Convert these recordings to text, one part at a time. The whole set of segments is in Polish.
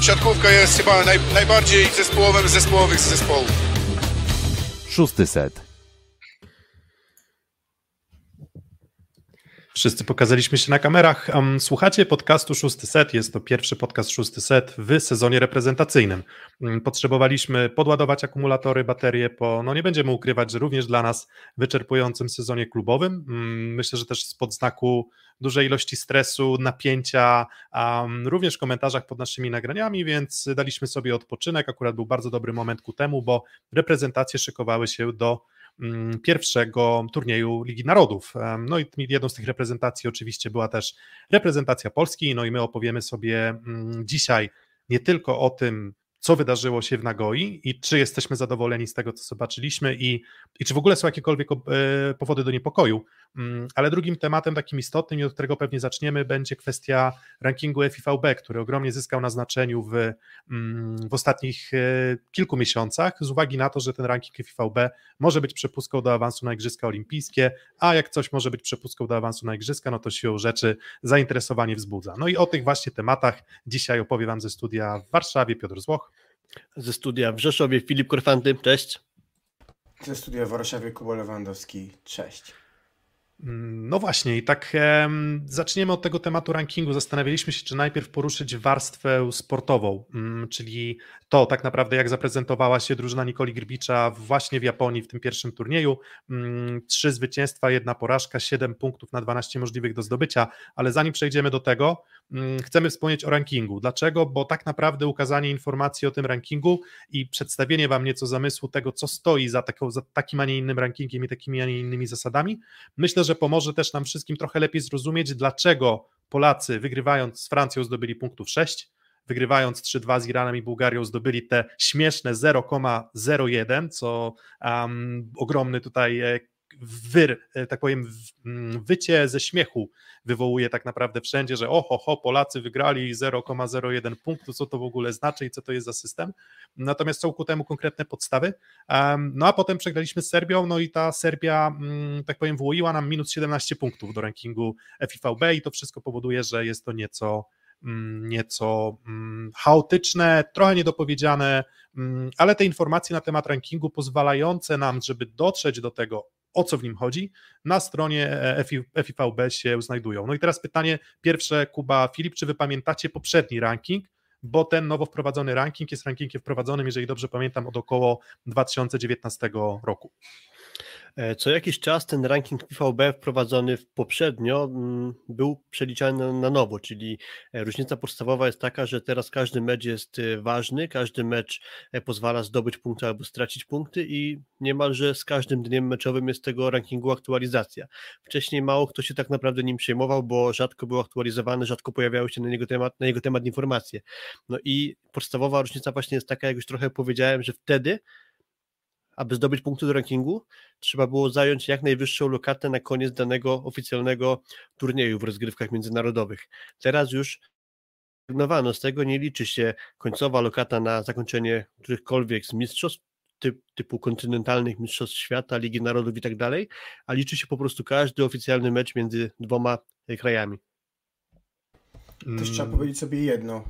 siatkówka jest chyba naj, najbardziej zespołowym zespołowych zespołów. Szósty set. Wszyscy pokazaliśmy się na kamerach. Słuchacie podcastu Szósty Set. Jest to pierwszy podcast Szósty Set w sezonie reprezentacyjnym. Mm, potrzebowaliśmy podładować akumulatory, baterie po, no nie będziemy ukrywać, że również dla nas wyczerpującym sezonie klubowym. Mm, myślę, że też spod znaku dużej ilości stresu, napięcia, również w komentarzach pod naszymi nagraniami, więc daliśmy sobie odpoczynek. Akurat był bardzo dobry moment ku temu, bo reprezentacje szykowały się do pierwszego turnieju Ligi Narodów. No i jedną z tych reprezentacji oczywiście była też reprezentacja Polski, no i my opowiemy sobie mm, dzisiaj nie tylko o tym, co wydarzyło się w Nagoi i czy jesteśmy zadowoleni z tego, co zobaczyliśmy i, i czy w ogóle są jakiekolwiek e, powody do niepokoju. Mm, ale drugim tematem takim istotnym, i od którego pewnie zaczniemy, będzie kwestia rankingu FIVB, który ogromnie zyskał na znaczeniu w, mm, w ostatnich e, kilku miesiącach, z uwagi na to, że ten ranking FIVB może być przepustką do awansu na Igrzyska Olimpijskie, a jak coś może być przepustką do awansu na Igrzyska, no to siłą rzeczy zainteresowanie wzbudza. No i o tych właśnie tematach dzisiaj opowie Wam ze studia w Warszawie Piotr Złoch. Ze studia w Rzeszowie Filip Korfanty, cześć. Ze studia w Warszawie Kuba Lewandowski, cześć. No właśnie, i tak zaczniemy od tego tematu rankingu. Zastanawialiśmy się, czy najpierw poruszyć warstwę sportową, mm, czyli to tak naprawdę, jak zaprezentowała się drużyna Nikoli Grbicza właśnie w Japonii w tym pierwszym turnieju. Mm, trzy zwycięstwa, jedna porażka, siedem punktów na 12 możliwych do zdobycia, ale zanim przejdziemy do tego, chcemy wspomnieć o rankingu. Dlaczego? Bo tak naprawdę ukazanie informacji o tym rankingu i przedstawienie Wam nieco zamysłu tego, co stoi za, taką, za takim, a nie innym rankingiem i takimi, a nie innymi zasadami, myślę, że że pomoże też nam wszystkim trochę lepiej zrozumieć, dlaczego Polacy wygrywając z Francją zdobyli punktów 6, wygrywając 3-2 z Iranem i Bułgarią zdobyli te śmieszne 0,01, co um, ogromny tutaj e, wyr, e, tak powiem, mm, wycie ze śmiechu wywołuje tak naprawdę wszędzie, że oho, ho, Polacy wygrali 0,01 punktu, co to w ogóle znaczy i co to jest za system. Natomiast są ku temu konkretne podstawy. No a potem przegraliśmy z Serbią, no i ta Serbia, mm, tak powiem, wyłoiła nam minus 17 punktów do rankingu FIVB i to wszystko powoduje, że jest to nieco mm, nieco chaotyczne, trochę niedopowiedziane, ale te informacje na temat rankingu pozwalające nam, żeby dotrzeć do tego, o co w nim chodzi, na stronie e, FIVB się znajdują. No i teraz pytanie pierwsze, Kuba, Filip, czy wy pamiętacie poprzedni ranking? Bo ten nowo wprowadzony ranking jest rankingiem wprowadzonym, jeżeli dobrze pamiętam, od około 2019 roku. E, co jakiś czas ten ranking PVB wprowadzony poprzednio mm, był przeliczany na nowo, czyli e, różnica podstawowa jest taka, że teraz każdy mecz jest e, ważny, każdy mecz pozwala zdobyć punkty albo stracić punkty i niemalże z każdym dniem meczowym jest tego rankingu aktualizacja. Wcześniej mało kto się tak naprawdę nim przejmował, bo rzadko był aktualizowany, rzadko pojawiały się na jego temat, na jego temat informacje. No i podstawowa różnica właśnie jest taka, jak już trochę powiedziałem, że wtedy aby zdobyć punkty do rankingu, trzeba było zająć jak najwyższą lokatę na koniec danego oficjalnego turnieju w rozgrywkach międzynarodowych. Teraz już zrezygnowano z tego, nie liczy się końcowa lokata na zakończenie którychkolwiek z mistrzostw, typ, typu kontynentalnych mistrzostw świata, Ligi Narodów i tak dalej, a liczy się po prostu każdy oficjalny mecz między dwoma krajami. Też trzeba powiedzieć sobie jedno,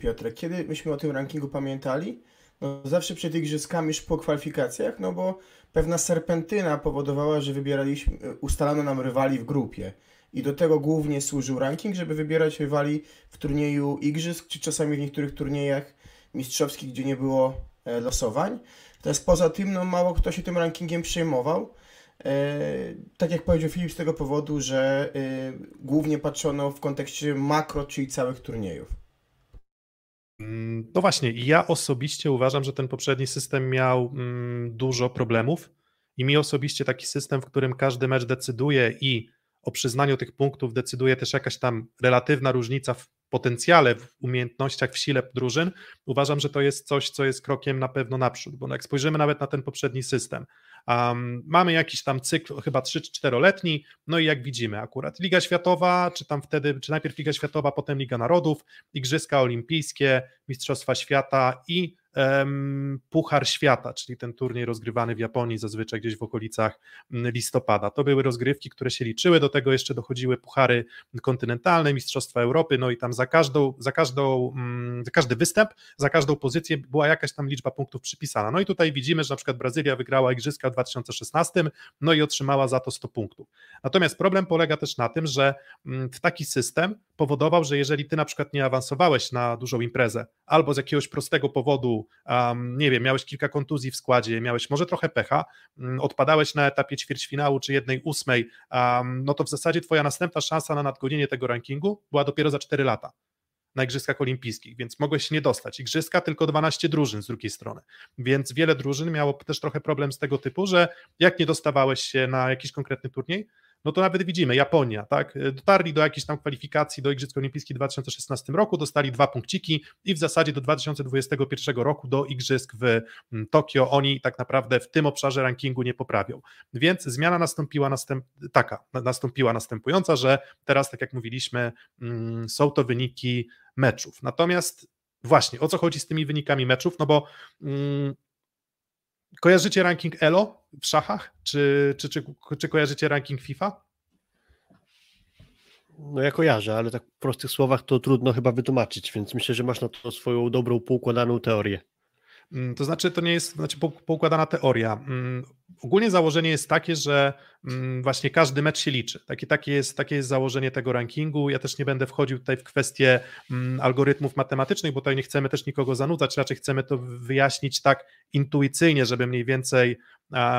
Piotrek. Kiedy myśmy o tym rankingu pamiętali, no, zawsze przed igrzyskami, już po kwalifikacjach, no bo pewna serpentyna powodowała, że wybieraliśmy, ustalano nam rywali w grupie. I do tego głównie służył ranking, żeby wybierać rywali w turnieju igrzysk, czy czasami w niektórych turniejach mistrzowskich, gdzie nie było e, losowań. Natomiast poza tym, no mało kto się tym rankingiem przejmował. E, tak jak powiedział Filip, z tego powodu, że e, głównie patrzono w kontekście makro, czyli całych turniejów. Mm, no właśnie, ja osobiście uważam, że ten poprzedni system miał mm, dużo problemów i mi osobiście taki system, w którym każdy mecz decyduje i o przyznaniu tych punktów decyduje też jakaś tam relatywna różnica w potencjale, w umiejętnościach, w sile drużyn, uważam, że to jest coś, co jest krokiem na pewno naprzód, bo jak spojrzymy nawet na ten poprzedni system, um, mamy jakiś tam cykl, chyba 3-4-letni, no i jak widzimy akurat Liga Światowa, czy tam wtedy, czy najpierw Liga Światowa, potem Liga Narodów, Igrzyska Olimpijskie, Mistrzostwa Świata i Puchar Świata, czyli ten turniej rozgrywany w Japonii zazwyczaj gdzieś w okolicach listopada. To były rozgrywki, które się liczyły, do tego jeszcze dochodziły puchary kontynentalne, Mistrzostwa Europy, no i tam za każdą, za każdą, za każdy występ, za każdą pozycję była jakaś tam liczba punktów przypisana. No i tutaj widzimy, że na przykład Brazylia wygrała Igrzyska w 2016, no i otrzymała za to 100 punktów. Natomiast problem polega też na tym, że taki system powodował, że jeżeli ty na przykład nie awansowałeś na dużą imprezę, albo z jakiegoś prostego powodu, um, nie wiem, miałeś kilka kontuzji w składzie, miałeś może trochę pecha, um, odpadałeś na etapie ćwierćfinału czy jednej ósmej, um, no to w zasadzie twoja następna szansa na nadgonienie tego rankingu była dopiero za 4 lata na Igrzyskach Olimpijskich, więc mogłeś się nie dostać. Igrzyska tylko 12 drużyn z drugiej strony, więc wiele drużyn miało też trochę problem z tego typu, że jak nie dostawałeś się na jakiś konkretny turniej, no to nawet widzimy, Japonia, tak, dotarli do jakiejś tam kwalifikacji do Igrzysk Olimpijskich w 2016 roku, dostali dwa punkciki i w zasadzie do 2021 roku do Igrzysk w mm, Tokio oni tak naprawdę w tym obszarze rankingu nie poprawią. Więc zmiana nastąpiła następ, taka, nastąpiła następująca, że teraz, tak jak mówiliśmy, mm, są to wyniki meczów. Natomiast właśnie, o co chodzi z tymi wynikami meczów? No bo mm, Kojarzycie ranking ELO w szachach? Czy, czy, czy, czy kojarzycie ranking FIFA? No ja kojarzę, ale tak w prostych słowach to trudno chyba wytłumaczyć, więc myślę, że masz na to swoją dobrą, poukładaną teorię. Mm, to znaczy, to nie jest znaczy poukładana teoria. Mm, ogólnie założenie jest takie, że właśnie każdy mecz się liczy. Takie, takie, jest, takie jest założenie tego rankingu. Ja też nie będę wchodził tutaj w kwestie algorytmów matematycznych, bo tutaj nie chcemy też nikogo zanudzać, raczej chcemy to wyjaśnić tak intuicyjnie, żeby mniej więcej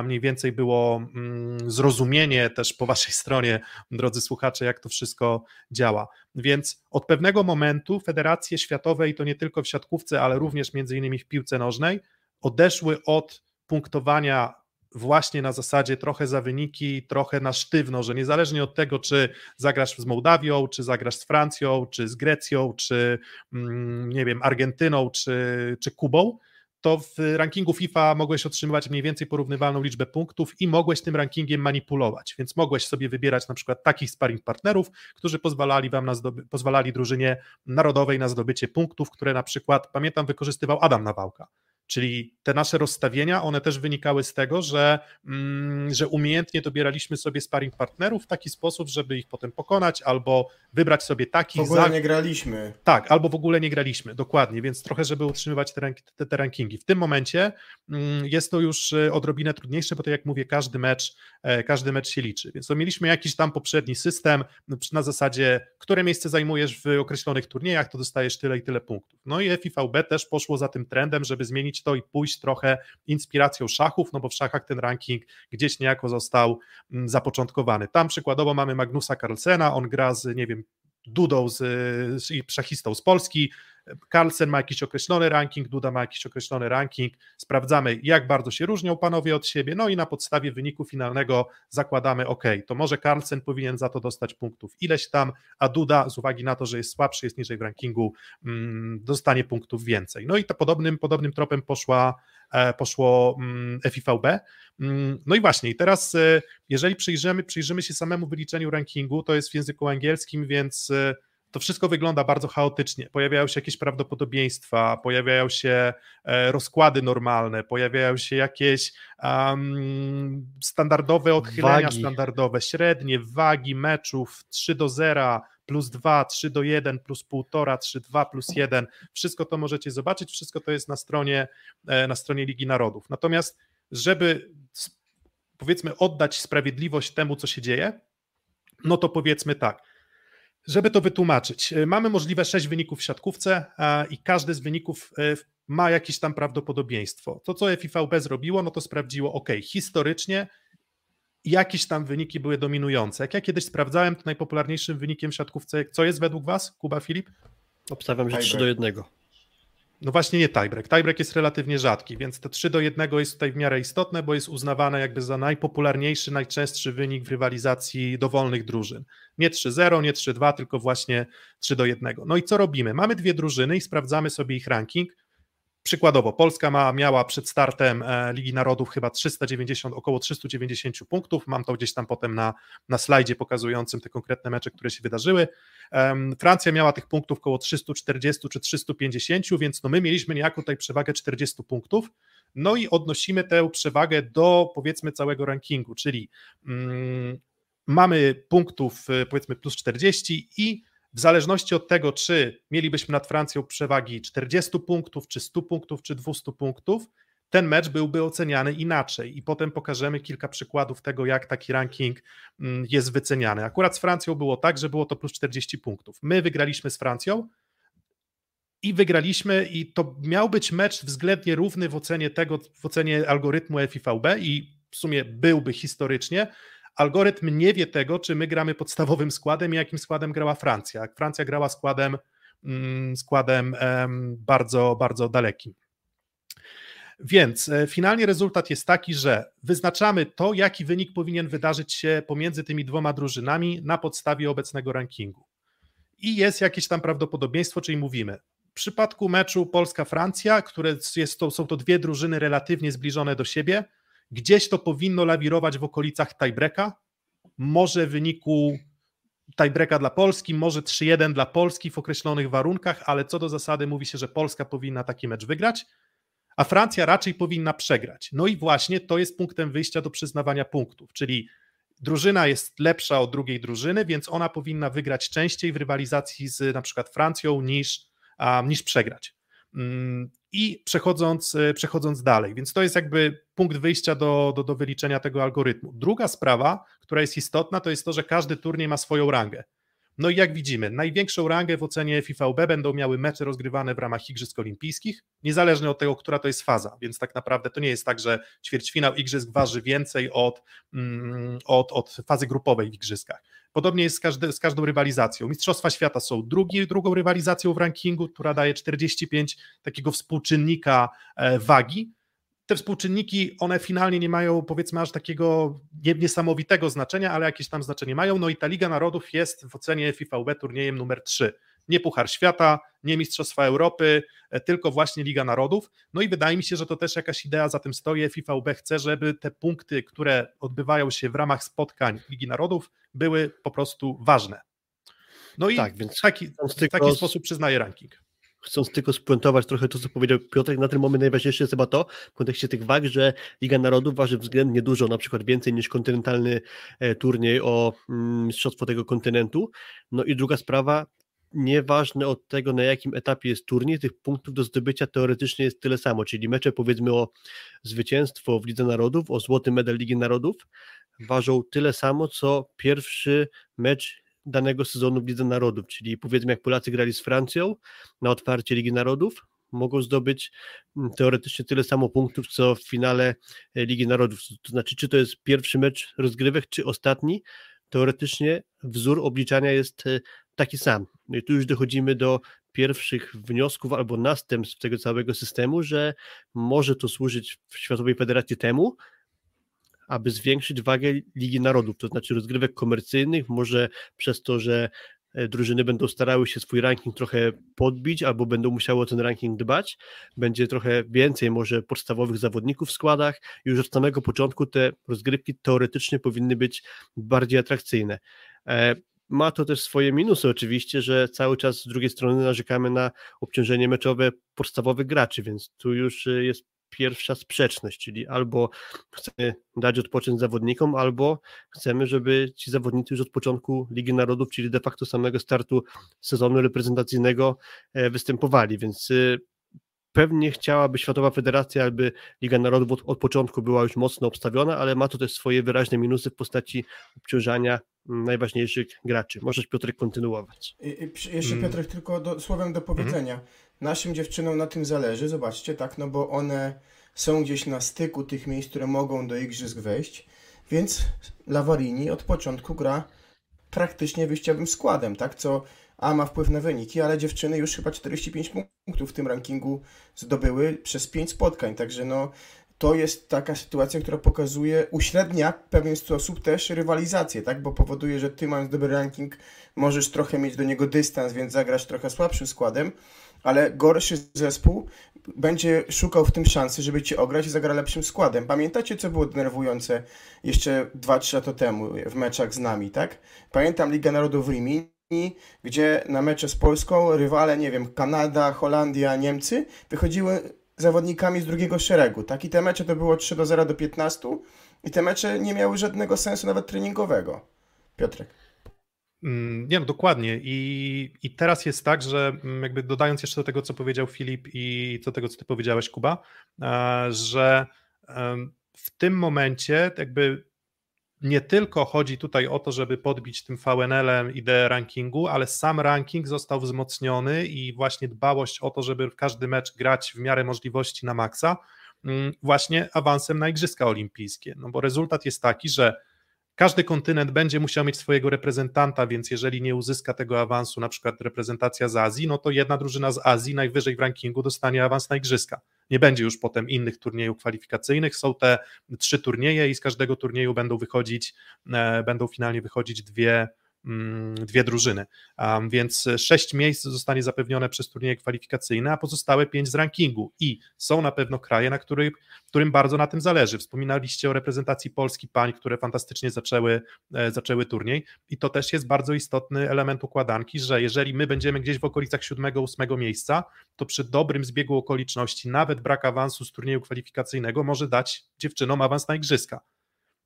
mniej więcej było mm, zrozumienie też po waszej stronie, drodzy słuchacze, jak to wszystko działa. Więc od pewnego momentu federacje światowe, i to nie tylko w siatkówce, ale również między innymi w piłce nożnej, odeszły od punktowania właśnie na zasadzie trochę za wyniki, trochę na sztywno, że niezależnie od tego, czy zagrasz z Mołdawią, czy zagrasz z Francją, czy z Grecją, czy mm, nie wiem, Argentyną, czy, czy Kubą, to w rankingu FIFA mogłeś otrzymywać mniej więcej porównywalną liczbę punktów i mogłeś tym rankingiem manipulować, więc mogłeś sobie wybierać na przykład takich sparring partnerów, którzy pozwalali wam na zdoby, pozwalali drużynie narodowej na zdobycie punktów, które na przykład, pamiętam, wykorzystywał Adam Nawałka. Czyli te nasze rozstawienia, one też wynikały z tego, że, mm, że umiejętnie dobieraliśmy sobie sparring partnerów w taki sposób, żeby ich potem pokonać, albo wybrać sobie takich. W ogóle za... nie graliśmy. Tak, albo w ogóle nie graliśmy, dokładnie, więc trochę, żeby utrzymywać te, rank te, te rankingi. W tym momencie mm, jest to już e, odrobinę trudniejsze, bo to jak mówię, każdy mecz, e, każdy mecz się liczy. Więc to mieliśmy jakiś tam poprzedni system na zasadzie, które miejsce zajmujesz w określonych turniejach, to dostajesz tyle i tyle punktów. No i FIVB też poszło za tym trendem, żeby zmienić to i pójść trochę inspiracją szachów, no bo w szachach ten ranking gdzieś niejako został mm, zapoczątkowany. Tam przykładowo mamy Magnusa Carlsena, on gra z, nie wiem, Dudą z, z, szachistą z Polski, Carlsen ma jakiś określony ranking, Duda ma jakiś określony ranking, sprawdzamy jak bardzo się różnią panowie od siebie, no i na podstawie wyniku finalnego zakładamy, ok, to może Carlsen powinien za to dostać punktów ileś tam, a Duda z uwagi na to, że jest słabszy, jest niżej w rankingu, mm, dostanie punktów więcej. No i to podobnym, podobnym tropem poszła, e, poszło mm, FIVB. Mm, no i właśnie, i teraz e, jeżeli przyjrzymy, przyjrzymy się samemu wyliczeniu rankingu, to jest w języku angielskim, więc e, to wszystko wygląda bardzo chaotycznie. Pojawiają się jakieś prawdopodobieństwa, pojawiają się e, rozkłady normalne, pojawiają się jakieś um, standardowe odchylenia wagi. standardowe, średnie, wagi meczów 3 do 0, plus 2, 3 do 1, plus 1,5, 3, 2, plus 1. Wszystko to możecie zobaczyć, wszystko to jest na stronie, e, na stronie Ligi Narodów. Natomiast, żeby powiedzmy oddać sprawiedliwość temu, co się dzieje, no to powiedzmy tak żeby to wytłumaczyć, e, mamy możliwe sześć wyników w siatkówce i każdy z wyników e, ma jakieś tam prawdopodobieństwo. To, co FIVB zrobiło, no to sprawdziło, ok, historycznie jakieś tam wyniki były dominujące. Jak ja kiedyś sprawdzałem, to najpopularniejszym wynikiem w siatkówce, co jest według Was, Kuba Filip? Obstawiam, że 3 do 1. No właśnie nie tiebreak. Tiebreak jest relatywnie rzadki, więc to 3 do 1 jest tutaj w miarę istotne, bo jest uznawane jakby za najpopularniejszy, najczęstszy wynik w rywalizacji dowolnych drużyn. Nie 3-0, nie 3-2, tylko właśnie 3 do 1. No i co robimy? Mamy dwie drużyny i sprawdzamy sobie ich ranking. Przykładowo, Polska ma, miała przed startem e, Ligi Narodów chyba 390, około 390 punktów. Mam to gdzieś tam potem na, na slajdzie pokazującym te konkretne mecze, które się wydarzyły. Francja miała tych punktów około 340 czy 350, więc no my mieliśmy niejako tutaj przewagę 40 punktów. No i odnosimy tę przewagę do powiedzmy całego rankingu, czyli mm, mamy punktów e, powiedzmy plus 40 i w zależności od tego, czy mielibyśmy nad Francją przewagi 40 punktów, czy 100 punktów, czy 200 punktów, ten mecz byłby oceniany inaczej i potem pokażemy kilka przykładów tego, jak taki ranking mm, jest wyceniany. Akurat z Francją było tak, że było to plus 40 punktów. My wygraliśmy z Francją i wygraliśmy i to miał być mecz względnie równy w ocenie tego, w ocenie algorytmu FIVB i w sumie byłby historycznie, algorytm nie wie tego, czy my gramy podstawowym składem i jakim składem grała Francja. Francja grała składem, mm, składem bardzo, bardzo dalekim. Więc e, finalnie rezultat jest taki, że wyznaczamy to, jaki wynik powinien wydarzyć się pomiędzy tymi dwoma drużynami na podstawie obecnego rankingu. I jest jakieś tam prawdopodobieństwo, czyli mówimy, w przypadku meczu Polska-Francja, które jest to, są to dwie drużyny relatywnie zbliżone do siebie, Gdzieś to powinno lawirować w okolicach tiebreaka, może w wyniku tiebreaka dla Polski, może 3-1 dla Polski w określonych warunkach, ale co do zasady mówi się, że Polska powinna taki mecz wygrać, a Francja raczej powinna przegrać. No i właśnie to jest punktem wyjścia do przyznawania punktów, czyli drużyna jest lepsza od drugiej drużyny, więc ona powinna wygrać częściej w rywalizacji z na przykład Francją niż, niż przegrać. I przechodząc, e, przechodząc dalej, więc to jest jakby punkt wyjścia do, do, do wyliczenia tego algorytmu. Druga sprawa, która jest istotna, to jest to, że każdy turniej ma swoją rangę. No i jak widzimy, największą rangę w ocenie FIVB będą miały mecze rozgrywane w ramach Igrzysk Olimpijskich, niezależnie od tego, która to jest faza, więc tak naprawdę to nie jest tak, że ćwierćfinał Igrzysk waży więcej od, mm, od, od fazy grupowej w Igrzyskach. Podobnie jest z, każdy, z każdą rywalizacją. Mistrzostwa Świata są drugi, drugą rywalizacją w rankingu, która daje 45 takiego współczynnika e, wagi, te współczynniki, one finalnie nie mają powiedzmy aż takiego niesamowitego znaczenia, ale jakieś tam znaczenie mają. No i ta Liga Narodów jest w ocenie FIVB turniejem numer 3. Nie Puchar Świata, nie Mistrzostwa Europy, e, tylko właśnie Liga Narodów. No i wydaje mi się, że to też jakaś idea za tym stoi. FIVB chce, żeby te punkty, które odbywają się w ramach spotkań Ligi Narodów, były po prostu ważne. No i tak, więc w taki, w taki sposób przyznaje ranking chcąc tylko spuentować trochę to, co powiedział Piotrek, na ten moment najważniejsze jest chyba to, w kontekście tych wag, że Liga Narodów waży względnie dużo, na przykład więcej niż kontynentalny e, turniej o mm, mistrzostwo tego kontynentu. No i druga sprawa, nieważne od tego, na jakim etapie jest turniej, tych punktów do zdobycia teoretycznie jest tyle samo, czyli mecze powiedzmy o zwycięstwo w Lidze Narodów, o złoty medal Ligi Narodów ważą tyle samo, co pierwszy mecz danego sezonu w Lidze Narodów, czyli powiedzmy jak Polacy grali z Francją na otwarcie Ligi Narodów, mogą zdobyć mm, teoretycznie tyle samo punktów, co w finale e, Ligi Narodów. To znaczy, czy to jest pierwszy mecz rozgrywek, czy ostatni, teoretycznie wzór obliczania jest e, taki sam. No i tu już dochodzimy do pierwszych wniosków albo następstw tego całego systemu, że może to służyć w Światowej Federacji temu, aby zwiększyć wagę Ligi Narodów, to znaczy rozgrywek komercyjnych, może przez to, że e, drużyny będą starały się swój ranking trochę podbić, albo będą musiały o ten ranking dbać. Będzie trochę więcej może podstawowych zawodników w składach. Już od samego początku te rozgrywki teoretycznie powinny być bardziej atrakcyjne. Ma to też swoje minusy. Oczywiście, że cały czas z drugiej strony narzekamy na obciążenie meczowe podstawowych graczy, więc tu już e, jest pierwsza sprzeczność, czyli albo chcemy dać odpocząć zawodnikom, albo chcemy, żeby ci zawodnicy już od początku Ligi Narodów, czyli de facto samego startu sezonu reprezentacyjnego e, występowali, więc y, pewnie chciałaby Światowa Federacja, aby Liga Narodów od, od, początku była już mocno obstawiona, ale ma to też swoje wyraźne minusy w postaci obciążania mm, najważniejszych graczy. Możesz Piotrek kontynuować. I, i, jeszcze hmm. Piotrek tylko do, słowem do powiedzenia. Hmm. Naszym dziewczynom na tym zależy, zobaczcie, tak, no bo one są gdzieś na styku tych miejsc, które mogą do igrzysk wejść, więc Lavarini od początku gra praktycznie wyjściowym składem, tak, co a ma wpływ na wyniki, ale dziewczyny już chyba 45 punktów w tym rankingu zdobyły przez 5 spotkań, także no to jest taka sytuacja, która pokazuje, uśrednia w pewien sposób też rywalizację, tak? Bo powoduje, że ty mając dobry ranking, możesz trochę mieć do niego dystans, więc zagrasz trochę słabszym składem, ale gorszy zespół będzie szukał w tym szansy, żeby cię ograć i zagra lepszym składem. Pamiętacie, co było denerwujące jeszcze 2-3 lata temu w meczach z nami, tak? Pamiętam Liga Narodów w Rimini, gdzie na mecze z Polską rywale, nie wiem, Kanada, Holandia, Niemcy wychodziły zawodnikami z drugiego szeregu. Tak? I te mecze to było 3 do 0 do 15 i te mecze nie miały żadnego sensu nawet treningowego. Piotrek. Mm, nie, no dokładnie. I, I teraz jest tak, że mm, jakby dodając jeszcze do tego, co powiedział Filip i do tego, co ty powiedziałeś, Kuba, e, że w tym momencie jakby nie tylko chodzi tutaj o to, żeby podbić tym VNL-em ideę rankingu, ale sam ranking został wzmocniony i właśnie dbałość o to, żeby w każdy mecz grać w miarę możliwości na maksa, mm, właśnie awansem na Igrzyska Olimpijskie. No bo rezultat jest taki, że każdy kontynent będzie musiał mieć swojego reprezentanta, więc jeżeli nie uzyska tego awansu, na przykład reprezentacja z Azji, no to jedna drużyna z Azji najwyżej w rankingu dostanie awans na igrzyska. Nie będzie już potem innych turniejów kwalifikacyjnych, są te trzy turnieje i z każdego turnieju będą wychodzić, e, będą finalnie wychodzić dwie dwie drużyny, więc sześć miejsc zostanie zapewnione przez turnieje kwalifikacyjne, a pozostałe pięć z rankingu i są na pewno kraje, na których, którym bardzo na tym zależy. Wspominaliście o reprezentacji Polski pań, które fantastycznie zaczęły, e, zaczęły turniej i to też jest bardzo istotny element układanki, że jeżeli my będziemy gdzieś w okolicach siódmego, ósmego miejsca, to przy dobrym zbiegu okoliczności nawet brak awansu z turnieju kwalifikacyjnego może dać dziewczynom awans na igrzyska,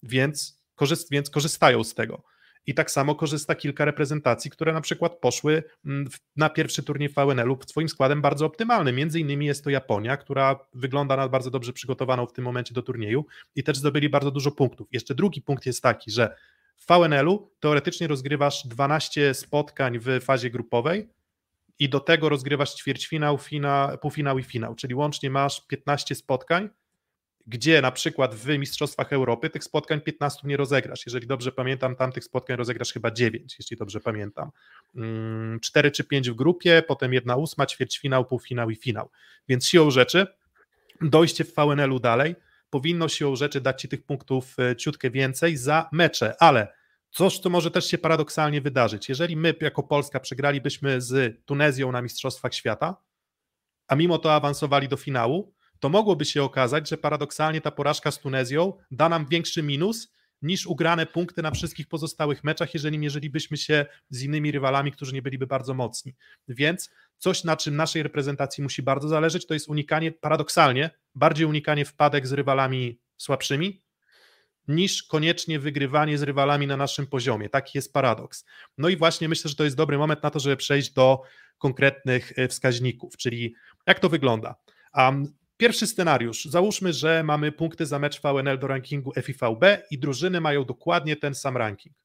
więc, korzyst, więc korzystają z tego. I tak samo korzysta kilka reprezentacji, które na przykład poszły mm, na pierwszy turniej VNL-u swoim składem bardzo optymalnym. Między innymi jest to Japonia, która wygląda na bardzo dobrze przygotowaną w tym momencie do turnieju i też zdobyli bardzo dużo punktów. Jeszcze drugi punkt jest taki, że w VNL-u teoretycznie rozgrywasz 12 spotkań w fazie grupowej i do tego rozgrywasz ćwierćfinał, finał, półfinał i finał, czyli łącznie masz 15 spotkań gdzie na przykład w Mistrzostwach Europy tych spotkań 15 nie rozegrasz. Jeżeli dobrze pamiętam, tam tych spotkań rozegrasz chyba 9, jeśli dobrze pamiętam. 4 mm, czy 5 w grupie, potem jedna ósma, ćwierćfinał, półfinał i finał. Więc siłą rzeczy dojście w VNL-u dalej powinno siłą rzeczy dać Ci tych punktów e, ciutkę więcej za mecze, ale coś, co może też się paradoksalnie wydarzyć. Jeżeli my jako Polska przegralibyśmy z Tunezją na Mistrzostwach Świata, a mimo to awansowali do finału, to mogłoby się okazać, że paradoksalnie ta porażka z Tunezją da nam większy minus niż ugrane punkty na wszystkich pozostałych meczach, jeżeli mierzylibyśmy się z innymi rywalami, którzy nie byliby bardzo mocni. Więc coś, na czym naszej reprezentacji musi bardzo zależeć, to jest unikanie, paradoksalnie, bardziej unikanie wpadek z rywalami słabszymi, niż koniecznie wygrywanie z rywalami na naszym poziomie. Taki jest paradoks. No i właśnie myślę, że to jest dobry moment na to, żeby przejść do konkretnych e, wskaźników, czyli jak to wygląda. Um, Pierwszy scenariusz. Załóżmy, że mamy punkty za mecz VNL do rankingu FIVB i drużyny mają dokładnie ten sam ranking.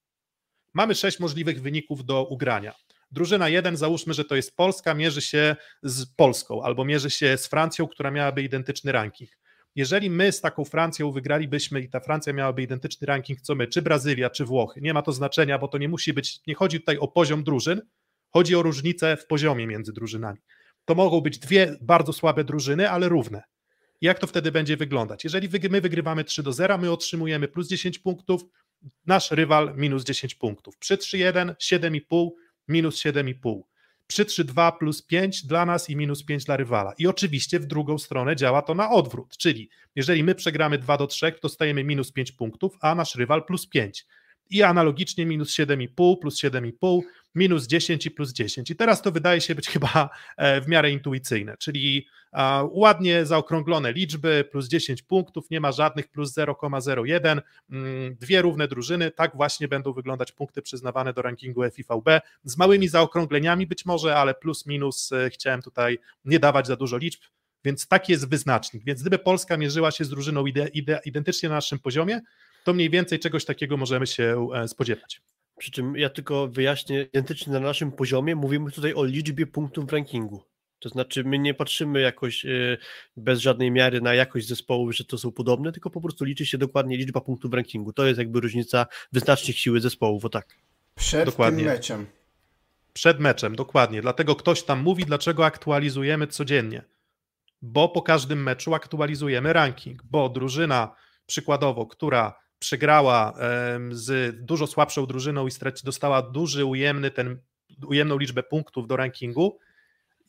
Mamy sześć możliwych wyników do ugrania. Drużyna 1, załóżmy, że to jest Polska, mierzy się z Polską albo mierzy się z Francją, która miałaby identyczny ranking. Jeżeli my z taką Francją wygralibyśmy i ta Francja miałaby identyczny ranking co my, czy Brazylia, czy Włochy, nie ma to znaczenia, bo to nie musi być, nie chodzi tutaj o poziom drużyn, chodzi o różnicę w poziomie między drużynami to mogą być dwie bardzo słabe drużyny, ale równe. Jak to wtedy będzie wyglądać? Jeżeli my wygrywamy 3 do 0, my otrzymujemy plus 10 punktów, nasz rywal minus 10 punktów. Przy 3-1 7,5 minus 7,5. Przy 3-2 plus 5 dla nas i minus 5 dla rywala. I oczywiście w drugą stronę działa to na odwrót, czyli jeżeli my przegramy 2 do 3, to stajemy minus 5 punktów, a nasz rywal plus 5. I analogicznie minus 7,5 plus 7,5 minus 10 i plus 10. I teraz to wydaje się być chyba e, w miarę intuicyjne, czyli ładnie zaokrąglone liczby, plus 10 punktów, nie ma żadnych plus 0,01, mm, dwie równe drużyny, tak właśnie będą wyglądać punkty przyznawane do rankingu FIVB, z małymi zaokrągleniami być może, ale plus minus e, chciałem tutaj nie dawać za dużo liczb, więc taki jest wyznacznik. Więc gdyby Polska mierzyła się z drużyną ide, ide, identycznie na naszym poziomie, to mniej więcej czegoś takiego możemy się e, spodziewać. Przy czym ja tylko wyjaśnię, identycznie na naszym poziomie mówimy tutaj o liczbie punktów w rankingu. To znaczy, my nie patrzymy jakoś e, bez żadnej miary na jakość zespołów, że to są podobne, tylko po prostu liczy się dokładnie liczba punktów w rankingu. To jest jakby różnica wyznacznik siły zespołów, o tak. Przed dokładnie. tym meczem. Przed meczem, dokładnie. Dlatego ktoś tam mówi, dlaczego aktualizujemy codziennie. bo po każdym meczu aktualizujemy ranking, bo drużyna przykładowo, która przegrała z dużo słabszą drużyną i straci, dostała duży, ujemny ten, ujemną liczbę punktów do rankingu,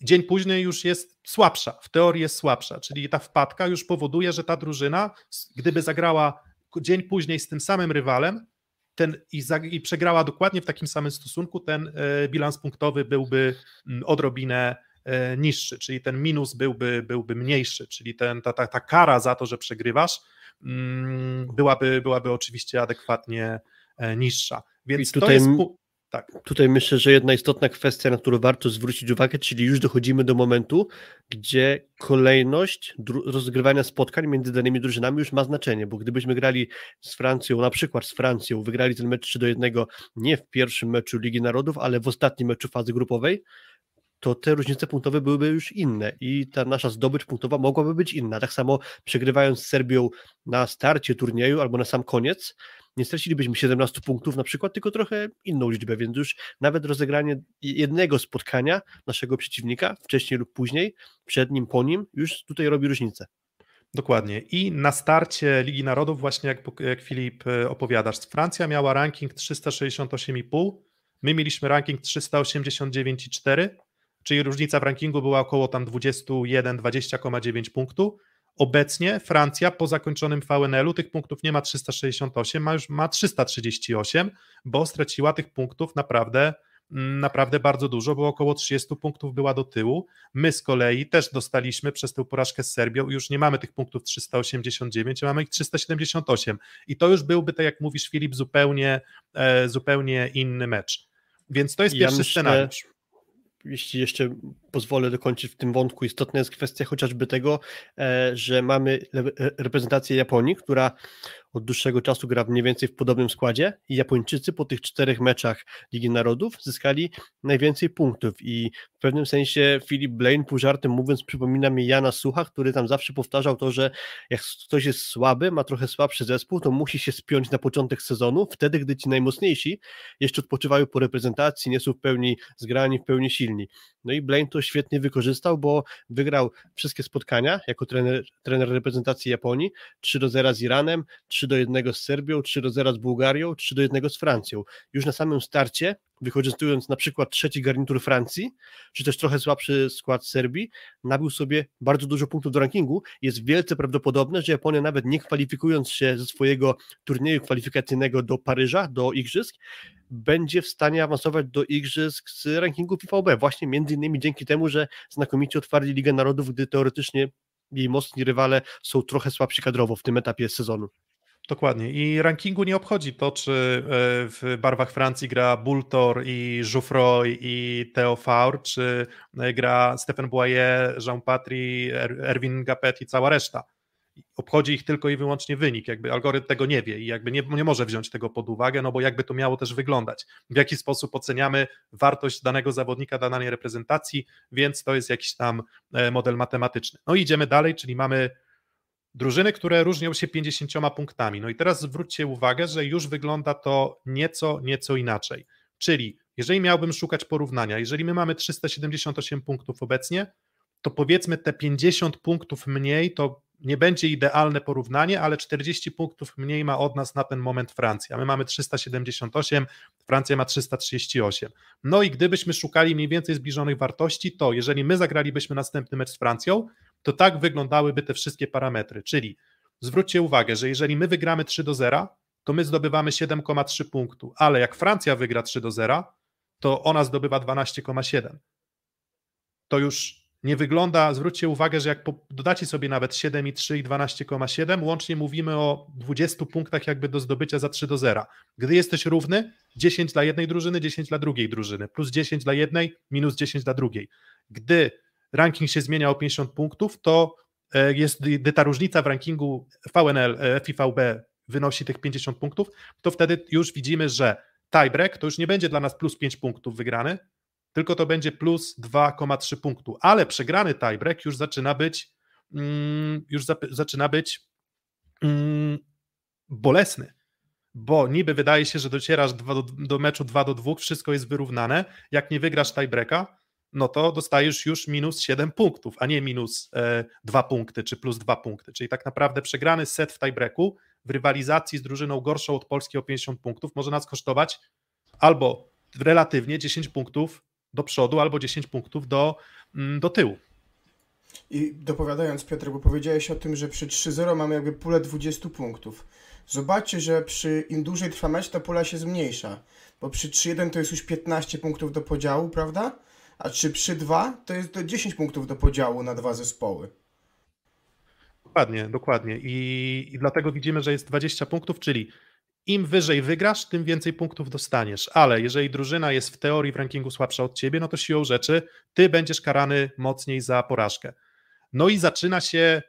dzień później już jest słabsza, w teorii jest słabsza, czyli ta wpadka już powoduje, że ta drużyna, gdyby zagrała dzień później z tym samym rywalem ten, i, za, i przegrała dokładnie w takim samym stosunku, ten e, bilans punktowy byłby mm, odrobinę e, niższy, czyli ten minus byłby, byłby mniejszy, czyli ten, ta, ta, ta kara za to, że przegrywasz, byłaby, byłaby oczywiście adekwatnie e, niższa. Więc tutaj, to jest. Tak. Tutaj myślę, że jedna istotna kwestia, na którą warto zwrócić uwagę, czyli już dochodzimy do momentu, gdzie kolejność rozgrywania spotkań między danymi drużynami już ma znaczenie, bo gdybyśmy grali z Francją, na przykład z Francją, wygrali ten mecz 3 do 1 nie w pierwszym meczu Ligi Narodów, ale w ostatnim meczu fazy grupowej, to te różnice punktowe byłyby już inne i ta nasza zdobycz punktowa mogłaby być inna. Tak samo przegrywając z Serbią na starcie turnieju albo na sam koniec, nie stracilibyśmy 17 punktów na przykład, tylko trochę inną liczbę, więc już nawet rozegranie jednego spotkania naszego przeciwnika, wcześniej lub później, przed nim, po nim, już tutaj robi różnicę. Dokładnie. I na starcie Ligi Narodów, właśnie jak, jak Filip e, opowiadasz, Francja miała ranking 368,5, my mieliśmy ranking 389,4, czyli różnica w rankingu była około tam 21-20,9 punktu. Obecnie Francja po zakończonym VNL-u tych punktów nie ma 368, ma już ma 338, bo straciła tych punktów naprawdę mm, naprawdę bardzo dużo, bo około 30 punktów była do tyłu. My z kolei też dostaliśmy przez tę porażkę z Serbią, już nie mamy tych punktów 389, mamy ich 378 i to już byłby, tak jak mówisz Filip, zupełnie, e, zupełnie inny mecz. Więc to jest ja pierwszy myślę, scenariusz jeśli jeszcze pozwolę dokończyć w tym wątku, istotna jest kwestia chociażby tego, e, że mamy reprezentację Japonii, która od dłuższego czasu gra mniej więcej w podobnym składzie i Japończycy po tych czterech meczach Ligi Narodów zyskali najwięcej punktów i w pewnym sensie Philip Blaine, pół żartem mówiąc, przypomina mi Jana Sucha, który tam zawsze powtarzał to, że jak ktoś jest słaby, ma trochę słabszy zespół, to musi się spiąć na początek sezonu, wtedy, gdy ci najmocniejsi jeszcze odpoczywają po reprezentacji, nie są w pełni zgrani, w pełni silni. No i Blaine to świetnie wykorzystał, bo wygrał wszystkie spotkania jako trener, trener reprezentacji Japonii, 3 do 0 z Iranem, 3 do 1 z Serbią, 3 do 0 z Bułgarią, 3 do 1 z Francją. Już na samym starcie, wykorzystując na przykład trzeci garnitur Francji, czy też trochę słabszy skład Serbii, nabił sobie bardzo dużo punktów do rankingu. Jest wielce prawdopodobne, że Japonia nawet nie kwalifikując się ze swojego turnieju kwalifikacyjnego do Paryża, do Igrzysk, będzie w stanie awansować do Igrzysk z rankingu FIVB, właśnie między innymi dzięki temu, że znakomicie otwarli Ligę Narodów, gdy teoretycznie jej mocni rywale są trochę słabsi kadrowo w tym etapie sezonu. Dokładnie. I rankingu nie obchodzi to, czy e, w barwach Francji gra Bultor i Jouffroy i Theo Faur, czy e, gra Stephen Boyer, Jean-Patry, er-, Erwin Gapet i cała reszta. Obchodzi ich tylko i wyłącznie wynik. Jakby algorytm tego nie wie i jakby nie, nie może wziąć tego pod uwagę, no bo jakby to miało też wyglądać. W jaki sposób oceniamy wartość danego zawodnika, danej reprezentacji, więc to jest jakiś tam e, model matematyczny. No i idziemy dalej, czyli mamy drużyny, które różnią się 50 punktami. No i teraz zwróćcie uwagę, że już wygląda to nieco, nieco inaczej. Czyli jeżeli miałbym szukać porównania, jeżeli my mamy 378 punktów obecnie, to powiedzmy te 50 punktów mniej to nie będzie idealne porównanie, ale 40 punktów mniej ma od nas na ten moment Francja. My mamy 378, Francja ma 338. No i gdybyśmy szukali mniej więcej zbliżonych wartości, to jeżeli my zagralibyśmy następny mecz z Francją, to tak wyglądałyby te wszystkie parametry. Czyli zwróćcie uwagę, że jeżeli my wygramy 3 do 0, to my zdobywamy 7,3 punktu, ale jak Francja wygra 3 do 0, to ona zdobywa 12,7. To już nie wygląda, zwróćcie uwagę, że jak dodacie sobie nawet 7,3 i 12,7, łącznie mówimy o 20 punktach jakby do zdobycia za 3 do 0. Gdy jesteś równy, 10 dla jednej drużyny, 10 dla drugiej drużyny, plus 10 dla jednej, minus 10 dla drugiej. Gdy ranking się zmienia o 50 punktów, to e, jest, ta różnica w rankingu VNL, e, FIVB wynosi tych 50 punktów, to wtedy już widzimy, że tiebreak to już nie będzie dla nas plus 5 punktów wygrany, tylko to będzie plus 2,3 punktu, ale przegrany tiebreak już zaczyna być mm, już za, zaczyna być mm, bolesny, bo niby wydaje się, że docierasz do, do meczu 2 do 2, wszystko jest wyrównane, jak nie wygrasz tiebreaka, no to dostajesz już minus 7 punktów, a nie minus e, 2 punkty czy plus 2 punkty. Czyli tak naprawdę przegrany set w tiebreaku w rywalizacji z drużyną gorszą od Polski o 50 punktów może nas kosztować albo relatywnie 10 punktów do przodu, albo 10 punktów do, mm, do tyłu. I dopowiadając, Piotr, bo powiedziałeś o tym, że przy 3-0 mamy jakby pulę 20 punktów. Zobaczcie, że przy im dłużej trwa mecz, ta pula się zmniejsza. Bo przy 3-1 to jest już 15 punktów do podziału, prawda? A czy przy 2 to jest to 10 punktów do podziału na dwa zespoły. Dokładnie, dokładnie. I, I dlatego widzimy, że jest 20 punktów, czyli im wyżej wygrasz, tym więcej punktów dostaniesz. Ale jeżeli drużyna jest w teorii w rankingu słabsza od ciebie, no to siłą rzeczy ty będziesz karany mocniej za porażkę. No i zaczyna się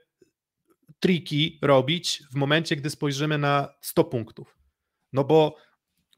triki robić w momencie, gdy spojrzymy na 100 punktów. No bo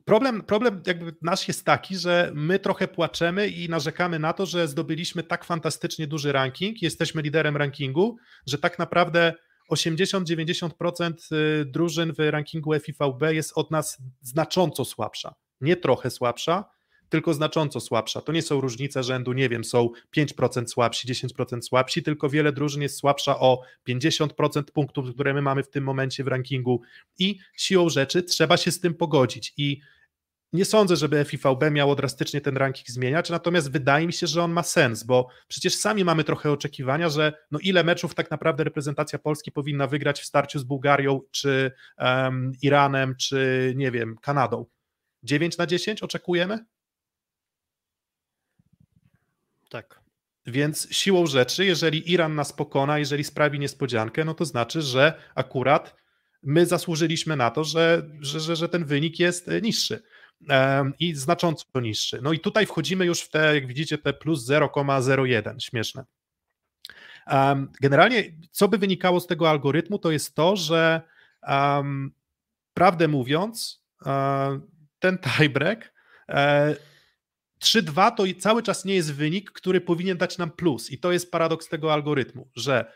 problem, problem jakby nasz jest taki, że my trochę płaczemy i narzekamy na to, że zdobyliśmy tak fantastycznie duży ranking, jesteśmy liderem rankingu, że tak naprawdę 80-90% y, drużyn w rankingu FIVB jest od nas znacząco słabsza. Nie trochę słabsza, tylko znacząco słabsza. To nie są różnice rzędu, nie wiem, są 5% słabsi, 10% słabsi, tylko wiele drużyn jest słabsza o 50% punktów, które my mamy w tym momencie w rankingu i siłą rzeczy trzeba się z tym pogodzić i nie sądzę, żeby FIVB miało drastycznie ten ranking zmieniać, natomiast wydaje mi się, że on ma sens, bo przecież sami mamy trochę oczekiwania, że no ile meczów tak naprawdę reprezentacja Polski powinna wygrać w starciu z Bułgarią, czy um, Iranem, czy nie wiem, Kanadą. 9 na 10 oczekujemy? Tak. Więc siłą rzeczy, jeżeli Iran nas pokona, jeżeli sprawi niespodziankę, no to znaczy, że akurat my zasłużyliśmy na to, że, że, że, że ten wynik jest e, niższy i znacząco niższy. No i tutaj wchodzimy już w te, jak widzicie, te plus 0,01, śmieszne. Generalnie, co by wynikało z tego algorytmu, to jest to, że um, prawdę mówiąc, ten tiebreak 3-2 e, to cały czas nie jest wynik, który powinien dać nam plus. I to jest paradoks tego algorytmu, że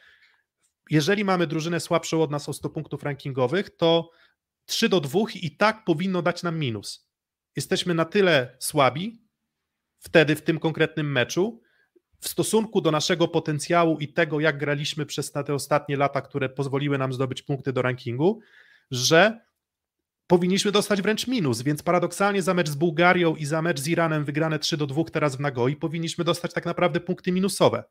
jeżeli mamy drużynę słabszą od nas o 100 punktów rankingowych, to 3 do 2 i tak powinno dać nam minus jesteśmy na tyle słabi wtedy w tym konkretnym meczu w stosunku do naszego potencjału i tego, jak graliśmy przez te ostatnie lata, które pozwoliły nam zdobyć punkty do rankingu, że powinniśmy dostać wręcz minus, więc paradoksalnie za mecz z Bułgarią i za mecz z Iranem wygrane 3 do 2 teraz w Nagoi powinniśmy dostać tak naprawdę punkty minusowe.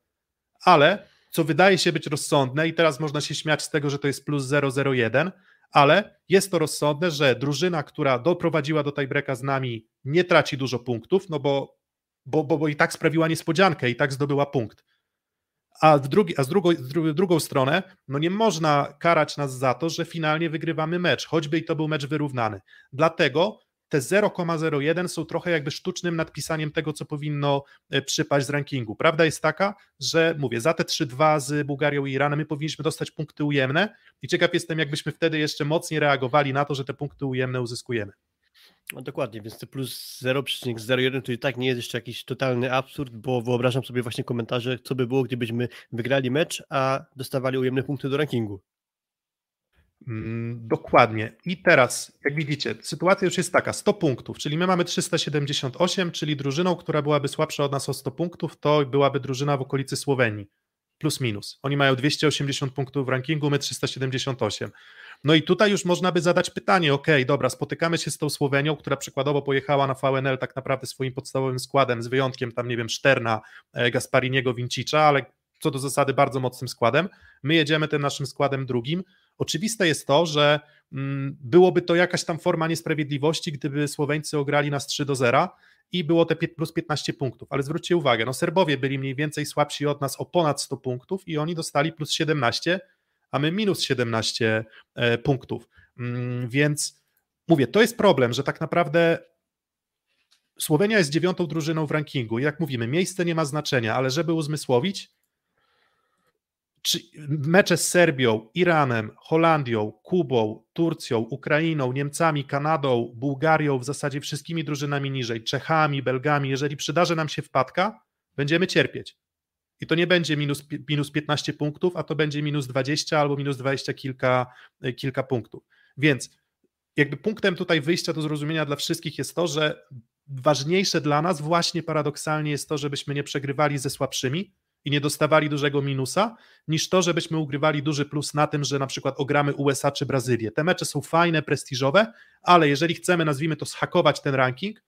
Ale co wydaje się być rozsądne i teraz można się śmiać z tego, że to jest plus 001, ale jest to rozsądne, że drużyna, która doprowadziła do tiebreaka z nami, nie traci dużo punktów, no bo, bo, bo, bo i tak sprawiła niespodziankę, i tak zdobyła punkt. A, drugi, a z, drugą, z drugą stronę, no nie można karać nas za to, że finalnie wygrywamy mecz, choćby i to był mecz wyrównany. Dlatego te 0,01 są trochę jakby sztucznym nadpisaniem tego, co powinno e, przypaść z rankingu. Prawda jest taka, że mówię, za te 3-2 z Bułgarią i Iranem my powinniśmy dostać punkty ujemne i ciekaw jestem, jakbyśmy wtedy jeszcze mocniej reagowali na to, że te punkty ujemne uzyskujemy. No dokładnie, więc te plus 0,01 to i tak nie jest jeszcze jakiś totalny absurd, bo wyobrażam sobie właśnie komentarze, co by było, gdybyśmy wygrali mecz, a dostawali ujemne punkty do rankingu. Mm, dokładnie. I teraz, jak widzicie, sytuacja już jest taka: 100 punktów, czyli my mamy 378, czyli drużyną, która byłaby słabsza od nas o 100 punktów, to byłaby drużyna w okolicy Słowenii. Plus minus. Oni mają 280 punktów w rankingu, my 378. No i tutaj już można by zadać pytanie: OK, dobra, spotykamy się z tą Słowenią, która przykładowo pojechała na VNL tak naprawdę swoim podstawowym składem, z wyjątkiem tam, nie wiem, Szterna, e, Gaspariniego, Vincicza, ale co do zasady bardzo mocnym składem. My jedziemy tym naszym składem drugim Oczywiste jest to, że mm, byłoby to jakaś tam forma niesprawiedliwości, gdyby Słoweńcy ograli nas 3 do 0 i było te plus 15 punktów. Ale zwróćcie uwagę, no Serbowie byli mniej więcej słabsi od nas o ponad 100 punktów i oni dostali plus 17, a my minus 17 e, punktów. Mm, więc mówię, to jest problem, że tak naprawdę Słowenia jest dziewiątą drużyną w rankingu. Jak mówimy, miejsce nie ma znaczenia, ale żeby uzmysłowić, czy mecze z Serbią, Iranem, Holandią, Kubą, Turcją, Ukrainą, Niemcami, Kanadą, Bułgarią, w zasadzie wszystkimi drużynami niżej, Czechami, Belgami, jeżeli przydarzy nam się wpadka, będziemy cierpieć. I to nie będzie minus, minus 15 punktów, a to będzie minus 20 albo minus 20 kilka, kilka punktów. Więc jakby punktem tutaj wyjścia do zrozumienia dla wszystkich jest to, że ważniejsze dla nas właśnie paradoksalnie jest to, żebyśmy nie przegrywali ze słabszymi i nie dostawali dużego minusa, niż to, żebyśmy ugrywali duży plus na tym, że na przykład ogramy USA czy Brazylię. Te mecze są fajne, prestiżowe, ale jeżeli chcemy, nazwijmy to, schakować ten ranking,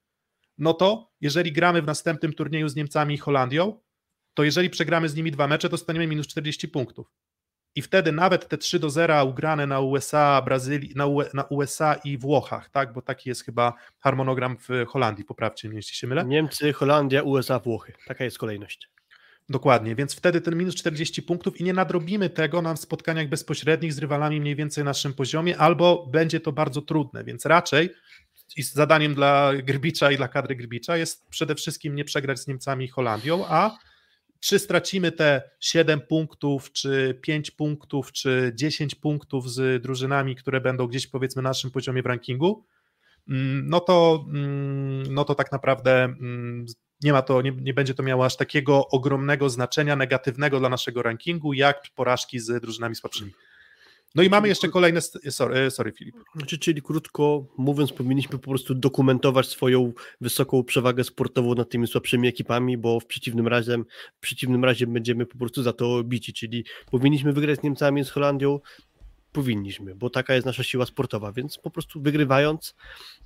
no to jeżeli gramy w następnym turnieju z Niemcami i Holandią, to jeżeli przegramy z nimi dwa mecze, to staniemy minus 40 punktów. I wtedy nawet te 3 do 0 ugrane na USA, Brazylii, na, UE, na USA i Włochach, tak? Bo taki jest chyba harmonogram w Holandii, poprawcie mnie, jeśli się mylę. Niemcy, Holandia, USA, Włochy. Taka jest kolejność. Dokładnie, więc wtedy ten minus 40 punktów i nie nadrobimy tego na spotkaniach bezpośrednich z rywalami mniej więcej na naszym poziomie, albo będzie to bardzo trudne, więc raczej i zadaniem dla Grbicza i dla kadry Grbicza jest przede wszystkim nie przegrać z Niemcami i Holandią, a czy stracimy te 7 punktów, czy 5 punktów, czy 10 punktów z drużynami, które będą gdzieś powiedzmy na naszym poziomie w rankingu, mm, no to, mm, no to tak naprawdę mm, nie ma to, nie, nie będzie to miało aż takiego ogromnego znaczenia negatywnego dla naszego rankingu, jak porażki z drużynami słabszymi. No i mamy jeszcze kolejne. Sorry, e, sorry Filip. Znaczy, czyli krótko mówiąc, powinniśmy po prostu dokumentować swoją wysoką przewagę sportową nad tymi słabszymi ekipami, bo w przeciwnym razie, w przeciwnym razie będziemy po prostu za to bici. Czyli powinniśmy wygrać z Niemcami, z Holandią. Powinniśmy, bo taka jest nasza siła sportowa, więc po prostu wygrywając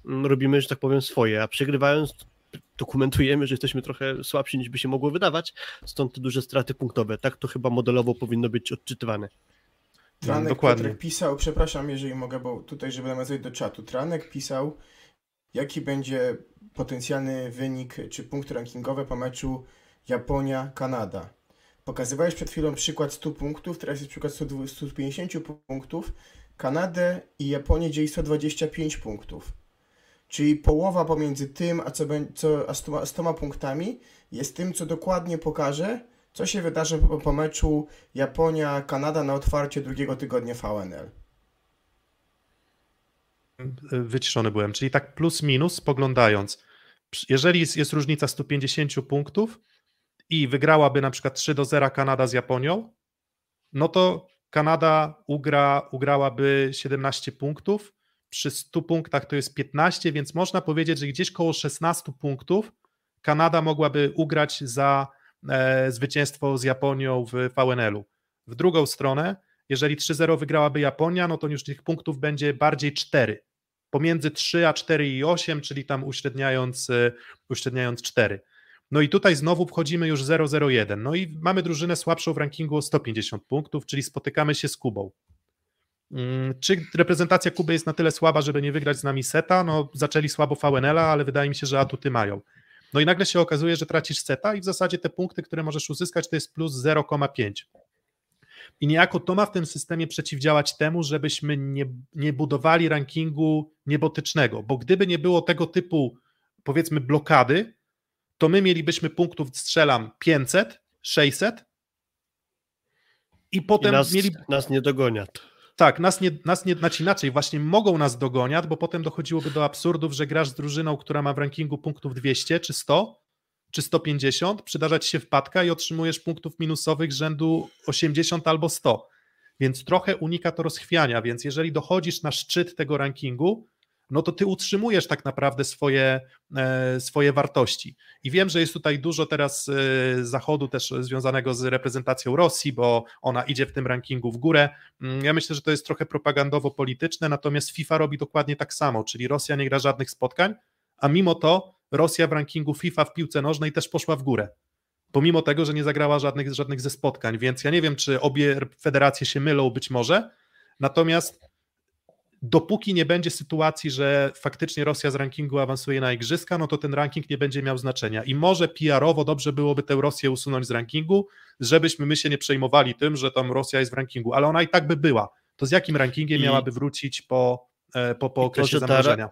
mm, robimy, że tak powiem, swoje, a przegrywając dokumentujemy, że jesteśmy trochę słabsi niż by się mogło wydawać, stąd te duże straty punktowe. Tak to chyba modelowo powinno być odczytywane. Tranek Dokładnie. Piotrek pisał, przepraszam, jeżeli mogę, bo tutaj, żeby nawiązać do czatu. Tranek pisał, jaki będzie potencjalny wynik czy punkt rankingowy po meczu Japonia-Kanada. Pokazywałeś przed chwilą przykład 100 punktów, teraz jest przykład 150 punktów. Kanadę i Japonię dzieli 125 punktów. Czyli połowa pomiędzy tym, a, co, co, a 100, 100 punktami jest tym, co dokładnie pokaże, co się wydarzy po, po meczu Japonia-Kanada na otwarcie drugiego tygodnia VNL? Wyciszony byłem, czyli tak plus minus spoglądając. Jeżeli jest, jest różnica 150 punktów i wygrałaby na przykład 3 do 0 Kanada z Japonią, no to Kanada ugra, ugrałaby 17 punktów. Przy 100 punktach to jest 15, więc można powiedzieć, że gdzieś koło 16 punktów Kanada mogłaby ugrać za zwycięstwo z Japonią w VNL-u. W drugą stronę, jeżeli 3-0 wygrałaby Japonia, no to już tych punktów będzie bardziej 4. Pomiędzy 3 a 4 i 8, czyli tam uśredniając, e, uśredniając 4. No i tutaj znowu wchodzimy już 0-0-1. No i mamy drużynę słabszą w rankingu o 150 punktów, czyli spotykamy się z Kubą. Mm, czy reprezentacja Kuby jest na tyle słaba, żeby nie wygrać z nami seta? No, zaczęli słabo VNL-a, ale wydaje mi się, że atuty mają. No i nagle się okazuje, że tracisz seta i w zasadzie te punkty, które możesz uzyskać, to jest plus 0,5. I niejako to ma w tym systemie przeciwdziałać temu, żebyśmy nie, nie budowali rankingu niebotycznego, bo gdyby nie było tego typu, powiedzmy, blokady, to my mielibyśmy punktów, strzelam 500, 600 i potem I nas, mieli... nas nie dogonią. Tak, nas nie, nas nie, znaczy inaczej, właśnie mogą nas dogoniać, bo potem dochodziłoby do absurdów, że grasz z drużyną, która ma w rankingu punktów 200 czy 100 czy 150, przydarzać się wpadka i otrzymujesz punktów minusowych rzędu 80 albo 100. Więc trochę unika to rozchwiania, więc jeżeli dochodzisz na szczyt tego rankingu, no to ty utrzymujesz tak naprawdę swoje, e, swoje wartości. I wiem, że jest tutaj dużo teraz e, zachodu też związanego z reprezentacją Rosji, bo ona idzie w tym rankingu w górę. Mm, ja myślę, że to jest trochę propagandowo-polityczne, natomiast FIFA robi dokładnie tak samo, czyli Rosja nie gra żadnych spotkań, a mimo to Rosja w rankingu FIFA w piłce nożnej też poszła w górę pomimo tego, że nie zagrała żadnych, żadnych ze spotkań, więc ja nie wiem, czy obie federacje się mylą, być może, natomiast dopóki nie będzie sytuacji, że faktycznie Rosja z rankingu awansuje na igrzyska, no to ten ranking nie będzie miał znaczenia. I może PR-owo dobrze byłoby tę Rosję usunąć z rankingu, żebyśmy my się nie przejmowali tym, że tam Rosja jest w rankingu, ale ona i tak by była. To z jakim rankingiem I... miałaby wrócić po, e, po, po okresie to, zamrożenia?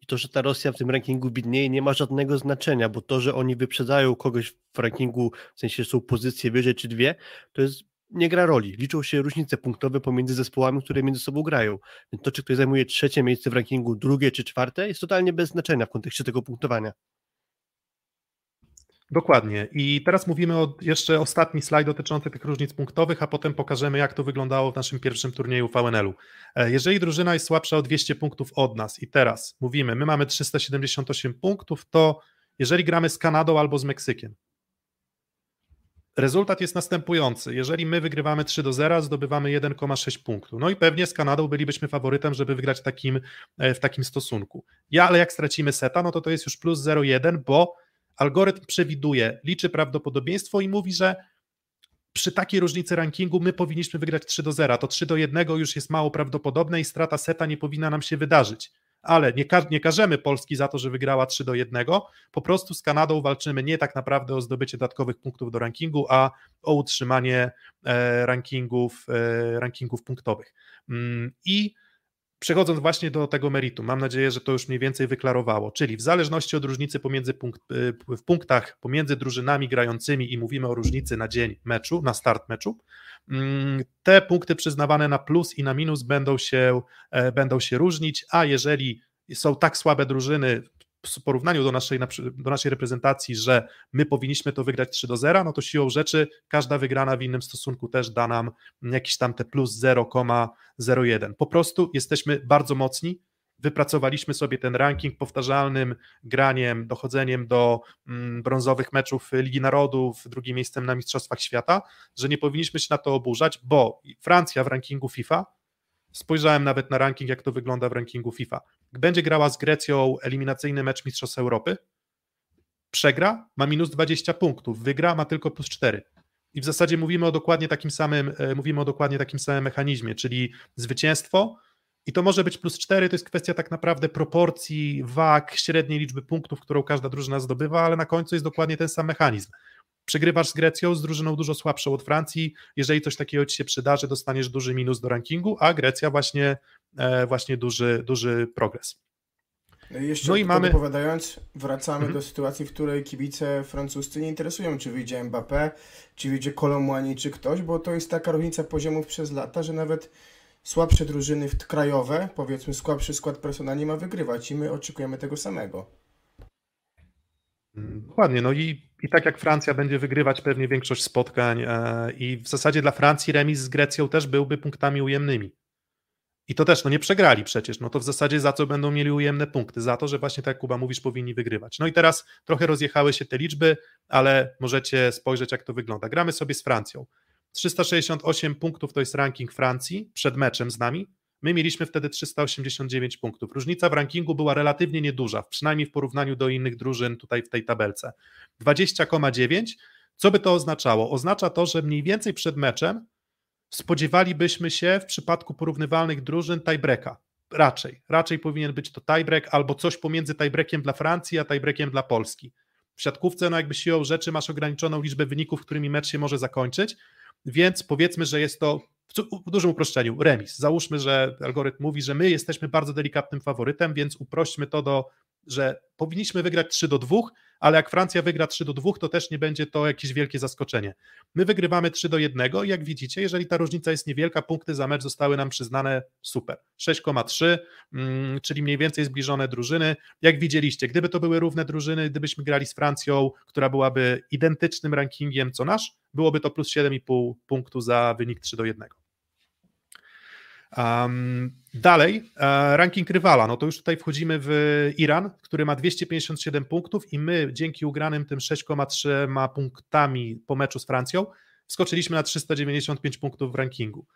I to, że ta Rosja w tym rankingu bidnieje, nie ma żadnego znaczenia, bo to, że oni wyprzedzają kogoś w rankingu, w sensie są pozycje wyżej czy dwie, to jest nie gra roli. Liczą się różnice punktowe pomiędzy zespołami, które między sobą grają. Więc to, czy ktoś zajmuje trzecie miejsce w rankingu, drugie czy czwarte, jest totalnie bez znaczenia w kontekście tego punktowania. Dokładnie. I teraz mówimy o jeszcze ostatni slajd dotyczący tych różnic punktowych, a potem pokażemy, jak to wyglądało w naszym pierwszym turnieju VNL-u. E, jeżeli drużyna jest słabsza o 200 punktów od nas i teraz mówimy, my mamy 378 punktów, to jeżeli gramy z Kanadą albo z Meksykiem, rezultat jest następujący. Jeżeli my wygrywamy 3 do 0, zdobywamy 1,6 punktu. No i pewnie z Kanadą bylibyśmy faworytem, żeby wygrać takim, e, w takim stosunku. Ja, ale jak stracimy seta, no to to jest już plus 0,1, bo algorytm przewiduje, liczy prawdopodobieństwo i mówi, że przy takiej różnicy rankingu my powinniśmy wygrać 3 do 0. To 3 do 1 już jest mało prawdopodobne i strata seta nie powinna nam się wydarzyć. Ale nie, ka nie każemy Polski za to, że wygrała 3 do 1. Po prostu z Kanadą walczymy nie tak naprawdę o zdobycie dodatkowych punktów do rankingu, a o utrzymanie e, rankingów, e, rankingów punktowych. Mm, I Przechodząc właśnie do tego meritum, mam nadzieję, że to już mniej więcej wyklarowało, czyli w zależności od różnicy pomiędzy punkt, y, w punktach pomiędzy drużynami grającymi i mówimy o różnicy na dzień meczu, na start meczu, mm, te punkty przyznawane na plus i na minus będą się, e, będą się różnić, a jeżeli są tak słabe drużyny w porównaniu do naszej, do naszej reprezentacji, że my powinniśmy to wygrać 3 do 0, no to siłą rzeczy każda wygrana w innym stosunku też da nam jakiś tam te plus 0,01. Po prostu jesteśmy bardzo mocni, wypracowaliśmy sobie ten ranking powtarzalnym graniem, dochodzeniem do mm, brązowych meczów Ligi Narodów, drugim miejscem na Mistrzostwach Świata, że nie powinniśmy się na to oburzać, bo Francja w rankingu FIFA Spojrzałem nawet na ranking, jak to wygląda w rankingu FIFA. Będzie grała z Grecją eliminacyjny mecz Mistrzostw Europy, przegra, ma minus 20 punktów, wygra, ma tylko plus 4. I w zasadzie mówimy o dokładnie takim samym, e, mówimy o dokładnie takim samym mechanizmie, czyli zwycięstwo i to może być plus 4, to jest kwestia tak naprawdę proporcji, wag, średniej liczby punktów, którą każda drużyna zdobywa, ale na końcu jest dokładnie ten sam mechanizm. Przegrywasz z Grecją, z drużyną dużo słabszą od Francji. Jeżeli coś takiego ci się przydarzy, dostaniesz duży minus do rankingu, a Grecja właśnie, właśnie duży, duży progres. No i jeszcze no i mamy... opowiadając, wracamy mhm. do sytuacji, w której kibice francuscy nie interesują, czy wyjdzie Mbappé, czy wyjdzie Kolomwani, czy ktoś, bo to jest taka różnica poziomów przez lata, że nawet słabsze drużyny krajowe, powiedzmy słabszy skład personalny nie ma wygrywać i my oczekujemy tego samego. Dokładnie, no i, i tak jak Francja będzie wygrywać pewnie większość spotkań e, i w zasadzie dla Francji remis z Grecją też byłby punktami ujemnymi. I to też, no nie przegrali przecież, no to w zasadzie za co będą mieli ujemne punkty? Za to, że właśnie tak jak Kuba mówisz, powinni wygrywać. No i teraz trochę rozjechały się te liczby, ale możecie spojrzeć jak to wygląda. Gramy sobie z Francją. 368 punktów to jest ranking Francji przed meczem z nami, My mieliśmy wtedy 389 punktów. Różnica w rankingu była relatywnie nieduża, przynajmniej w porównaniu do innych drużyn tutaj w tej tabelce. 20,9. Co by to oznaczało? Oznacza to, że mniej więcej przed meczem spodziewalibyśmy się w przypadku porównywalnych drużyn tiebreaka. Raczej. Raczej powinien być to tiebreak albo coś pomiędzy tiebreakiem dla Francji a tiebreakiem dla Polski. W siatkówce, no jakby siłą rzeczy, masz ograniczoną liczbę wyników, którymi mecz się może zakończyć, więc powiedzmy, że jest to w dużym uproszczeniu, remis. Załóżmy, że algorytm mówi, że my jesteśmy bardzo delikatnym faworytem, więc uprośćmy to do, że powinniśmy wygrać 3 do 2, ale jak Francja wygra 3 do 2, to też nie będzie to jakieś wielkie zaskoczenie. My wygrywamy 3 do 1 i jak widzicie, jeżeli ta różnica jest niewielka, punkty za mecz zostały nam przyznane super. 6,3, mm, czyli mniej więcej zbliżone drużyny. Jak widzieliście, gdyby to były równe drużyny, gdybyśmy grali z Francją, która byłaby identycznym rankingiem co nasz, byłoby to plus 7,5 punktu za wynik 3 do 1. Um, dalej, e, ranking rywala, no to już tutaj wchodzimy w Iran, który ma 257 punktów i my dzięki ugranym tym 6,3 punktami po meczu z Francją wskoczyliśmy na 395 punktów w rankingu.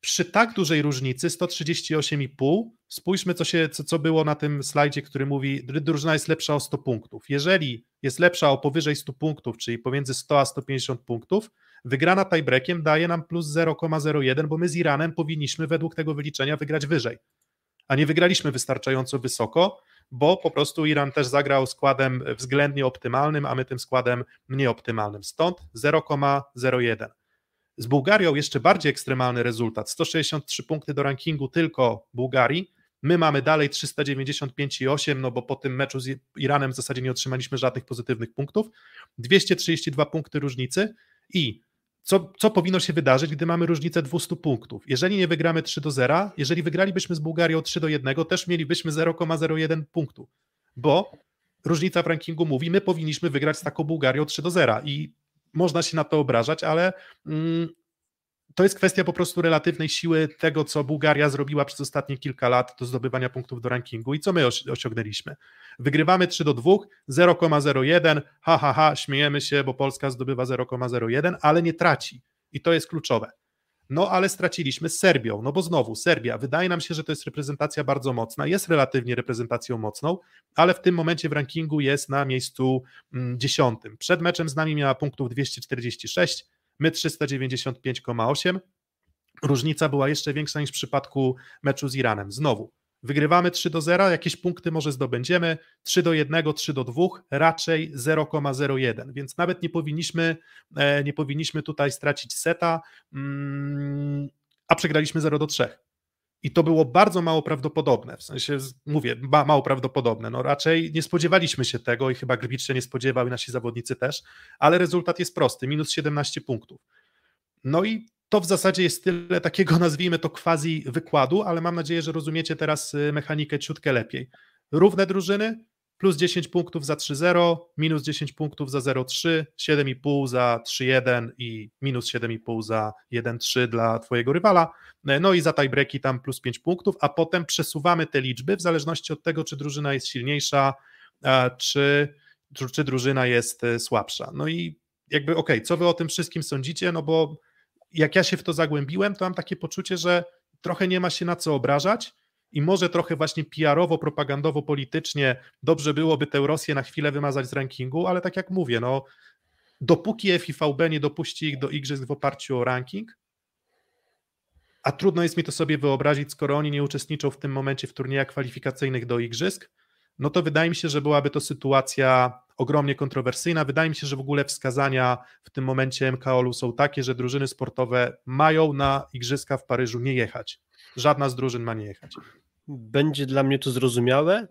Przy tak dużej różnicy, 138,5, spójrzmy co, się, co, co było na tym slajdzie, który mówi, drużyna jest lepsza o 100 punktów. Jeżeli jest lepsza o powyżej 100 punktów, czyli pomiędzy 100 a 150 punktów, Wygrana tiebreakiem daje nam plus 0,01, bo my z Iranem powinniśmy według tego wyliczenia wygrać wyżej, a nie wygraliśmy wystarczająco wysoko, bo po prostu Iran też zagrał składem względnie optymalnym, a my tym składem mniej optymalnym. Stąd 0,01. Z Bułgarią jeszcze bardziej ekstremalny rezultat. 163 punkty do rankingu tylko Bułgarii. My mamy dalej 395,8, no bo po tym meczu z Iranem w zasadzie nie otrzymaliśmy żadnych pozytywnych punktów. 232 punkty różnicy i co, co powinno się wydarzyć, gdy mamy różnicę 200 punktów? Jeżeli nie wygramy 3 do 0, jeżeli wygralibyśmy z Bułgarią 3 do 1, też mielibyśmy 0,01 punktu, bo różnica w rankingu mówi, my powinniśmy wygrać z taką Bułgarią 3 do 0 i można się na to obrażać, ale mm, to jest kwestia po prostu relatywnej siły tego, co Bułgaria zrobiła przez ostatnie kilka lat do zdobywania punktów do rankingu i co my osiągnęliśmy. Wygrywamy 3 do 2, 0,01, ha, ha, ha, śmiejemy się, bo Polska zdobywa 0,01, ale nie traci i to jest kluczowe. No ale straciliśmy z Serbią, no bo znowu Serbia, wydaje nam się, że to jest reprezentacja bardzo mocna, jest relatywnie reprezentacją mocną, ale w tym momencie w rankingu jest na miejscu mm, dziesiątym. Przed meczem z nami miała punktów 246, my 395,8. Różnica była jeszcze większa niż w przypadku meczu z Iranem. Znowu, wygrywamy 3 do 0, jakieś punkty może zdobędziemy, 3 do 1, 3 do 2, raczej 0,01, więc nawet nie powinniśmy, e, nie powinniśmy tutaj stracić seta, mm, a przegraliśmy 0 do 3. I to było bardzo mało prawdopodobne, w sensie mówię, mało prawdopodobne. No raczej nie spodziewaliśmy się tego i chyba Grbicz się nie spodziewał i nasi zawodnicy też, ale rezultat jest prosty, minus 17 punktów. No i to w zasadzie jest tyle takiego, nazwijmy to quasi wykładu, ale mam nadzieję, że rozumiecie teraz y, mechanikę ciutkę lepiej. Równe drużyny, plus 10 punktów za 3-0, minus 10 punktów za 0-3, 7,5 za 3-1 i minus 7,5 za 1-3 dla twojego rywala, no i za tiebreaki tam plus 5 punktów, a potem przesuwamy te liczby w zależności od tego, czy drużyna jest silniejsza, czy, czy drużyna jest e, słabsza. No i jakby okej, okay, co wy o tym wszystkim sądzicie, no bo jak ja się w to zagłębiłem, to mam takie poczucie, że trochę nie ma się na co obrażać, i może trochę właśnie PR-owo, propagandowo, politycznie dobrze byłoby tę Rosję na chwilę wymazać z rankingu, ale tak jak mówię, no dopóki FIVB nie dopuści ich do igrzysk w oparciu o ranking, a trudno jest mi to sobie wyobrazić, skoro oni nie uczestniczą w tym momencie w turniejach kwalifikacyjnych do igrzysk, no to wydaje mi się, że byłaby to sytuacja ogromnie kontrowersyjna. Wydaje mi się, że w ogóle wskazania w tym momencie MKOL-u są takie, że drużyny sportowe mają na igrzyska w Paryżu nie jechać. Żadna z drużyn ma nie jechać będzie dla mnie to zrozumiałe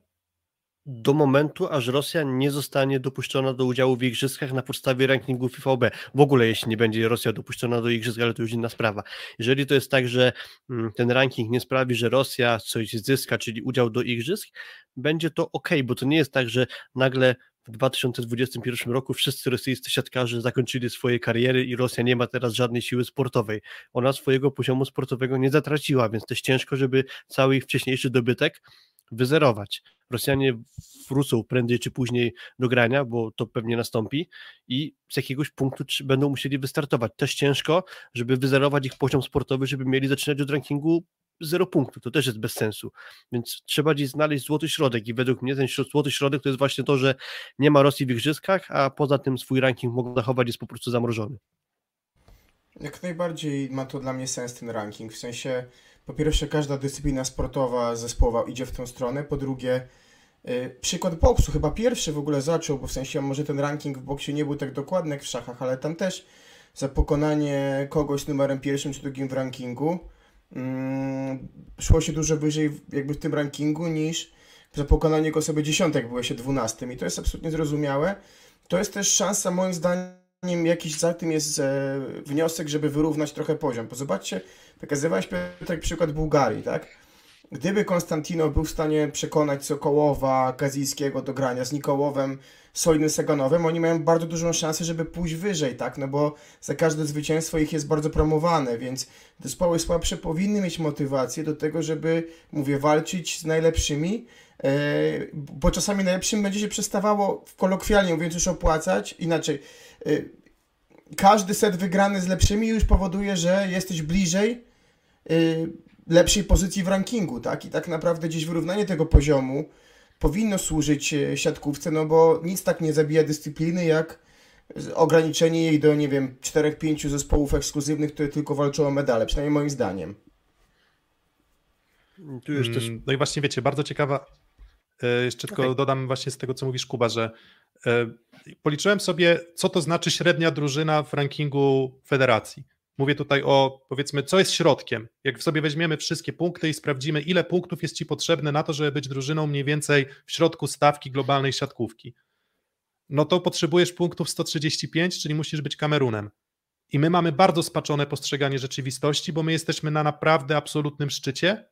do momentu, aż Rosja nie zostanie dopuszczona do udziału w igrzyskach na podstawie rankingu FIFAB. W ogóle jeśli nie będzie Rosja dopuszczona do igrzysk, ale to już inna sprawa. Jeżeli to jest tak, że mm, ten ranking nie sprawi, że Rosja coś zyska, czyli udział do igrzysk, będzie to ok, bo to nie jest tak, że nagle w 2021 roku wszyscy rosyjscy siatkarze zakończyli swoje kariery i Rosja nie ma teraz żadnej siły sportowej. Ona swojego poziomu sportowego nie zatraciła, więc też ciężko, żeby cały ich wcześniejszy dobytek wyzerować. Rosjanie wrócą prędzej czy później do grania, bo to pewnie nastąpi i z jakiegoś punktu będą musieli wystartować. Też ciężko, żeby wyzerować ich poziom sportowy, żeby mieli zaczynać od rankingu zero punktów, to też jest bez sensu. Więc trzeba gdzieś znaleźć złoty środek i według mnie ten złoty środek to jest właśnie to, że nie ma Rosji w igrzyskach, a poza tym swój ranking mogą zachować, jest po prostu zamrożony. Jak najbardziej ma to dla mnie sens ten ranking, w sensie po pierwsze każda dyscyplina sportowa, zespołowa idzie w tę stronę, po drugie yy, przykład boksu chyba pierwszy w ogóle zaczął, bo w sensie może ten ranking w boksie nie był tak dokładny jak w szachach, ale tam też za pokonanie kogoś numerem pierwszym czy drugim w rankingu mm, szło się dużo wyżej jakby w tym rankingu niż za pokonanie go sobie dziesiątek było się dwunastym i to jest absolutnie zrozumiałe. To jest też szansa moim zdaniem jakiś za tym jest e, wniosek, żeby wyrównać trochę poziom. Bo zobaczcie, pokazywałeś tak przykład Bułgarii, tak? Gdyby Konstantino był w stanie przekonać Sokołowa, Kazijskiego do grania z Nikołowem, solidnym Saganowem, oni mają bardzo dużą szansę, żeby pójść wyżej, tak? No bo za każde zwycięstwo ich jest bardzo promowane, więc zespoły słabsze powinny mieć motywację do tego, żeby, mówię, walczyć z najlepszymi, e, bo czasami najlepszym będzie się przestawało, kolokwialnie mówiąc, już opłacać, inaczej, e, każdy set wygrany z lepszymi już powoduje, że jesteś bliżej e, lepszej pozycji w rankingu, tak? I tak naprawdę gdzieś wyrównanie tego poziomu powinno służyć e, siatkówce, no bo nic tak nie zabija dyscypliny jak ograniczenie jej do, nie wiem, 4-5 zespołów ekskluzywnych, które tylko walczą o medale, przynajmniej moim zdaniem. Tu już też... Mm, no i właśnie wiecie, bardzo ciekawa, e, jeszcze tylko okay. dodam właśnie z tego, co mówisz Kuba, że e, policzyłem sobie, co to znaczy średnia drużyna w rankingu federacji. Mówię tutaj o, powiedzmy, co jest środkiem. Jak sobie weźmiemy wszystkie punkty i sprawdzimy, ile punktów jest ci potrzebne na to, żeby być drużyną mniej więcej w środku stawki globalnej siatkówki, no to potrzebujesz punktów 135, czyli musisz być Kamerunem. I my mamy bardzo spaczone postrzeganie rzeczywistości, bo my jesteśmy na naprawdę absolutnym szczycie,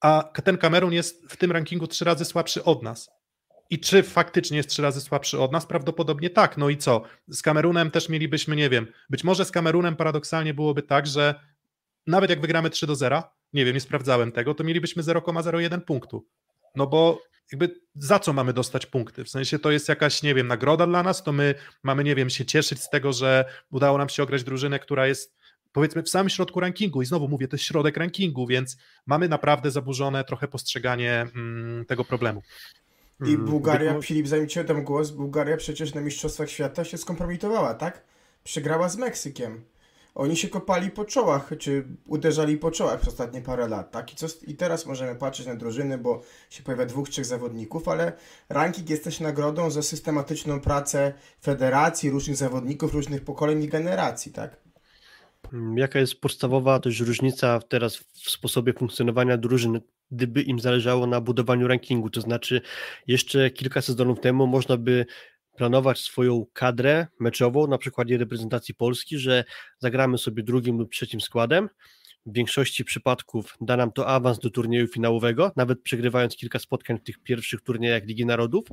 a ten Kamerun jest w tym rankingu trzy razy słabszy od nas. I czy faktycznie jest trzy razy słabszy od nas? Prawdopodobnie tak. No i co? Z Kamerunem też mielibyśmy, nie wiem, być może z Kamerunem paradoksalnie byłoby tak, że nawet jak wygramy 3 do 0, nie wiem, nie sprawdzałem tego, to mielibyśmy 0,01 punktu. No bo jakby za co mamy dostać punkty? W sensie to jest jakaś, nie wiem, nagroda dla nas, to my mamy, nie wiem, się cieszyć z tego, że udało nam się ograć drużynę, która jest powiedzmy w samym środku rankingu i znowu mówię, to jest środek rankingu, więc mamy naprawdę zaburzone trochę postrzeganie mm, tego problemu. I mm, Bułgaria. Filip, zanim ci oddam głos, Bułgaria przecież na Mistrzostwach Świata się skompromitowała, tak? Przegrała z Meksykiem. Oni się kopali po czołach, czy uderzali po czołach przez ostatnie parę lat, tak? I, co, I teraz możemy patrzeć na drużyny, bo się pojawia dwóch, trzech zawodników, ale ranking jest też nagrodą za systematyczną pracę federacji, różnych zawodników, różnych pokoleń i generacji, tak? Mm, jaka jest podstawowa też różnica teraz w sposobie funkcjonowania drużyn, gdyby im zależało na budowaniu rankingu? To znaczy, jeszcze kilka sezonów temu można by planować swoją kadrę meczową na przykładzie reprezentacji Polski, że zagramy sobie drugim lub trzecim składem. W większości przypadków da nam to awans do turnieju finałowego, nawet przegrywając kilka spotkań w tych pierwszych turniejach Ligi Narodów,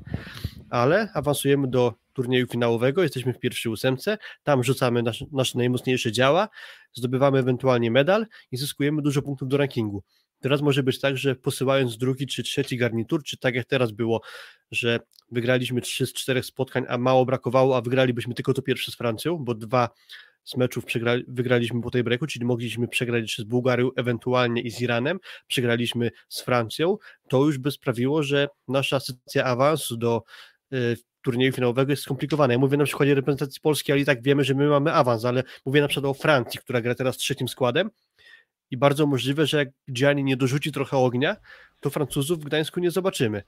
ale awansujemy do turnieju finałowego, jesteśmy w pierwszej ósemce, tam rzucamy nasz, nasze najmocniejsze działa, zdobywamy ewentualnie medal i zyskujemy dużo punktów do rankingu. Teraz może być tak, że posyłając drugi czy trzeci garnitur, czy tak jak teraz było, że wygraliśmy trzy z czterech spotkań, a mało brakowało, a wygralibyśmy tylko to pierwsze z Francją, bo dwa z meczów wygraliśmy po tej breaku, czyli mogliśmy przegrać z Bułgarią, ewentualnie i z Iranem, przegraliśmy z Francją, to już by sprawiło, że nasza sytuacja awansu do y, turnieju finałowego jest skomplikowana. Ja mówię na przykładzie reprezentacji Polski, ale i tak wiemy, że my mamy awans, ale mówię na przykład o Francji, która gra teraz trzecim składem i bardzo możliwe, że jak Gianni nie dorzuci trochę ognia, to Francuzów w Gdańsku nie zobaczymy.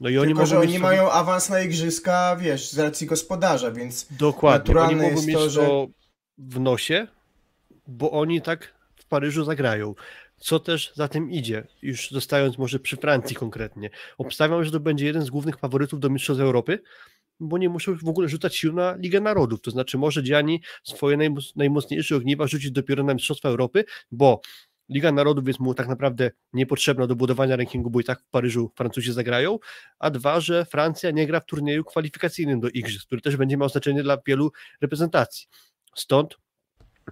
No i oni Tylko, że oni sobie... mają awans na igrzyska, wiesz, z racji gospodarza, więc Dokładnie, oni mogą mieć to, że... to w nosie, bo oni tak w Paryżu zagrają. Co też za tym idzie, już zostając może przy Francji konkretnie. Obstawiam, że to będzie jeden z głównych faworytów do Mistrzostw Europy, bo nie muszą w ogóle rzucać sił na Ligę Narodów. To znaczy, może Gianni swoje najmocniejsze ogniwa rzucić dopiero na Mistrzostwa Europy, bo Liga Narodów jest mu tak naprawdę niepotrzebna do budowania rankingu, bo i tak w Paryżu Francuzi zagrają, a dwa, że Francja nie gra w turnieju kwalifikacyjnym do Igrzysk, który też będzie miał znaczenie dla wielu reprezentacji. Stąd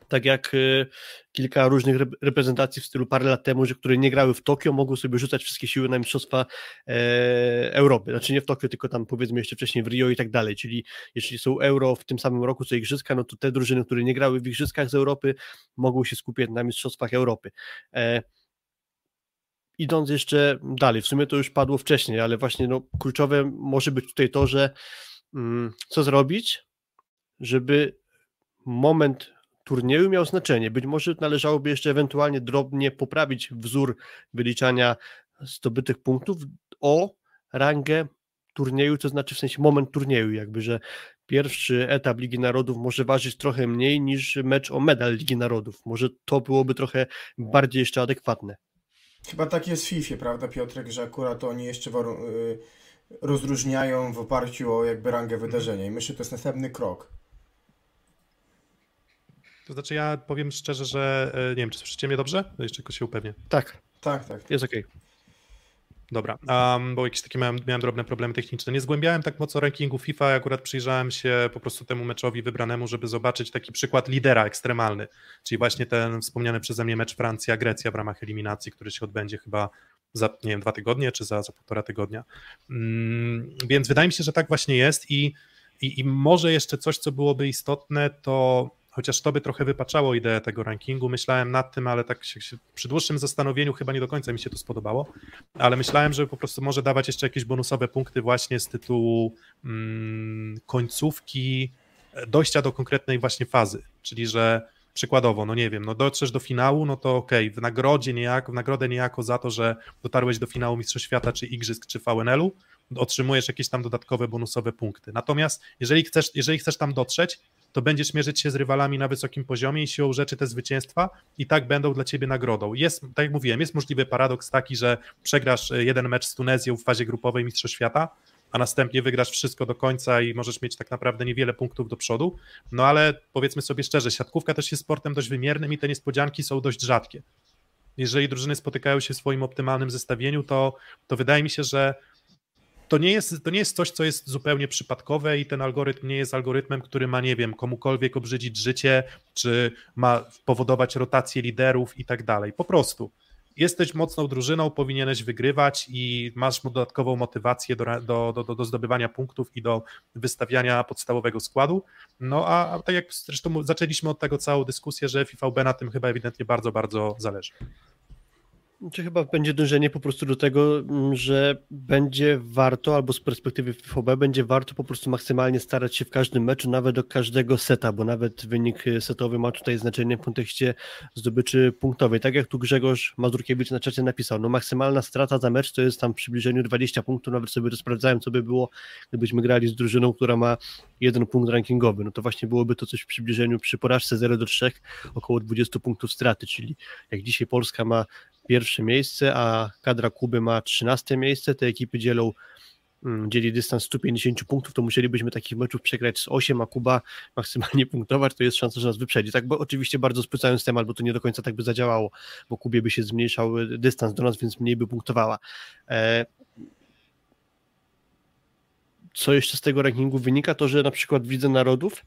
tak jak y, kilka różnych reprezentacji w stylu parę lat temu, że które nie grały w Tokio, mogły sobie rzucać wszystkie siły na Mistrzostwa e, Europy. Znaczy nie w Tokio, tylko tam powiedzmy jeszcze wcześniej w Rio i tak dalej. Czyli jeśli są Euro w tym samym roku co Igrzyska, no to te drużyny, które nie grały w Igrzyskach z Europy, mogą się skupiać na Mistrzostwach Europy. E, idąc jeszcze dalej, w sumie to już padło wcześniej, ale właśnie no, kluczowe może być tutaj to, że mm, co zrobić, żeby moment turnieju miał znaczenie. Być może należałoby jeszcze ewentualnie drobnie poprawić wzór wyliczania zdobytych punktów o rangę turnieju, to znaczy w sensie moment turnieju, jakby, że pierwszy etap Ligi Narodów może ważyć trochę mniej niż mecz o medal Ligi Narodów. Może to byłoby trochę bardziej jeszcze adekwatne. Chyba tak jest w FIFA, prawda Piotrek, że akurat oni jeszcze y, rozróżniają w oparciu o jakby rangę wydarzenia i myślę, że to jest następny krok. To znaczy ja powiem szczerze, że e, nie wiem, czy słyszycie mnie dobrze? Jeszcze tylko się upewnię. Tak. Tak, tak. Jest okej. Okay. Dobra, um, bo jakieś takie miałem, miałem drobne problemy techniczne. Nie zgłębiałem tak mocno rankingu FIFA, akurat przyjrzałem się po prostu temu meczowi wybranemu, żeby zobaczyć taki przykład lidera ekstremalny, czyli właśnie ten wspomniany przeze mnie mecz Francja-Grecja w ramach eliminacji, który się odbędzie chyba za, nie wiem, dwa tygodnie, czy za, za półtora tygodnia. Mm, więc wydaje mi się, że tak właśnie jest i, i, i może jeszcze coś, co byłoby istotne, to chociaż to by trochę wypaczało ideę tego rankingu. Myślałem nad tym, ale tak się, się, przy dłuższym zastanowieniu chyba nie do końca mi się to spodobało, ale myślałem, że po prostu może dawać jeszcze jakieś bonusowe punkty właśnie z tytułu mm, końcówki, e, dojścia do konkretnej właśnie fazy, czyli że przykładowo, no nie wiem, no dotrzesz do finału, no to okej, okay, w nagrodzie niejako, w nagrodę niejako za to, że dotarłeś do finału Mistrzostw Świata, czy Igrzysk, czy VNL-u, otrzymujesz jakieś tam dodatkowe bonusowe punkty. Natomiast jeżeli chcesz, jeżeli chcesz tam dotrzeć, to będziesz mierzyć się z rywalami na wysokim poziomie i siłą rzeczy te zwycięstwa i tak będą dla ciebie nagrodą. Jest, tak jak mówiłem, jest możliwy paradoks taki, że przegrasz e, jeden mecz z Tunezją w fazie grupowej Mistrzostw Świata, a następnie wygrasz wszystko do końca i możesz mieć tak naprawdę niewiele punktów do przodu. No ale powiedzmy sobie szczerze, siatkówka też jest sportem dość wymiernym i te niespodzianki są dość rzadkie. Jeżeli drużyny spotykają się w swoim optymalnym zestawieniu, to, to wydaje mi się, że to nie, jest, to nie jest coś, co jest zupełnie przypadkowe i ten algorytm nie jest algorytmem, który ma, nie wiem, komukolwiek obrzydzić życie, czy ma powodować rotację liderów i tak dalej. Po prostu jesteś mocną drużyną, powinieneś wygrywać i masz dodatkową motywację do, do, do, do zdobywania punktów i do wystawiania podstawowego składu. No a, a tak jak zresztą zaczęliśmy od tego całą dyskusję, że FIVB na tym chyba ewidentnie bardzo, bardzo zależy. Czy chyba będzie dążenie po prostu do tego, mm, że będzie warto, albo z perspektywy FIFOB będzie warto po prostu maksymalnie starać się w każdym meczu, nawet do każdego seta, bo nawet wynik y, setowy ma tutaj znaczenie w kontekście zdobyczy punktowej. Tak jak tu Grzegorz Mazurkiewicz na czacie napisał, no maksymalna strata za mecz to jest tam w przybliżeniu 20 punktów, nawet sobie to sprawdzałem, co by było, gdybyśmy grali z drużyną, która ma jeden punkt rankingowy, no to właśnie byłoby to coś w przybliżeniu przy porażce 0 do 3, około 20 punktów straty, czyli jak dzisiaj Polska ma pierwsze miejsce, a kadra Kuby ma 13 miejsce. Te ekipy dzielą mm, dzieli dystans 150 punktów, to musielibyśmy takich meczów przegrać z 8, a Kuba maksymalnie punktować, to jest szansa, że nas wyprzedzi. Tak, bo oczywiście bardzo spłycając temat, bo to nie do końca tak by zadziałało, bo Kubie by się zmniejszał dystans do nas, więc mniej by punktowała. E, co jeszcze z tego rankingu wynika, to że na przykład w Lidze Narodów,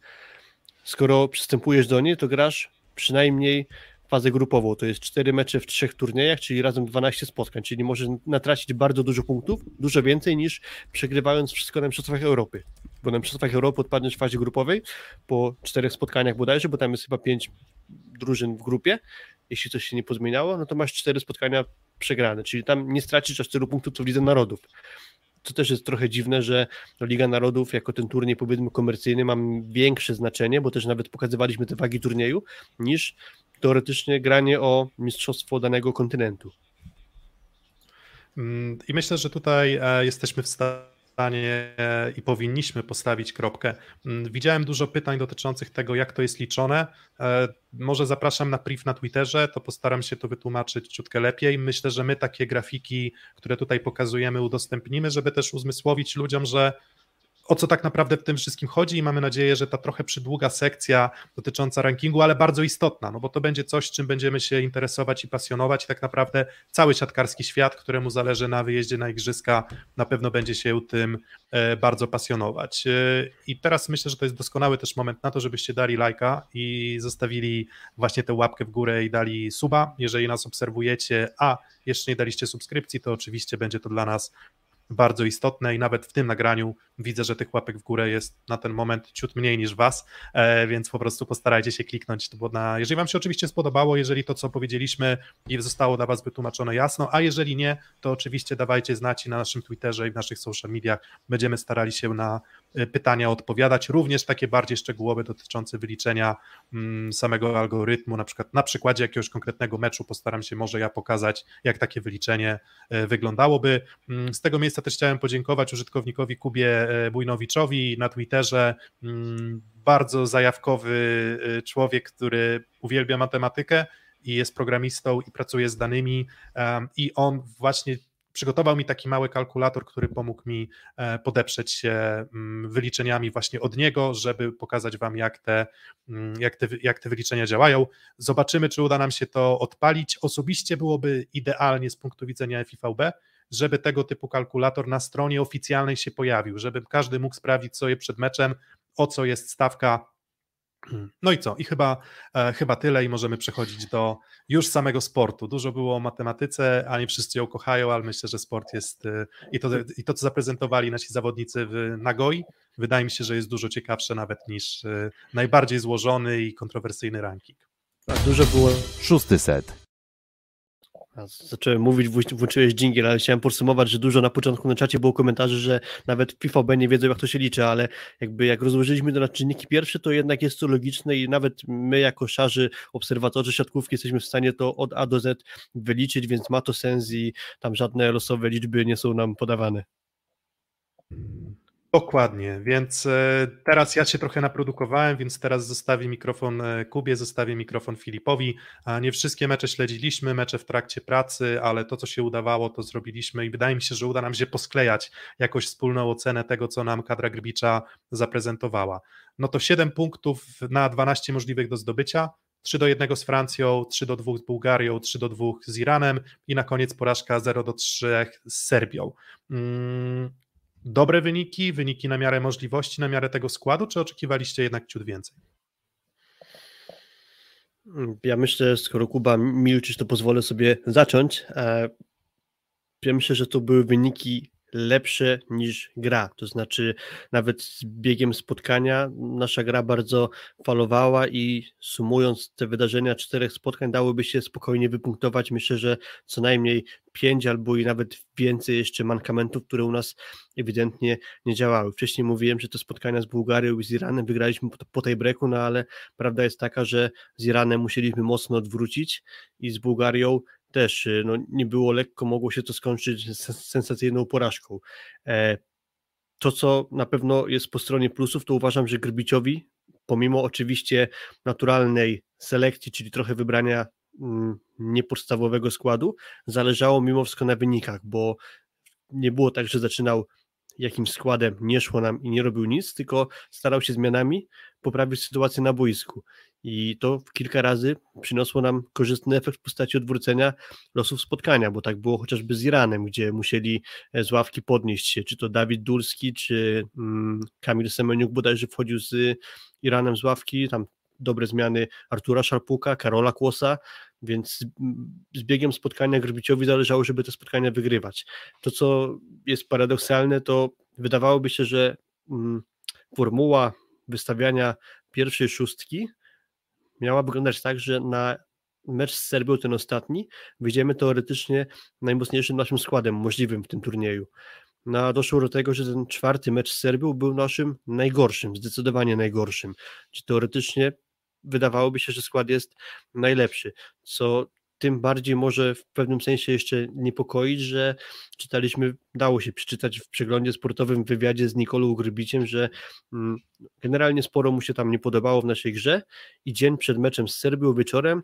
skoro przystępujesz do niej, to grasz przynajmniej fazę grupową. To jest 4 mecze w trzech turniejach, czyli razem 12 spotkań, czyli możesz natracić bardzo dużo punktów, dużo więcej niż przegrywając wszystko na Mistrzostwach Europy. Bo na Mistrzostwach Europy odpadniesz w fazie grupowej po czterech spotkaniach bodajże, bo tam jest chyba pięć drużyn w grupie, jeśli coś się nie pozmieniało, no to masz cztery spotkania przegrane, czyli tam nie stracisz aż tylu punktów, co w Lidze Narodów to też jest trochę dziwne, że Liga Narodów jako ten turniej powiedzmy komercyjny ma większe znaczenie, bo też nawet pokazywaliśmy te wagi turnieju, niż teoretycznie granie o mistrzostwo danego kontynentu. Mm, I myślę, że tutaj e, jesteśmy w stanie e, i powinniśmy postawić kropkę. Mm, widziałem dużo pytań dotyczących tego, jak to jest liczone. E, może zapraszam na priv na Twitterze, to postaram się to wytłumaczyć ciutkę lepiej. Myślę, że my takie grafiki, które tutaj pokazujemy, udostępnimy, żeby też uzmysłowić ludziom, że o co tak naprawdę w tym wszystkim chodzi i mamy nadzieję, że ta trochę przydługa sekcja dotycząca rankingu, ale bardzo istotna, no bo to będzie coś, czym będziemy się interesować i pasjonować i tak naprawdę cały siatkarski świat, któremu zależy na wyjeździe na igrzyska, na pewno będzie się tym e, bardzo pasjonować. E, I teraz myślę, że to jest doskonały też moment na to, żebyście dali lajka i zostawili właśnie tę łapkę w górę i dali suba, jeżeli nas obserwujecie, a jeszcze nie daliście subskrypcji, to oczywiście będzie to dla nas bardzo istotne i nawet w tym nagraniu widzę, że tych łapek w górę jest na ten moment ciut mniej niż was, e, więc po prostu postarajcie się kliknąć, bo na, jeżeli wam się oczywiście spodobało, jeżeli to, co powiedzieliśmy zostało dla was wytłumaczone jasno, a jeżeli nie, to oczywiście dawajcie znać na naszym Twitterze i w naszych social mediach będziemy starali się na e, pytania odpowiadać, również takie bardziej szczegółowe dotyczące wyliczenia mm, samego algorytmu, na przykład na przykładzie jakiegoś konkretnego meczu postaram się może ja pokazać, jak takie wyliczenie e, wyglądałoby. Mm, z tego miejsca też chciałem podziękować użytkownikowi Kubie Bujnowiczowi na Twitterze. Mm, bardzo zajawkowy e, człowiek, który uwielbia matematykę i jest programistą i pracuje z danymi i on właśnie przygotował mi taki mały kalkulator, który pomógł mi e, podeprzeć się mm, wyliczeniami właśnie od niego, żeby pokazać Wam, jak te, mm, jak te, jak te wyliczenia działają. Zobaczymy, czy uda nam się to odpalić. Osobiście byłoby idealnie z punktu widzenia FIVB, żeby tego typu kalkulator na stronie oficjalnej się pojawił, żeby każdy mógł sprawdzić sobie przed meczem, o co jest stawka. No i co? I chyba, e, chyba tyle i możemy przechodzić do już samego sportu. Dużo było o matematyce, a nie wszyscy ją kochają, ale myślę, że sport jest e, i to, i to co zaprezentowali nasi zawodnicy w Nagoi, wydaje mi się, że jest dużo ciekawsze nawet niż e, najbardziej złożony i kontrowersyjny ranking. Tak, dużo było. Szósty set. Zacząłem mówić, włączyłeś dżingiel, ale chciałem podsumować, że dużo na początku na czacie było komentarzy, że nawet FIFAB nie wiedzą, jak to się liczy, ale jakby jak rozłożyliśmy to na czynniki pierwsze, to jednak jest to logiczne i nawet my jako szarzy obserwatorzy siatkówki jesteśmy w stanie to od A do Z wyliczyć, więc ma to sens i tam żadne losowe liczby nie są nam podawane. Dokładnie, więc e, teraz ja się trochę naprodukowałem, więc teraz zostawię mikrofon e, Kubie, zostawię mikrofon Filipowi. Nie wszystkie mecze śledziliśmy, mecze w trakcie pracy, ale to, co się udawało, to zrobiliśmy i wydaje mi się, że uda nam się posklejać jakoś wspólną ocenę tego, co nam kadra Grbicza zaprezentowała. No to 7 punktów na 12 możliwych do zdobycia, 3 do 1 z Francją, 3 do 2 z Bułgarią, 3 do 2 z Iranem i na koniec porażka 0 do 3 z Serbią. Dobre wyniki, wyniki na miarę możliwości, na miarę tego składu, czy oczekiwaliście jednak ciut więcej? Ja myślę, skoro Kuba milczysz, to pozwolę sobie zacząć. E, ja myślę, że to były wyniki lepsze niż gra. To znaczy, nawet z biegiem spotkania nasza gra bardzo falowała i sumując te wydarzenia czterech spotkań, dałoby się spokojnie wypunktować. Myślę, że co najmniej pięć albo i nawet więcej jeszcze mankamentów, które u nas ewidentnie nie działały. Wcześniej mówiłem, że te spotkania z Bułgarią i z Iranem wygraliśmy po tej breku, no ale prawda jest taka, że z Iranem musieliśmy mocno odwrócić i z Bułgarią też y, no, nie było lekko, mogło się to skończyć sensacyjną porażką. E, to, co na pewno jest po stronie plusów, to uważam, że Grbiciowi, pomimo oczywiście naturalnej selekcji, czyli trochę wybrania mm, niepodstawowego składu, zależało mimo wszystko na wynikach, bo nie było tak, że zaczynał jakimś składem, nie szło nam i nie robił nic, tylko starał się zmianami poprawić sytuację na boisku. I to kilka razy przyniosło nam korzystny efekt w postaci odwrócenia losów spotkania, bo tak było chociażby z Iranem, gdzie musieli e, z ławki podnieść się, czy to Dawid Dulski, czy mm, Kamil Semeniuk bodajże wchodził z Iranem z ławki, tam dobre zmiany Artura Szarpuka, Karola Kłosa, więc z biegiem spotkania Grbiciowi zależało, żeby te spotkania wygrywać. To, co jest paradoksalne, to wydawałoby się, że mm, formuła wystawiania pierwszej szóstki miała wyglądać tak, że na mecz z Serbią, ten ostatni, wyjdziemy teoretycznie najmocniejszym naszym składem możliwym w tym turnieju. No a doszło do tego, że ten czwarty mecz z Serbią był naszym najgorszym, zdecydowanie najgorszym. Czyli teoretycznie wydawałoby się, że skład jest najlepszy, co tym bardziej może w pewnym sensie jeszcze niepokoić, że czytaliśmy, dało się przeczytać w przeglądzie sportowym w wywiadzie z Nikolą Grybiciem, że mm, generalnie sporo mu się tam nie podobało w naszej grze i dzień przed meczem z Serbią wieczorem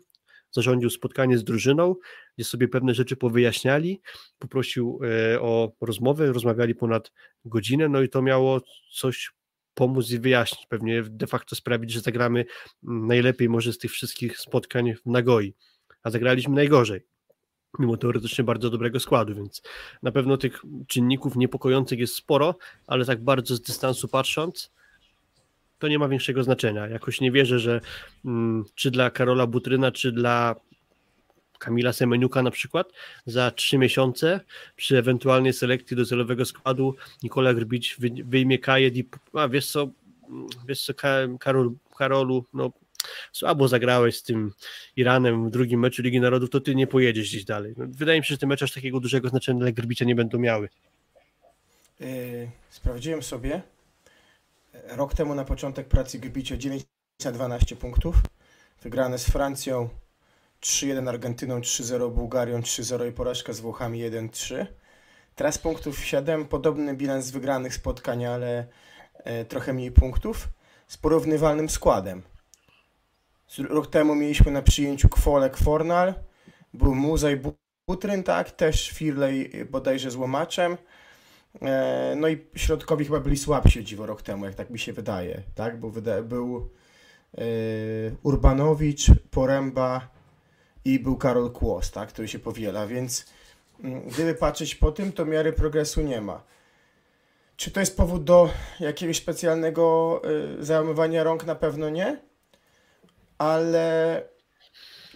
zarządził spotkanie z drużyną, gdzie sobie pewne rzeczy powyjaśniali, poprosił e, o rozmowę, rozmawiali ponad godzinę, no i to miało coś pomóc i wyjaśnić, pewnie de facto sprawić, że zagramy najlepiej może z tych wszystkich spotkań w Nagoi a zagraliśmy najgorzej. Mimo teoretycznie bardzo dobrego składu, więc na pewno tych czynników niepokojących jest sporo, ale tak bardzo z dystansu patrząc, to nie ma większego znaczenia. Jakoś nie wierzę, że mm, czy dla Karola Butryna, czy dla Kamila Semeniuka na przykład za trzy miesiące przy ewentualnej selekcji do celowego składu Nikola Grbić wyjmie kajet i a wiesz co, wiesz co Karol, Karolu, no słabo zagrałeś z tym Iranem w drugim meczu Ligi Narodów, to ty nie pojedziesz gdzieś dalej. No, wydaje mi się, że te mecze aż takiego dużego znaczenia dla Grbicia nie będą miały. Yy, sprawdziłem sobie. Rok temu na początek pracy Grbicia 9 na 12 punktów. Wygrane z Francją 3-1 Argentyną, 3-0 Bułgarią, 3-0 i porażka z Włochami 1-3. Teraz punktów 7, podobny bilans wygranych spotkań, ale e, trochę mniej punktów z porównywalnym składem. Rok temu mieliśmy na przyjęciu Kwolek Fornal, był Muzaj Butryn, tak, też Firley bodajże z Łomaczem. E, no i środkowi chyba byli słabsi dziwo rok temu, jak tak mi się wydaje, tak, bo był e, Urbanowicz, Poręba i był Karol Kłos, tak, który się powiela, więc mm, gdyby patrzeć po tym, to miary progresu nie ma. Czy to jest powód do jakiegoś specjalnego y, załamywania rąk? Na pewno nie ale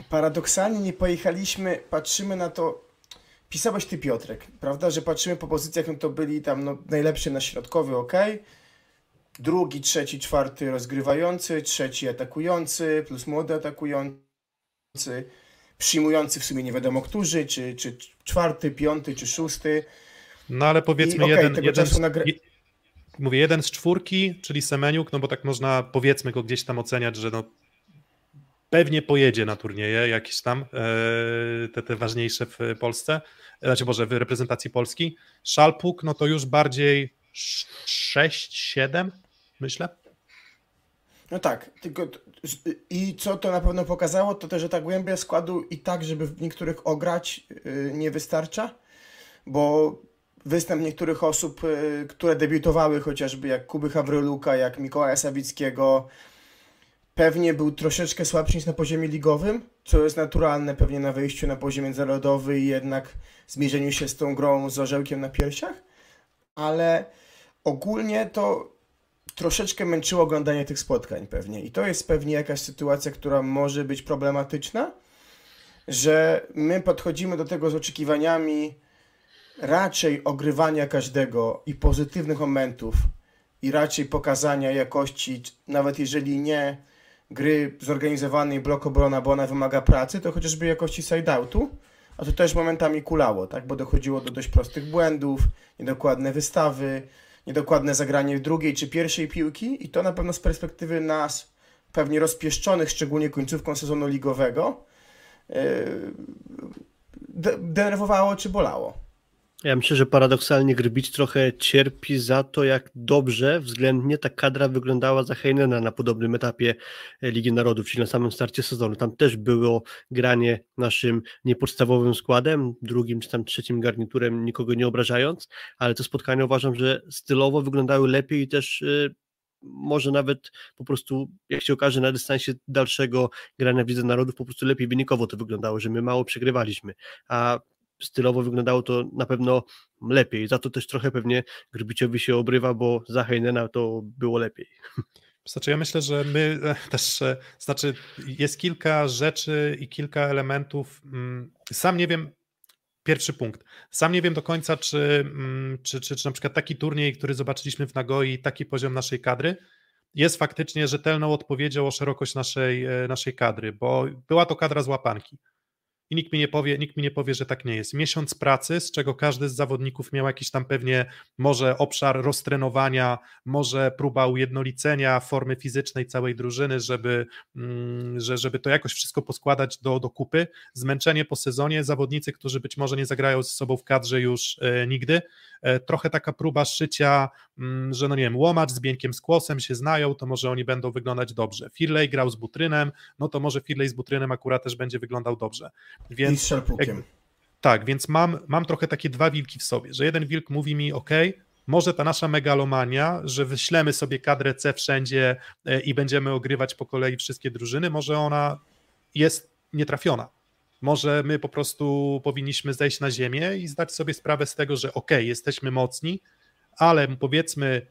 paradoksalnie nie pojechaliśmy, patrzymy na to, pisałeś ty Piotrek, prawda, że patrzymy po pozycjach, no to byli tam no, najlepszy na środkowy, ok, drugi, trzeci, czwarty rozgrywający, trzeci atakujący, plus młody atakujący, przyjmujący w sumie nie wiadomo którzy, czy, czy czwarty, piąty, czy szósty. No ale powiedzmy I, okay, jeden, jeden z, mówię jeden z czwórki, czyli Semeniuk, no bo tak można powiedzmy go gdzieś tam oceniać, że no pewnie pojedzie na turnieje jakieś tam, e, te, te ważniejsze w Polsce, znaczy może w reprezentacji Polski. Szalpuk, no to już bardziej 6-7, myślę. No tak, tylko i co to na pewno pokazało, to też, że ta głębia składu i tak, żeby w niektórych ograć, y, nie wystarcza, bo występ niektórych osób, y, które debiutowały, chociażby jak Kuby Hawryluka, jak Mikołaja Sawickiego, pewnie był troszeczkę słabszy niż na poziomie ligowym, co jest naturalne pewnie na wejściu na poziom międzynarodowy i jednak zmierzeniu się z tą grą z orzełkiem na piersiach, ale ogólnie to troszeczkę męczyło oglądanie tych spotkań pewnie. I to jest pewnie jakaś sytuacja, która może być problematyczna, że my podchodzimy do tego z oczekiwaniami raczej ogrywania każdego i pozytywnych momentów i raczej pokazania jakości, nawet jeżeli nie gry zorganizowanej blok obrona, bo ona wymaga pracy, to chociażby jakości side-outu, a to też momentami kulało, tak, bo dochodziło do dość prostych błędów, niedokładne wystawy, niedokładne zagranie drugiej czy pierwszej piłki i to na pewno z perspektywy nas, pewnie rozpieszczonych, szczególnie końcówką sezonu ligowego, yy, denerwowało czy bolało. Ja myślę, że paradoksalnie Grbić trochę cierpi za to, jak dobrze względnie ta kadra wyglądała za Heinena na podobnym etapie Ligi Narodów, czyli na samym starcie sezonu. Tam też było granie naszym niepodstawowym składem, drugim czy tam trzecim garniturem, nikogo nie obrażając, ale te spotkania uważam, że stylowo wyglądały lepiej i też y, może nawet po prostu, jak się okaże, na dystansie dalszego grania w Lidze Narodów, po prostu lepiej wynikowo to wyglądało, że my mało przegrywaliśmy. A stylowo wyglądało to na pewno lepiej. Za to też trochę pewnie Grbiciowi się obrywa, bo za Heinena to było lepiej. Znaczy, ja myślę, że my e, też, e, znaczy, jest kilka rzeczy i kilka elementów. Mm, sam nie wiem, pierwszy punkt. Sam nie wiem do końca, czy, mm, czy, czy, czy na przykład taki turniej, który zobaczyliśmy w Nagoi, taki poziom naszej kadry, jest faktycznie rzetelną odpowiedzią o szerokość naszej, e, naszej kadry, bo była to kadra z łapanki i nikt mi nie powie, nikt mi nie powie, że tak nie jest. Miesiąc pracy, z czego każdy z zawodników miał jakiś tam pewnie może obszar roztrenowania, może próba ujednolicenia formy fizycznej całej drużyny, żeby, mm, że, żeby to jakoś wszystko poskładać do, do kupy. Zmęczenie po sezonie, zawodnicy, którzy być może nie zagrają ze sobą w kadrze już e, nigdy, E, trochę taka próba szycia, że no nie wiem, Łomacz z Bieńkiem z Kłosem się znają, to może oni będą wyglądać dobrze. Firley grał z Butrynem, no to może Firley z Butrynem akurat też będzie wyglądał dobrze. Więc, I z Szarpukiem. Tak, więc mam, mam trochę takie dwa wilki w sobie, że jeden wilk mówi mi, ok, może ta nasza megalomania, że wyślemy sobie kadrę C wszędzie e, i będziemy ogrywać po kolei wszystkie drużyny, może ona jest nietrafiona. Może my po prostu powinniśmy zejść na ziemię i zdać sobie sprawę z tego, że ok, jesteśmy mocni, ale powiedzmy,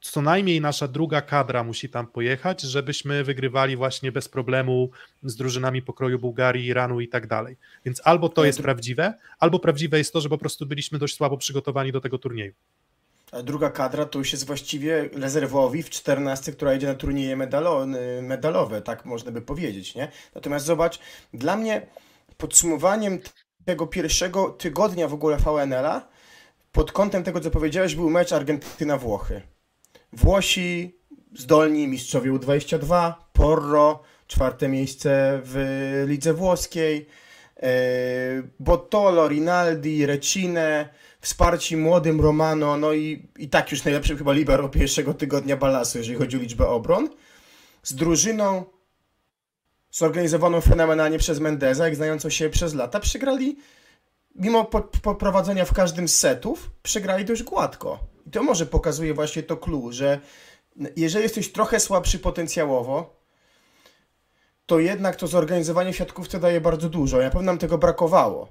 co najmniej nasza druga kadra musi tam pojechać, żebyśmy wygrywali właśnie bez problemu z drużynami pokroju Bułgarii, Iranu i tak dalej. Więc albo to jest prawdziwe, albo prawdziwe jest to, że po prostu byliśmy dość słabo przygotowani do tego turnieju. Druga kadra to już jest właściwie rezerwowi w 14, która idzie na turnieje medalo, medalowe, tak można by powiedzieć, nie? Natomiast zobacz, dla mnie podsumowaniem tego pierwszego tygodnia w ogóle VNL-a pod kątem tego, co powiedziałeś, był mecz Argentyna-Włochy. Włosi zdolni, mistrzowie U22, Porro, czwarte miejsce w lidze włoskiej, e, Bottolo, Rinaldi, Recine, wsparci młodym Romano, no i, i tak już najlepszym chyba libero pierwszego tygodnia Balasu, jeżeli chodzi o liczbę obron, z drużyną zorganizowaną fenomenalnie przez Mendeza, jak znającą się przez lata, przegrali, mimo poprowadzenia w każdym z setów, przegrali dość gładko. I to może pokazuje właśnie to clue, że jeżeli jesteś trochę słabszy potencjałowo, to jednak to zorganizowanie w siatkówce daje bardzo dużo. Na pewno nam tego brakowało.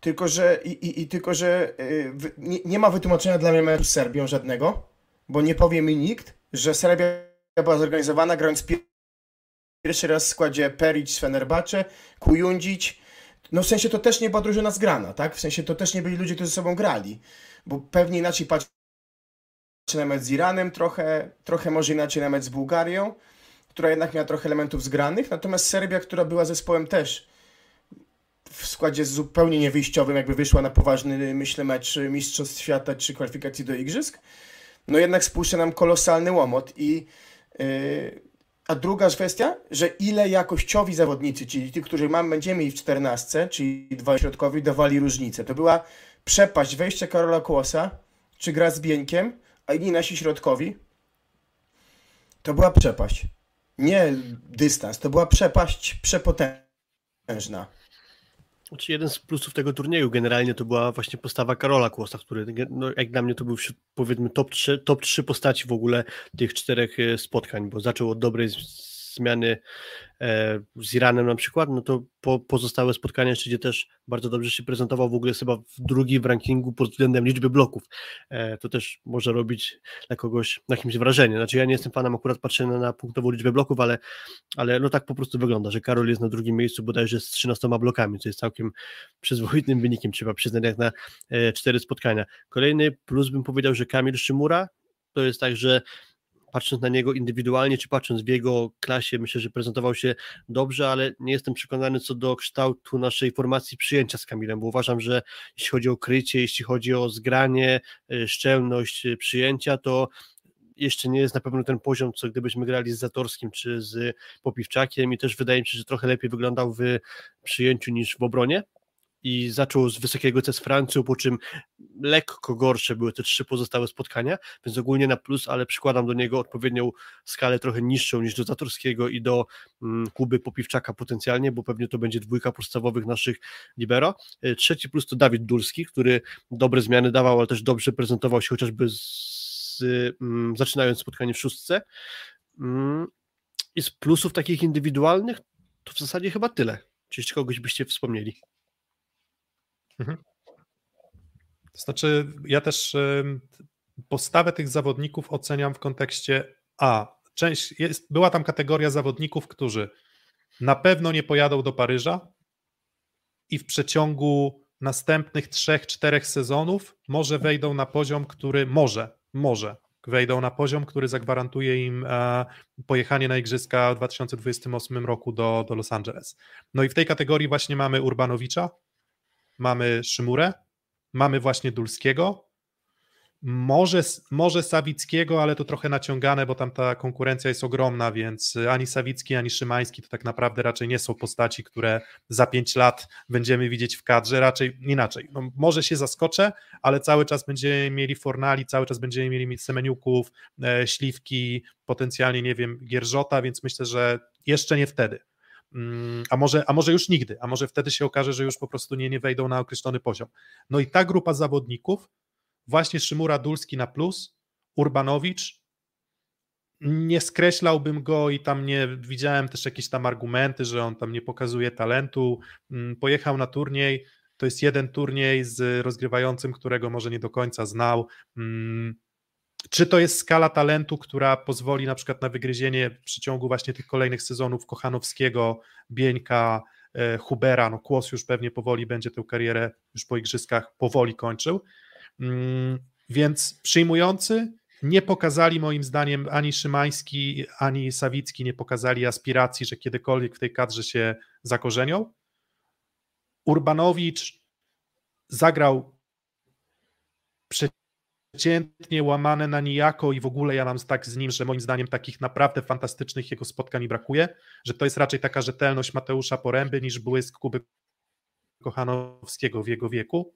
Tylko, że, i, i, i tylko, że yy, nie, nie, ma wytłumaczenia dla mnie meczu z Serbią żadnego, bo nie powie mi nikt, że Serbia była zorganizowana grając pierwszy raz w składzie Peric z Fenerbahce, Kujundzic. No w sensie to też nie była drużyna zgrana, tak? W sensie to też nie byli ludzie, którzy ze sobą grali, bo pewnie inaczej patrzy na mecz z Iranem, trochę, trochę może inaczej na mecz z Bułgarią, która jednak miała trochę elementów zgranych, natomiast Serbia, która była zespołem też w składzie zupełnie niewyjściowym, jakby wyszła na poważny, myślę, mecz Mistrzostw Świata czy kwalifikacji do Igrzysk, no jednak spuszcza nam kolosalny łomot i yy, a druga kwestia, że ile jakościowi zawodnicy, czyli ci, którzy mam, będziemy mieli w 14, czyli dwa środkowi, dawali różnicę. To była przepaść wejścia Karola Kłosa, czy gra z Bieńkiem, a inni nasi środkowi. To była przepaść. Nie dystans, to była przepaść przepotężna. Znaczy jeden z plusów tego turnieju generalnie to była właśnie postawa Karola Kłosta, który no, jak dla mnie to był powiedzmy top 3, top 3 postaci w ogóle tych czterech e, spotkań, bo zaczął od dobrej zmiany e, z Iranem na przykład, no to po, pozostałe spotkania jeszcze gdzie też bardzo dobrze się prezentował, w ogóle chyba w w rankingu pod względem liczby bloków. E, to też może robić dla kogoś na kimś wrażenie. Znaczy ja nie jestem fanem akurat patrzenia na punktową liczbę bloków, ale, ale no tak po prostu wygląda, że Karol jest na drugim miejscu bodajże z 13 blokami, co jest całkiem przyzwoitym wynikiem, trzeba przyznać jak na e, cztery spotkania. Kolejny plus bym powiedział, że Kamil Szymura to jest tak, że patrząc na niego indywidualnie, czy patrząc w jego klasie, myślę, że prezentował się dobrze, ale nie jestem przekonany co do kształtu naszej formacji przyjęcia z Kamilem, bo uważam, że jeśli chodzi o krycie, jeśli chodzi o zgranie, e, szczelność e, przyjęcia, to jeszcze nie jest na pewno ten poziom, co gdybyśmy grali z Zatorskim czy z Popiwczakiem i też wydaje mi się, że trochę lepiej wyglądał w przyjęciu niż w obronie, i zaczął z wysokiego C z Francją, po czym lekko gorsze były te trzy pozostałe spotkania, więc ogólnie na plus, ale przykładam do niego odpowiednią skalę trochę niższą niż do Zatorskiego i do mm, Kuby Popiwczaka potencjalnie, bo pewnie to będzie dwójka podstawowych naszych libero. E, trzeci plus to Dawid Dulski, który dobre zmiany dawał, ale też dobrze prezentował się chociażby z, mm, zaczynając spotkanie w szóstce. Mm, I z plusów takich indywidualnych to w zasadzie chyba tyle. Czy jeszcze kogoś byście wspomnieli? Mhm. To znaczy, ja też postawę tych zawodników oceniam w kontekście A. Część jest, była tam kategoria zawodników, którzy na pewno nie pojadą do Paryża i w przeciągu następnych trzech, czterech sezonów może wejdą na poziom, który może, może wejdą na poziom, który zagwarantuje im e, pojechanie na Igrzyska w 2028 roku do, do Los Angeles. No i w tej kategorii właśnie mamy Urbanowicza, mamy Szymurę, mamy właśnie Dulskiego, może, może Sawickiego, ale to trochę naciągane, bo tam ta konkurencja jest ogromna, więc ani Sawicki, ani Szymański to tak naprawdę raczej nie są postaci, które za pięć lat będziemy widzieć w kadrze, raczej inaczej. No, może się zaskoczę, ale cały czas będziemy mieli Fornali, cały czas będziemy mieli Semeniuków, e, Śliwki, potencjalnie, nie wiem, Gierżota, więc myślę, że jeszcze nie wtedy. Mm, a może, a może już nigdy, a może wtedy się okaże, że już po prostu nie, nie wejdą na określony poziom. No i ta grupa zawodników, właśnie Szymura Dulski na plus, Urbanowicz, nie skreślałbym go i tam nie widziałem też jakieś tam argumenty, że on tam nie pokazuje talentu. Mm, pojechał na turniej, to jest jeden turniej z rozgrywającym, którego może nie do końca znał. Czy to jest skala talentu, która pozwoli na przykład na wygryzienie w przeciągu właśnie tych kolejnych sezonów Kochanowskiego, Bieńka, e, Hubera, no Kłos już pewnie powoli będzie tę karierę już po igrzyskach powoli kończył, mm, więc przyjmujący nie pokazali moim zdaniem ani Szymański, ani Sawicki nie pokazali aspiracji, że kiedykolwiek w tej kadrze się zakorzenią. Urbanowicz zagrał przeciętnie łamane na nijako i w ogóle ja mam tak z nim, że moim zdaniem takich naprawdę fantastycznych jego spotkań brakuje, że to jest raczej taka rzetelność Mateusza Poręby niż błysk Kuby Kochanowskiego w jego wieku,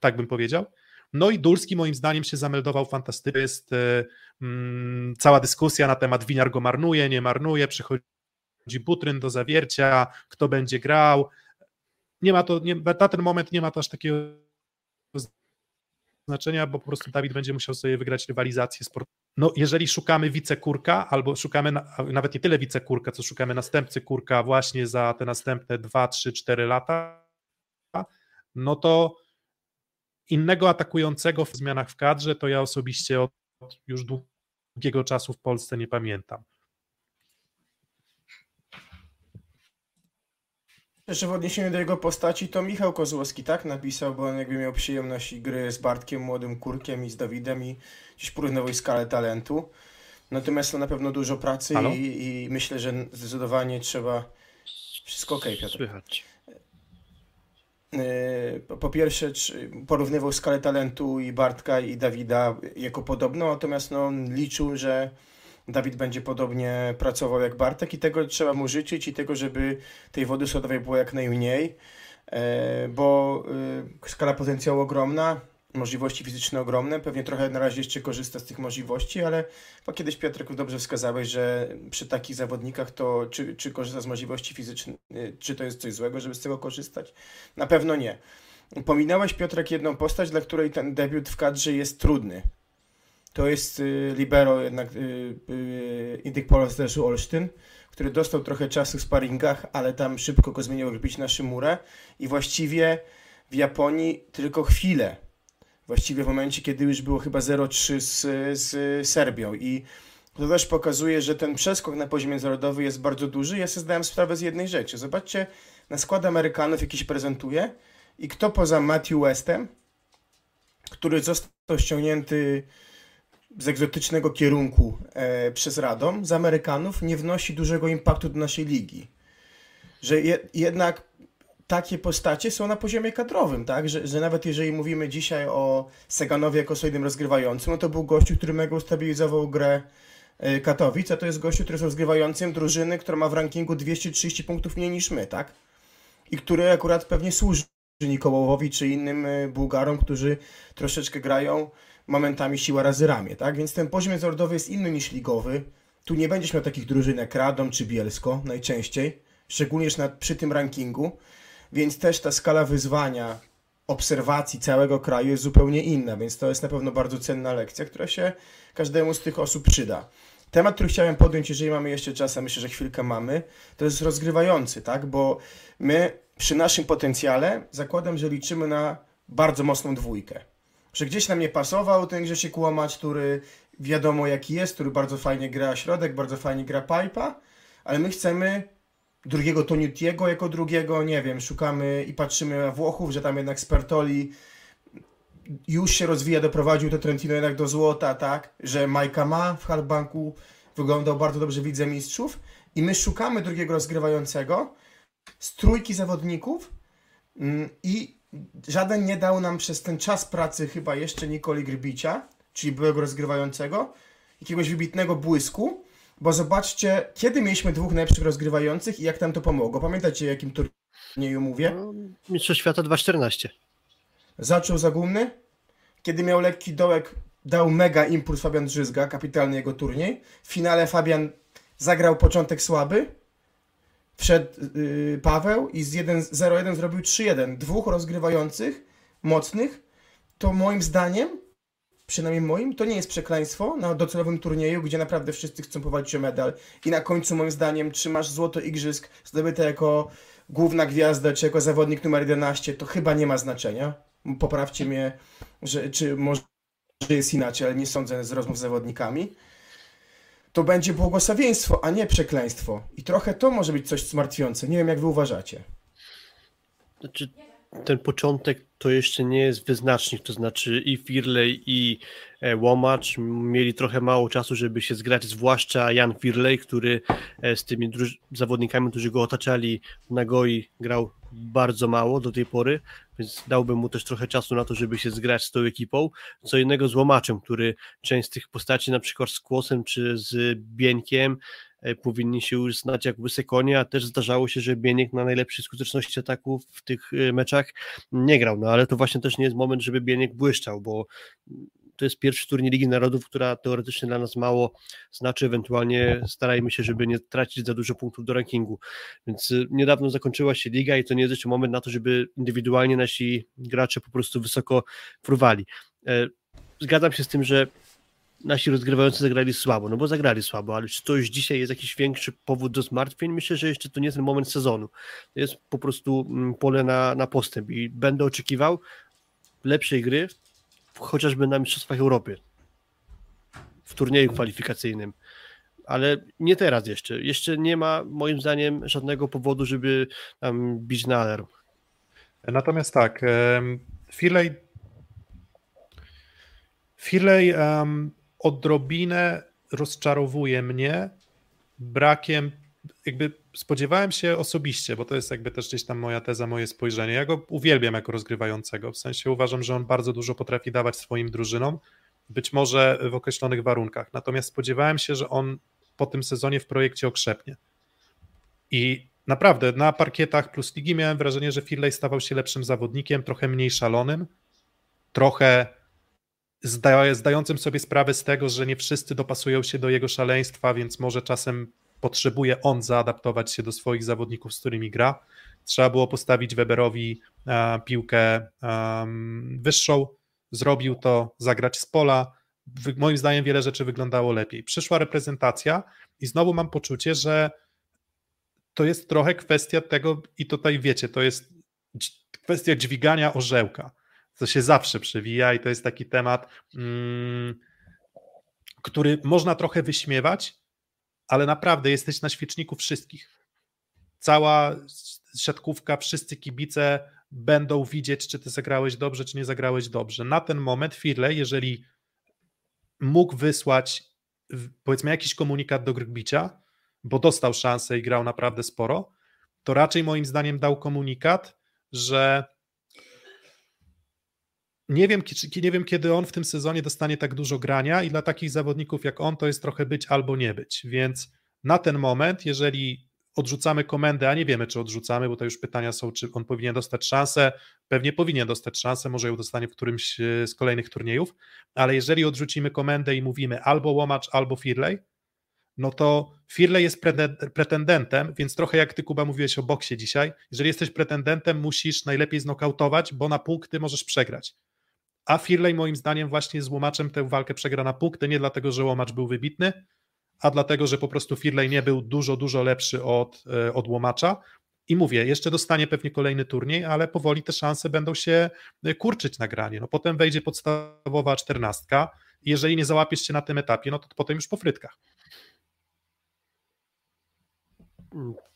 tak bym powiedział. No i Dulski moim zdaniem się zameldował fantastycznie. Jest e, mm, cała dyskusja na temat Winiar go marnuje, nie marnuje, przychodzi Butryn do zawiercia, kto będzie grał. Nie ma to, nie, na ten moment nie ma to aż takiego znaczenia, bo po prostu Dawid będzie musiał sobie wygrać rywalizację sportową. No, jeżeli szukamy wicekurka, albo szukamy na, nawet nie tyle wicekurka, co szukamy następcy kurka właśnie za te następne 2, 3, 4 lata, no to innego atakującego w zmianach w kadrze to ja osobiście od już długiego czasu w Polsce nie pamiętam. Jeszcze w odniesieniu do jego postaci, to Michał Kozłowski tak napisał, bo on jakby miał przyjemność gry z Bartkiem, młodym kurkiem i z Dawidem i gdzieś porównywał skalę talentu. Natomiast to na pewno dużo pracy i, i, myślę, że zdecydowanie trzeba... Wszystko ok, Piotr. Słychać. E, po pierwsze, porównywał skalę talentu i Bartka i Dawida jako podobną, natomiast no, on liczył, że Dawid będzie podobnie pracował jak Bartek i tego trzeba mu życzyć i tego, żeby tej wody sodowej było jak najmniej, e, bo e, skala potencjału ogromna, możliwości fizyczne ogromne, pewnie trochę na razie jeszcze korzysta z tych możliwości, ale bo kiedyś Piotrek dobrze wskazałeś, że przy takich zawodnikach to czy, czy korzysta z możliwości fizycznych, e, czy to jest coś złego, żeby z tego korzystać? Na pewno nie. Pominąłeś Piotrek jedną postać, dla której ten debiut w kadrze jest trudny to jest y, libero jednak y, y, Indyk Zderzu Olsztyn, który dostał trochę czasu w sparingach, ale tam szybko go zmienił być na Szymurę i właściwie w Japonii tylko chwilę. Właściwie w momencie, kiedy już było chyba 0-3 z, z Serbią i to też pokazuje, że ten przeskok na poziom międzynarodowy jest bardzo duży. Ja sobie zdałem sprawę z jednej rzeczy. Zobaczcie na skład Amerykanów, jaki się prezentuje i kto poza Matthew Westem, który został ściągnięty z egzotycznego kierunku e, przez Radom, z Amerykanów nie wnosi dużego impaktu do naszej ligi. Że je, jednak takie postacie są na poziomie kadrowym, tak? Że, że nawet jeżeli mówimy dzisiaj o Seganowie jako solidnym rozgrywającym, no to był gościu, który mega ustabilizował grę e, Katowic, a to jest gościu, który jest rozgrywającym drużyny, która ma w rankingu 230 punktów mniej niż my, tak? I który akurat pewnie służy Nikołowowi czy innym e, Bułgarom, którzy troszeczkę grają momentami siła razy ramię, tak? Więc ten poziom międzynarodowy jest inny niż ligowy. Tu nie będziesz miał takich drużyn jak Radom czy Bielsko najczęściej, szczególnie na, przy tym rankingu, więc też ta skala wyzwania, obserwacji całego kraju jest zupełnie inna, więc to jest na pewno bardzo cenna lekcja, która się każdemu z tych osób przyda. Temat, który chciałem podjąć, jeżeli mamy jeszcze czas, a myślę, że chwilkę mamy, to jest rozgrywający, tak? Bo my przy naszym potencjale zakładam, że liczymy na bardzo mocną dwójkę że gdzieś nam nie pasował ten Grzesiek Łomacz, który wiadomo jaki jest, który bardzo fajnie gra środek, bardzo fajnie gra pipa, ale my chcemy drugiego Toniutiego jako drugiego, nie wiem, szukamy i patrzymy na Włochów, że tam jednak Spertoli już się rozwija, doprowadził to Trentino jednak do złota, tak, że Majka ma w Halbanku wyglądał bardzo dobrze widzę mistrzów. I my szukamy drugiego rozgrywającego z trójki zawodników mm, i żaden nie dał nam przez ten czas pracy chyba jeszcze Nikoli Grbicia, czyli byłego rozgrywającego, jakiegoś wybitnego błysku, bo zobaczcie, kiedy mieliśmy dwóch najlepszych rozgrywających i jak nam to pomogło. Pamiętacie, o jakim turnieju mówię? No, Mistrzostw Świata 2.14. Zaczął zagumny, kiedy miał lekki dołek, dał mega impuls Fabian Drzyzga, kapitalny jego turniej. W finale Fabian zagrał początek słaby, wszedł yy, Paweł i z 0-1 zrobił 3-1. Dwóch rozgrywających, mocnych, to moim zdaniem, przynajmniej moim, to nie jest przekleństwo na docelowym turnieju, gdzie naprawdę wszyscy chcą powalczyć o medal i na końcu moim zdaniem trzymasz złoto igrzysk zdobyte jako główna gwiazda, czy jako zawodnik numer 11, to chyba nie ma znaczenia. Poprawcie mnie, że, czy może jest inaczej, ale nie sądzę z rozmów z zawodnikami to będzie błogosławieństwo, a nie przekleństwo. I trochę to może być coś zmartwiące. Nie wiem, jak wy uważacie. Znaczy, ten początek to jeszcze nie jest wyznacznik, to znaczy i Firley i e, Łomacz mieli trochę mało czasu, żeby się zgrać, zwłaszcza Jan Firley, który e, z tymi zawodnikami, którzy go otaczali w Nagoi grał bardzo mało do tej pory, więc dałbym mu też trochę czasu na to, żeby się zgrać z tą ekipą. Co innego z Łomaczem, który część z tych postaci, na przykład z Kłosem czy z Bieńkiem, e, powinni się już znać jak łyse konie, a też zdarzało się, że Bieniek na najlepszej skuteczności ataków w tych e, meczach nie grał, no ale to właśnie też nie jest moment, żeby Bieniek błyszczał, bo to jest pierwszy turniej Ligi Narodów, która teoretycznie dla nas mało znaczy, ewentualnie starajmy się, żeby nie tracić za dużo punktów do rankingu. Więc y, niedawno zakończyła się liga i to nie jest jeszcze moment na to, żeby indywidualnie nasi gracze po prostu wysoko fruwali. E, zgadzam się z tym, że nasi rozgrywający zagrali słabo, no bo zagrali słabo, ale czy to już dzisiaj jest jakiś większy powód do zmartwień? Myślę, że jeszcze to nie jest ten moment sezonu. To jest po prostu mm, pole na, na postęp i będę oczekiwał lepszej gry chociażby na Mistrzostwach Europy w turnieju kwalifikacyjnym. Ale nie teraz jeszcze. Jeszcze nie ma moim zdaniem żadnego powodu, żeby tam bić na alarm. Natomiast tak, Firley Firley um, odrobinę rozczarowuje mnie brakiem jakby spodziewałem się osobiście, bo to jest jakby też gdzieś tam moja teza, moje spojrzenie. Ja go uwielbiam jako rozgrywającego, w sensie uważam, że on bardzo dużo potrafi dawać swoim drużynom, być może w określonych warunkach. Natomiast spodziewałem się, że on po tym sezonie w projekcie okrzepnie. I naprawdę na parkietach plus ligi miałem wrażenie, że Firley stawał się lepszym zawodnikiem, trochę mniej szalonym, trochę zdającym sobie sprawę z tego, że nie wszyscy dopasują się do jego szaleństwa, więc może czasem potrzebuje on zaadaptować się do swoich zawodników, z którymi gra. Trzeba było postawić Weberowi e, piłkę wyższą, zrobił to, zagrać z pola, moim zdaniem wiele rzeczy wyglądało lepiej. Przyszła reprezentacja i znowu mam poczucie, że to jest trochę kwestia tego, i tutaj wiecie, to jest kwestia dźwigania orzełka. To się zawsze przewija i to jest taki temat, mm, który można trochę wyśmiewać, ale naprawdę jesteś na świeczniku wszystkich. Cała siatkówka, wszyscy kibice będą widzieć, czy ty zagrałeś dobrze, czy nie zagrałeś dobrze. Na ten moment Firley, jeżeli mógł wysłać powiedzmy jakiś komunikat do Grbicia, bo dostał szansę i grał naprawdę sporo, to raczej moim zdaniem dał komunikat, że nie wiem, nie wiem, kiedy on w tym sezonie dostanie tak dużo grania i dla takich zawodników jak on to jest trochę być albo nie być, więc na ten moment, jeżeli odrzucamy komendę, a nie wiemy, czy odrzucamy, bo to już pytania są, czy on powinien dostać szansę. Pewnie powinien dostać szansę, może ją dostanie w którymś e, z kolejnych turniejów, ale jeżeli odrzucimy komendę i mówimy albo Łomacz, albo Firley, no to Firley jest pretendentem, więc trochę jak ty, Kuba, mówiłeś o boksie dzisiaj, jeżeli jesteś pretendentem, musisz najlepiej znokautować, bo na punkty możesz przegrać. A Firley moim zdaniem właśnie z Łomaczem tę walkę przegra na punkty, nie dlatego, że Łomacz był wybitny, a dlatego, że po prostu Firley nie był dużo, dużo lepszy od, e, od Łomacza. I mówię, jeszcze dostanie pewnie kolejny turniej, ale powoli te szanse będą się e, kurczyć na granie. No potem wejdzie podstawowa czternastka. Jeżeli nie załapiesz się na tym etapie, no to potem już po frytkach.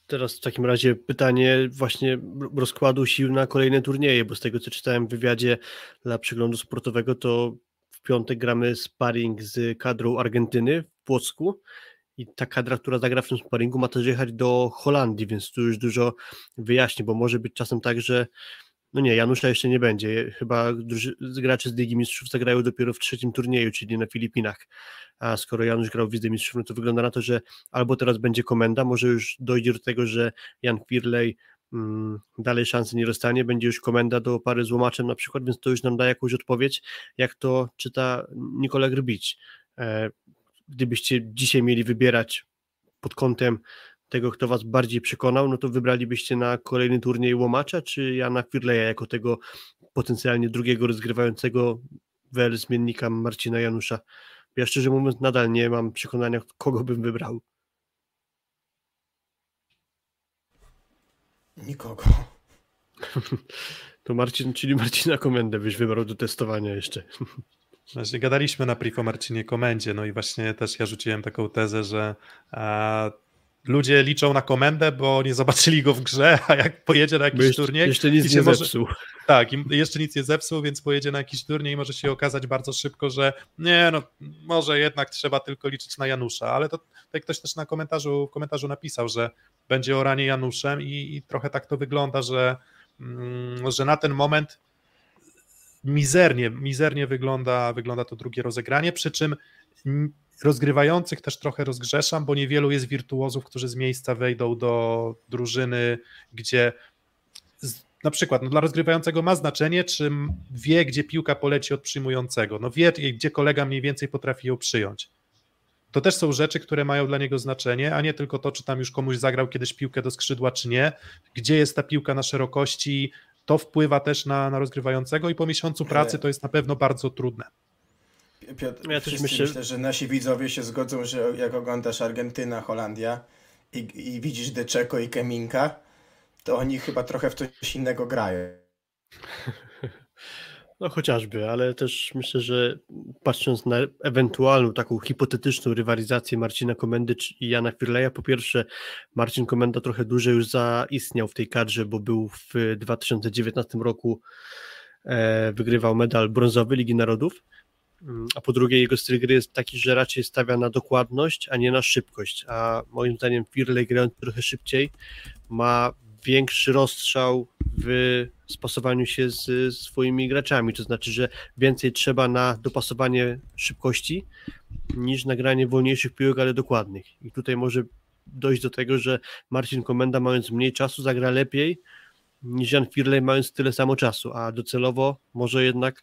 Teraz w takim razie pytanie właśnie rozkładu sił na kolejne turnieje, bo z tego co czytałem w wywiadzie dla przeglądu sportowego, to w piątek gramy sparring z kadrą Argentyny w Płocku i ta kadra, która zagra w tym sparingu ma też jechać do Holandii, więc tu już dużo wyjaśni, bo może być czasem tak, że no nie, Janusza jeszcze nie będzie. Chyba gracze z Ligi Mistrzów zagrają dopiero w trzecim turnieju, czyli na Filipinach. A skoro Janusz grał w Lidze Mistrzów, no to wygląda na to, że albo teraz będzie komenda, może już dojdzie do tego, że Jan Firley mm, dalej szansy nie dostanie, będzie już komenda do pary z łomaczem na przykład, więc to już nam da jakąś odpowiedź, jak to czyta Nikola Grbić. E, gdybyście dzisiaj mieli wybierać pod kątem tego, kto was bardziej przekonał, no to wybralibyście na kolejny turniej Łomacza, czy Jana Firleja jako tego potencjalnie drugiego rozgrywającego wel zmiennika Marcina Janusza? Ja szczerze mówiąc nadal nie mam przekonania, kogo bym wybrał. Nikogo. To Marcin, czyli Marcina Komendę byś wybrał do testowania jeszcze. Właśnie gadaliśmy na priv o Marcinie Komendzie, no i właśnie też ja rzuciłem taką tezę, że ludzie liczą na komendę, bo nie zobaczyli go w grze, a jak pojedzie na jakiś jeszcze, turniej... Jeszcze nic nie może, zepsuł. Tak, jeszcze nic nie zepsuł, więc pojedzie na jakiś turniej i może się okazać bardzo szybko, że nie, no może jednak trzeba tylko liczyć na Janusza, ale to tutaj ktoś też na komentarzu, w komentarzu napisał, że będzie o ranie Januszem i, i trochę tak to wygląda, że, mm, że na ten moment mizernie, mizernie wygląda, wygląda to drugie rozegranie, przy czym rozgrywających też trochę rozgrzeszam, bo niewielu jest wirtuozów, którzy z miejsca wejdą do drużyny, gdzie na przykład no dla rozgrywającego ma znaczenie, czy wie, gdzie piłka poleci od przyjmującego. No wie, gdzie kolega mniej więcej potrafi ją przyjąć. To też są rzeczy, które mają dla niego znaczenie, a nie tylko to, czy tam już komuś zagrał kiedyś piłkę do skrzydła, czy nie. Gdzie jest ta piłka na szerokości, to wpływa też na, na rozgrywającego i po miesiącu pracy to jest na pewno bardzo trudne. Piotr, ja też myślę... myślę, że nasi widzowie się zgodzą, że jak oglądasz Argentyna, Holandia i, i widzisz Deczeko i Keminka, to oni chyba trochę w coś innego grają. No chociażby, ale też myślę, że patrząc na ewentualną taką hipotetyczną rywalizację Marcina Komendy i Jana Firleja, po pierwsze Marcin Komenda trochę dłużej już zaistniał w tej kadrze, bo był w 2019 roku, e, wygrywał medal brązowy Ligi Narodów, a po drugie jego styl gry jest taki, że raczej stawia na dokładność, a nie na szybkość, a moim zdaniem Firley grając trochę szybciej ma większy rozstrzał w spasowaniu się z swoimi graczami, to znaczy, że więcej trzeba na dopasowanie szybkości niż nagranie wolniejszych piłek, ale dokładnych. I tutaj może dojść do tego, że Marcin Komenda mając mniej czasu zagra lepiej, niż Jan Firley mając tyle samo czasu, a docelowo może jednak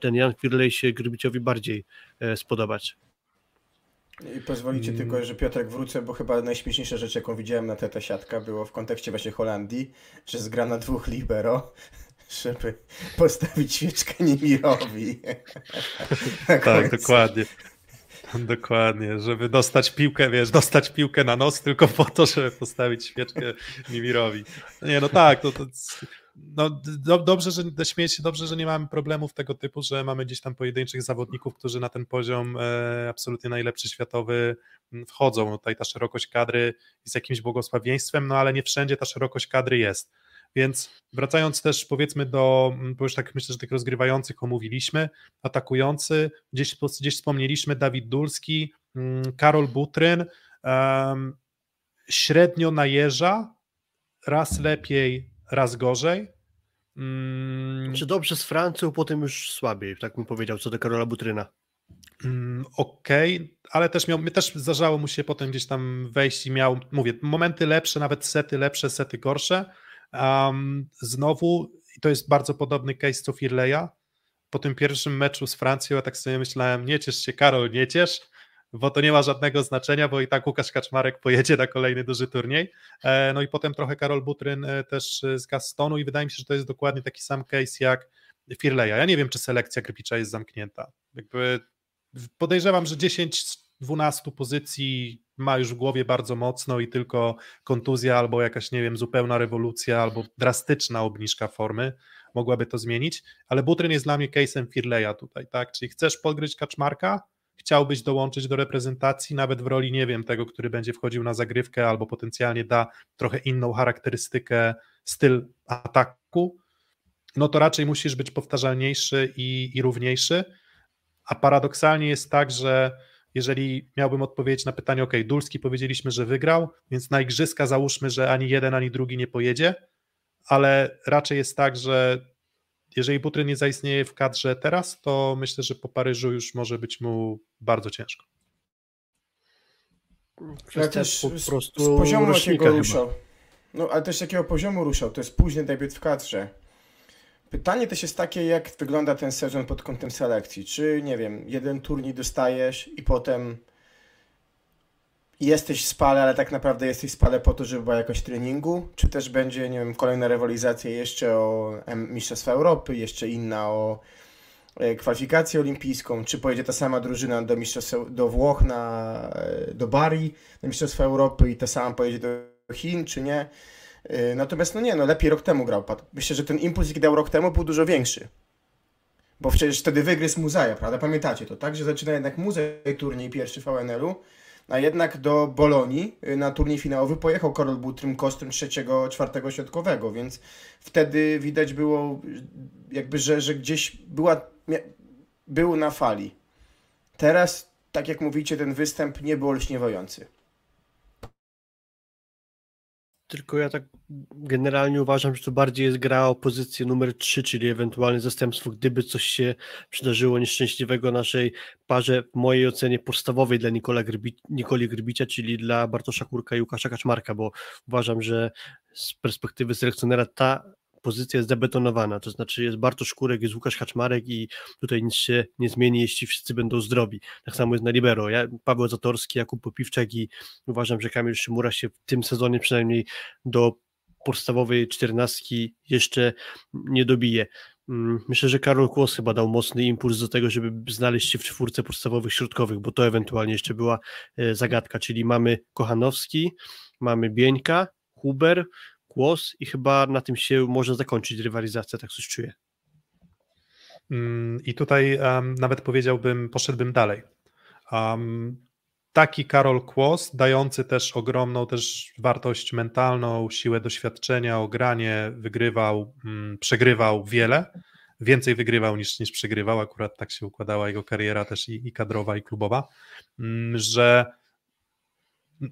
ten Jan Firley się Grybiciowi bardziej e, spodobać. I pozwolicie hmm. tylko, że Piotrek wrócę, bo chyba najśmieszniejsza rzecz, jaką widziałem na teta siatka było w kontekście właśnie Holandii, że zgra na dwóch libero, żeby postawić świeczkę Nimirowi. tak, dokładnie. Dokładnie, żeby dostać piłkę, wiesz, dostać piłkę na nos tylko po to, żeby postawić świeczkę Nimirowi. Nie, no tak, to, to no, do, dobrze, że śmieję się, dobrze, że nie mamy problemów tego typu, że mamy gdzieś tam pojedynczych zawodników, którzy na ten poziom e, absolutnie najlepszy światowy wchodzą. No, tutaj ta szerokość kadry jest jakimś błogosławieństwem, no ale nie wszędzie ta szerokość kadry jest. Więc wracając też powiedzmy do, bo już tak myślę, że tych rozgrywających omówiliśmy, atakujący, gdzieś, gdzieś wspomnieliśmy Dawid Dulski, Karol Butryn, um, średnio najeża, raz lepiej, raz gorzej. Mm. Czy dobrze z Francją, potem już słabiej, tak bym powiedział, co do Karola Butryna. Mm, Okej, okay, ale też miał, też zdarzało mu się potem gdzieś tam wejść i miał, mówię, momenty lepsze, nawet sety lepsze, sety gorsze. Um, znowu, to jest bardzo podobny case co Firleja, po tym pierwszym meczu z Francją, ja tak sobie myślałem, nie ciesz się Karol, nie ciesz, bo to nie ma żadnego znaczenia, bo i tak Łukasz Kaczmarek pojedzie na kolejny duży turniej. E, no i potem trochę Karol Butryn e, też z Gastonu i wydaje mi się, że to jest dokładnie taki sam case jak Firleja. Ja nie wiem, czy selekcja Grybicza jest zamknięta. Jakby podejrzewam, że 10-12 pozycji ma już w głowie bardzo mocno i tylko kontuzja albo jakaś, nie wiem, zupełna rewolucja albo drastyczna obniżka formy mogłaby to zmienić, ale Butryn jest dla mnie case'em Firleja tutaj, tak? Czyli chcesz podgryźć Kaczmarka, chciałbyś dołączyć do reprezentacji, nawet w roli, nie wiem, tego, który będzie wchodził na zagrywkę albo potencjalnie da trochę inną charakterystykę, styl ataku, no to raczej musisz być powtarzalniejszy i, i równiejszy, a paradoksalnie jest tak, że jeżeli miałbym odpowiedzieć na pytanie, ok, Dulski powiedzieliśmy, że wygrał, więc na igrzyska załóżmy, że ani jeden, ani drugi nie pojedzie, ale raczej jest tak, że jeżeli Butryn nie zaistnieje w kadrze teraz, to myślę, że po Paryżu już może być mu bardzo ciężko. Ja też po prostu z, z poziomu jakiego ruszał. No, ale też jakiego poziomu ruszał, to jest późny debiut w kadrze. Pytanie też jest takie, jak wygląda ten sezon pod kątem selekcji. Czy, nie wiem, jeden turniej dostajesz i potem jesteś w spale, ale tak naprawdę jesteś w spale po to, żeby była jakoś treningu? Czy też będzie, nie wiem, kolejna rywalizacja jeszcze o Mistrzostwa Europy, jeszcze inna o e, kwalifikację olimpijską? Czy pojedzie ta sama drużyna do, do Włoch, na, e, do Bari, na Mistrzostwa Europy i ta sama pojedzie do Chin, czy nie? E, natomiast no nie, no lepiej rok temu grał. Myślę, że ten impuls, jaki dał rok temu, był dużo większy. Bo przecież wtedy wygryzł Muzaja, prawda? Pamiętacie to, tak? Że zaczyna jednak Muzej turniej pierwszy VNL-u, a jednak do Bolonii y, na turniej finałowy pojechał Karol Butrym kosztem trzeciego, czwartego środkowego, więc wtedy widać było jakby, że, że gdzieś była, był na fali. Teraz, tak jak mówicie, ten występ nie był olśniewający. Tylko ja tak generalnie uważam, że to bardziej jest gra o pozycję numer 3, czyli ewentualne zastępstwo, gdyby coś się przydarzyło nieszczęśliwego naszej parze, w mojej ocenie podstawowej dla Nikola Grbi, Nikoli Grbicia, czyli dla Bartosza Kurka i Łukasza Kaczmarka, bo uważam, że z perspektywy selekcjonera ta pozycja jest zabetonowana, to znaczy jest Bartosz Kurek, jest Łukasz Kaczmarek i tutaj nic się nie zmieni, jeśli wszyscy będą zdrowi. Tak samo jest na libero. Ja, Paweł Zatorski, Jakub Popiwczak i uważam, że Kamil Szymura się w tym sezonie przynajmniej do podstawowej czternastki jeszcze nie dobije. Mm, myślę, że Karol Kłos chyba dał mocny impuls do tego, żeby znaleźć się w czwórce podstawowych środkowych, bo to ewentualnie jeszcze była e, zagadka, czyli mamy Kochanowski, mamy Bieńka, Huber, głos i chyba na tym się może zakończyć rywalizacja, tak coś czuję. Mm, I tutaj um, nawet powiedziałbym, poszedłbym dalej. Um, taki Karol Kłos, dający też ogromną też wartość mentalną, siłę doświadczenia, ogranie, wygrywał, mm, przegrywał wiele, więcej wygrywał niż, niż przegrywał, akurat tak się układała jego kariera też i, i kadrowa, i klubowa, mm, że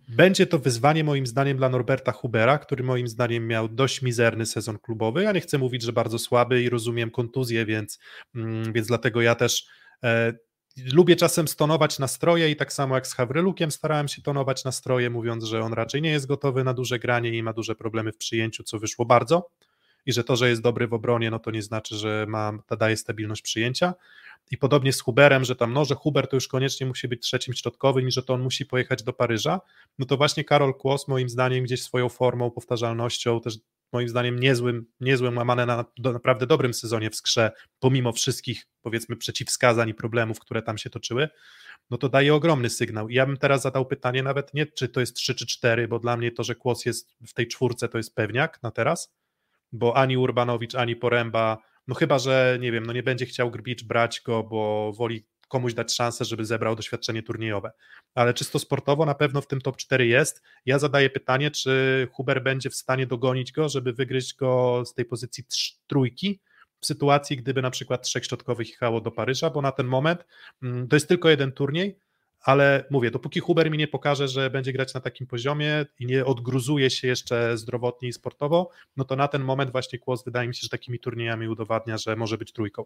będzie to wyzwanie moim zdaniem dla Norberta Hubera, który moim zdaniem miał dość mizerny sezon klubowy. Ja nie chcę mówić, że bardzo słaby i rozumiem kontuzję, więc, mm, więc dlatego ja też e, lubię czasem stonować nastroje i tak samo jak z Hawrylukiem starałem się tonować nastroje, mówiąc, że on raczej nie jest gotowy na duże granie i ma duże problemy w przyjęciu, co wyszło bardzo i że to, że jest dobry w obronie, no to nie znaczy, że ma, daje stabilność przyjęcia. I podobnie z Huberem, że tam, no, że Huber to już koniecznie musi być trzecim środkowym i że to on musi pojechać do Paryża, no to właśnie Karol Kłos moim zdaniem gdzieś swoją formą, powtarzalnością, też moim zdaniem niezłym, niezłym łamane na do, naprawdę dobrym sezonie w skrze, pomimo wszystkich powiedzmy przeciwwskazań i problemów, które tam się toczyły, no to daje ogromny sygnał. I ja bym teraz zadał pytanie nawet nie, czy to jest 3 czy 4, bo dla mnie to, że Kłos jest w tej czwórce, to jest pewniak na teraz, bo ani Urbanowicz, ani Poręba, no chyba, że nie wiem, no nie będzie chciał Grbicz brać go, bo woli komuś dać szansę, żeby zebrał doświadczenie turniejowe. Ale czysto sportowo na pewno w tym top 4 jest. Ja zadaję pytanie, czy Huber będzie w stanie dogonić go, żeby wygryźć go z tej pozycji trójki, w sytuacji, gdyby na przykład trzech środkowych jechało do Paryża, bo na ten moment mm, to jest tylko jeden turniej, ale mówię, dopóki Huber mi nie pokaże, że będzie grać na takim poziomie i nie odgruzuje się jeszcze zdrowotnie i sportowo, no to na ten moment właśnie Kłos wydaje mi się, że takimi turniejami udowadnia, że może być trójką.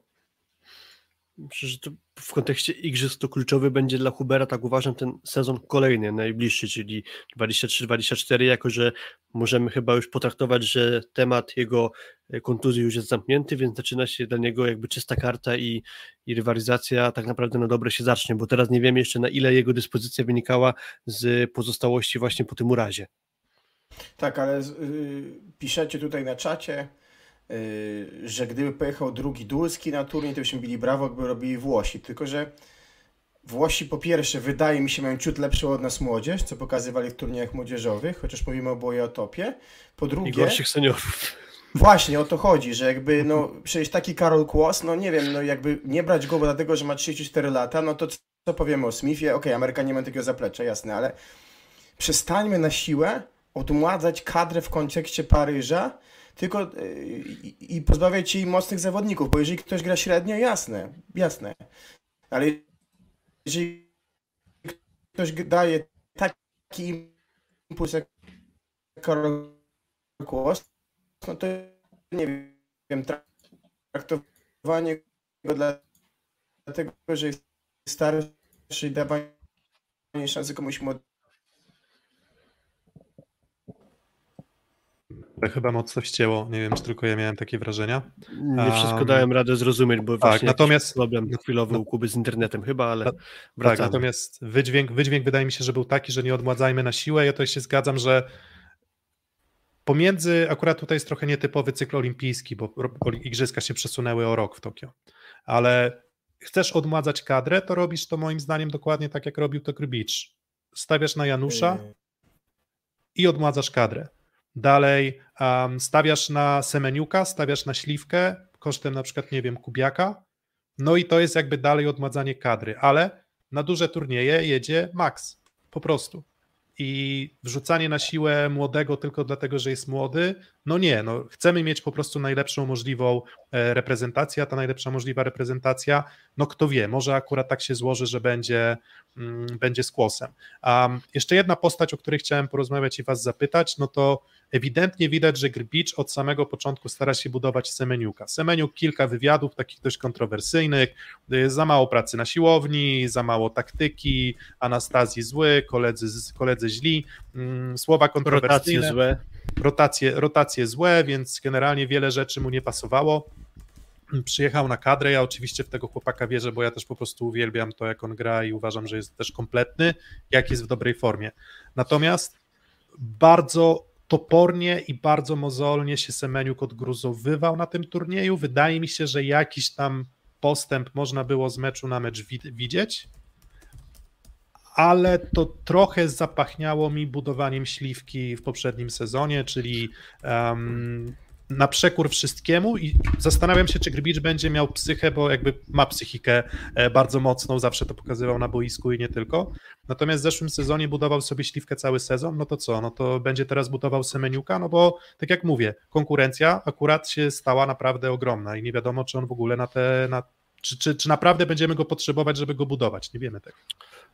Myślę, że to w kontekście igrzysk to kluczowy będzie dla Hubera, tak uważam, ten sezon kolejny, najbliższy, czyli 23-24, jako że możemy chyba już potraktować, że temat jego e, kontuzji już jest zamknięty, więc zaczyna się dla niego jakby czysta karta i, i rywalizacja tak naprawdę na dobre się zacznie, bo teraz nie wiemy jeszcze na ile jego dyspozycja wynikała z pozostałości właśnie po tym urazie. Tak, ale yy, piszecie tutaj na czacie, że gdyby pojechał drugi Dulski na turniej, to byśmy bili brawo, jakby robili Włosi. Tylko, że Włosi po pierwsze, wydaje mi się, mają ciut lepszą od nas młodzież, co pokazywali w turniejach młodzieżowych, chociaż mówimy o boje o topie. Po drugie... I gorszych seniorów. Właśnie o to chodzi, że jakby, no, przecież taki Karol Kłos, no nie wiem, no jakby nie brać go, bo dlatego, że ma 34 lata, no to co powiemy o Smithie? Okej, okay, Amerykanie nie mają takiego zaplecza, jasne, ale przestańmy na siłę odmładzać kadrę w kontekście Paryża, tylko i, i pozbawiać jej mocnych zawodników, bo jeżeli ktoś gra średnio, jasne, jasne, ale jeżeli ktoś daje taki impuls jak Karol no to nie wiem, traktowanie go dlatego, że jest starszy i dawanie szansy komuś młodemu chyba mocno wcięło. Nie wiem, czy tylko ja miałem takie wrażenia. Nie wszystko um, dałem radę zrozumieć, bo tak, natomiast problem chwilowy u Kuby z internetem chyba, ale na, Tak, natomiast wydźwięk, wydźwięk wydaje mi się, że był taki, że nie odmładzajmy na siłę. Ja to się zgadzam, że pomiędzy, akurat tutaj jest trochę nietypowy cykl olimpijski, bo, bo igrzyska się przesunęły o rok w Tokio, ale chcesz odmładzać kadrę, to robisz to moim zdaniem dokładnie tak, jak robił to Krybicz. Stawiasz na Janusza i odmładzasz kadrę. Dalej um, stawiasz na Semeniuka, stawiasz na Śliwkę kosztem na przykład, nie wiem, Kubiaka, no i to jest jakby dalej odmładzanie kadry, ale na duże turnieje jedzie Max, po prostu. I wrzucanie na siłę młodego tylko dlatego, że jest młody, no nie, no chcemy mieć po prostu najlepszą możliwą e, reprezentację, a ta najlepsza możliwa reprezentacja, no kto wie, może akurat tak się złoży, że będzie, mm, będzie z kłosem. Um, jeszcze jedna postać, o której chciałem porozmawiać i was zapytać, no to ewidentnie widać, że Grbicz od samego początku stara się budować Semeniuka. Semeniuk kilka wywiadów takich dość kontrowersyjnych, y, za mało pracy na siłowni, za mało taktyki, Anastazji zły, koledzy, koledzy źli, mm, słowa kontrowersyjne. Rotacje złe. Rotacje, rotacje złe, więc generalnie wiele rzeczy mu nie pasowało przyjechał na kadrę. Ja oczywiście w tego chłopaka wierzę, bo ja też po prostu uwielbiam to, jak on gra i uważam, że jest też kompletny, jak jest w dobrej formie. Natomiast bardzo topornie i bardzo mozolnie się Semeniuk odgruzowywał na tym turnieju. Wydaje mi się, że jakiś tam postęp można było z meczu na mecz widzieć, ale to trochę zapachniało mi budowaniem śliwki w poprzednim sezonie, czyli um, na przekór wszystkiemu i zastanawiam się, czy Grbicz będzie miał psychę, bo jakby ma psychikę e, bardzo mocną, zawsze to pokazywał na boisku i nie tylko. Natomiast w zeszłym sezonie budował sobie śliwkę cały sezon, no to co, no to będzie teraz budował Semeniuka, no bo tak jak mówię, konkurencja akurat się stała naprawdę ogromna i nie wiadomo, czy on w ogóle na te, na, czy, czy, czy naprawdę będziemy go potrzebować, żeby go budować, nie wiemy tego.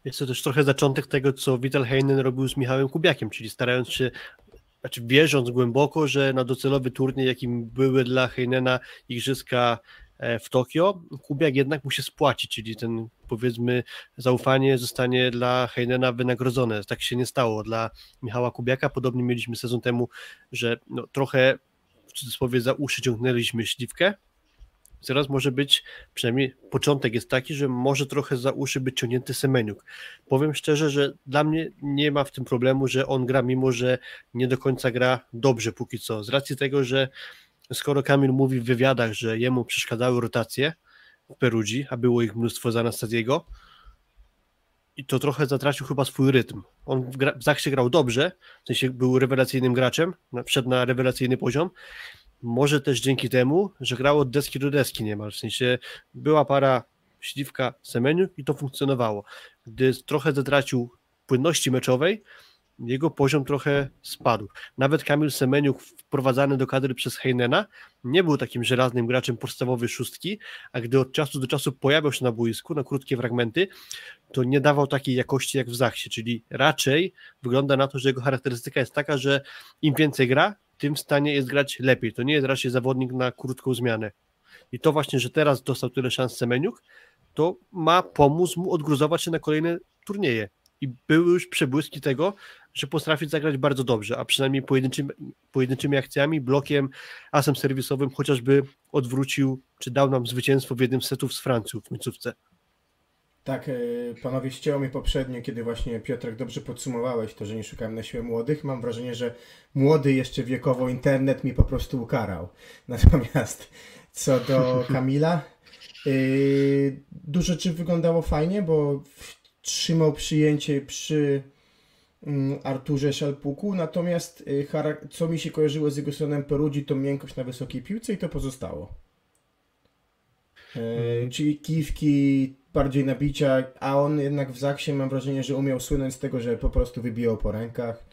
Jest to też trochę zaczątek tego, co Vital Heinen robił z Michałem Kubiakiem, czyli starając się znaczy wierząc głęboko, że na docelowy turniej, jakim były dla Heinena Igrzyska e, w Tokio, Kubiak jednak musi spłacić, czyli ten powiedzmy zaufanie zostanie dla Heinena wynagrodzone. Tak się nie stało dla Michała Kubiaka. Podobnie mieliśmy sezon temu, że no, trochę w cudzysłowie za uszy ciągnęliśmy śliwkę, Teraz może być, przynajmniej początek jest taki, że może trochę za uszy być ciągnięty Semeniuk. Powiem szczerze, że dla mnie nie ma w tym problemu, że on gra, mimo że nie do końca gra dobrze póki co. Z racji tego, że skoro Kamil mówi w wywiadach, że jemu przeszkadzały rotacje w Perudzi, a było ich mnóstwo za Anastazjego, i to trochę zatracił chyba swój rytm. On w, gra, w Zachsie grał dobrze, w sensie był rewelacyjnym graczem, wszedł na rewelacyjny poziom. Może też dzięki temu, że grał od deski do deski niemal, w sensie była para Śliwka, Semeniu i to funkcjonowało. Gdy trochę zatracił płynności meczowej, jego poziom trochę spadł. Nawet Kamil Semeniuk wprowadzany do kadry przez Heinena nie był takim żelaznym graczem podstawowej szóstki, a gdy od czasu do czasu pojawiał się na boisku na krótkie fragmenty, to nie dawał takiej jakości jak w Zachsie, czyli raczej wygląda na to, że jego charakterystyka jest taka, że im więcej gra, tym stanie jest grać lepiej. To nie jest raczej zawodnik na krótką zmianę. I to właśnie, że teraz dostał tyle szans Semeniuk, to ma pomóc mu odgruzować się na kolejne turnieje. I były już przebłyski tego, że potrafi zagrać bardzo dobrze, a przynajmniej pojedynczymi, pojedynczymi akcjami, blokiem, asem serwisowym chociażby odwrócił, czy dał nam zwycięstwo w jednym z setów z Francją w końcówce. Tak, e, panowie, ścięło mi poprzednio, kiedy właśnie Piotrek dobrze podsumowałeś to, że nie szukałem na siłę młodych. Mam wrażenie, że młody jeszcze wiekowo internet mi po prostu ukarał. Natomiast co do Kamila, yy, dużo rzeczy wyglądało fajnie, bo trzymał przyjęcie przy Mm, Arturze Szalpuku, natomiast y, co mi się kojarzyło z jego stronem Perudzi, to miękkość na wysokiej piłce i to pozostało. Hmm. Czyli kiwki, bardziej nabicia, a on jednak w Zaksie mam wrażenie, że umiał słynąć z tego, że po prostu wybijał po rękach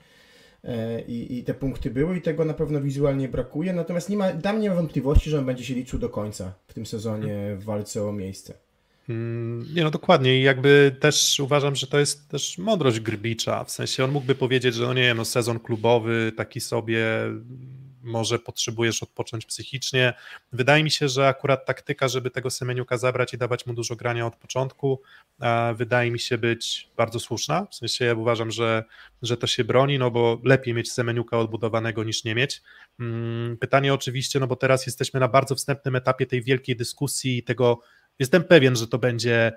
e, i, i te punkty były i tego na pewno wizualnie brakuje, natomiast nie ma, dla mnie wątpliwości, że on będzie się liczył do końca w tym sezonie w walce o miejsce. Mm, nie no dokładnie. I jakby też uważam, że to jest też mądrość Grbicza, w sensie on mógłby powiedzieć, że no nie no sezon klubowy taki sobie może potrzebujesz odpocząć psychicznie. Wydaje mi się, że akurat taktyka, żeby tego Semeniuka zabrać i dawać mu dużo grania od początku, wydaje mi się być bardzo słuszna. W sensie ja uważam, że, że to się broni, no bo lepiej mieć Semeniuka odbudowanego niż nie mieć. Mm, pytanie oczywiście, no bo teraz jesteśmy na bardzo wstępnym etapie tej wielkiej dyskusji i tego Jestem pewien, że to będzie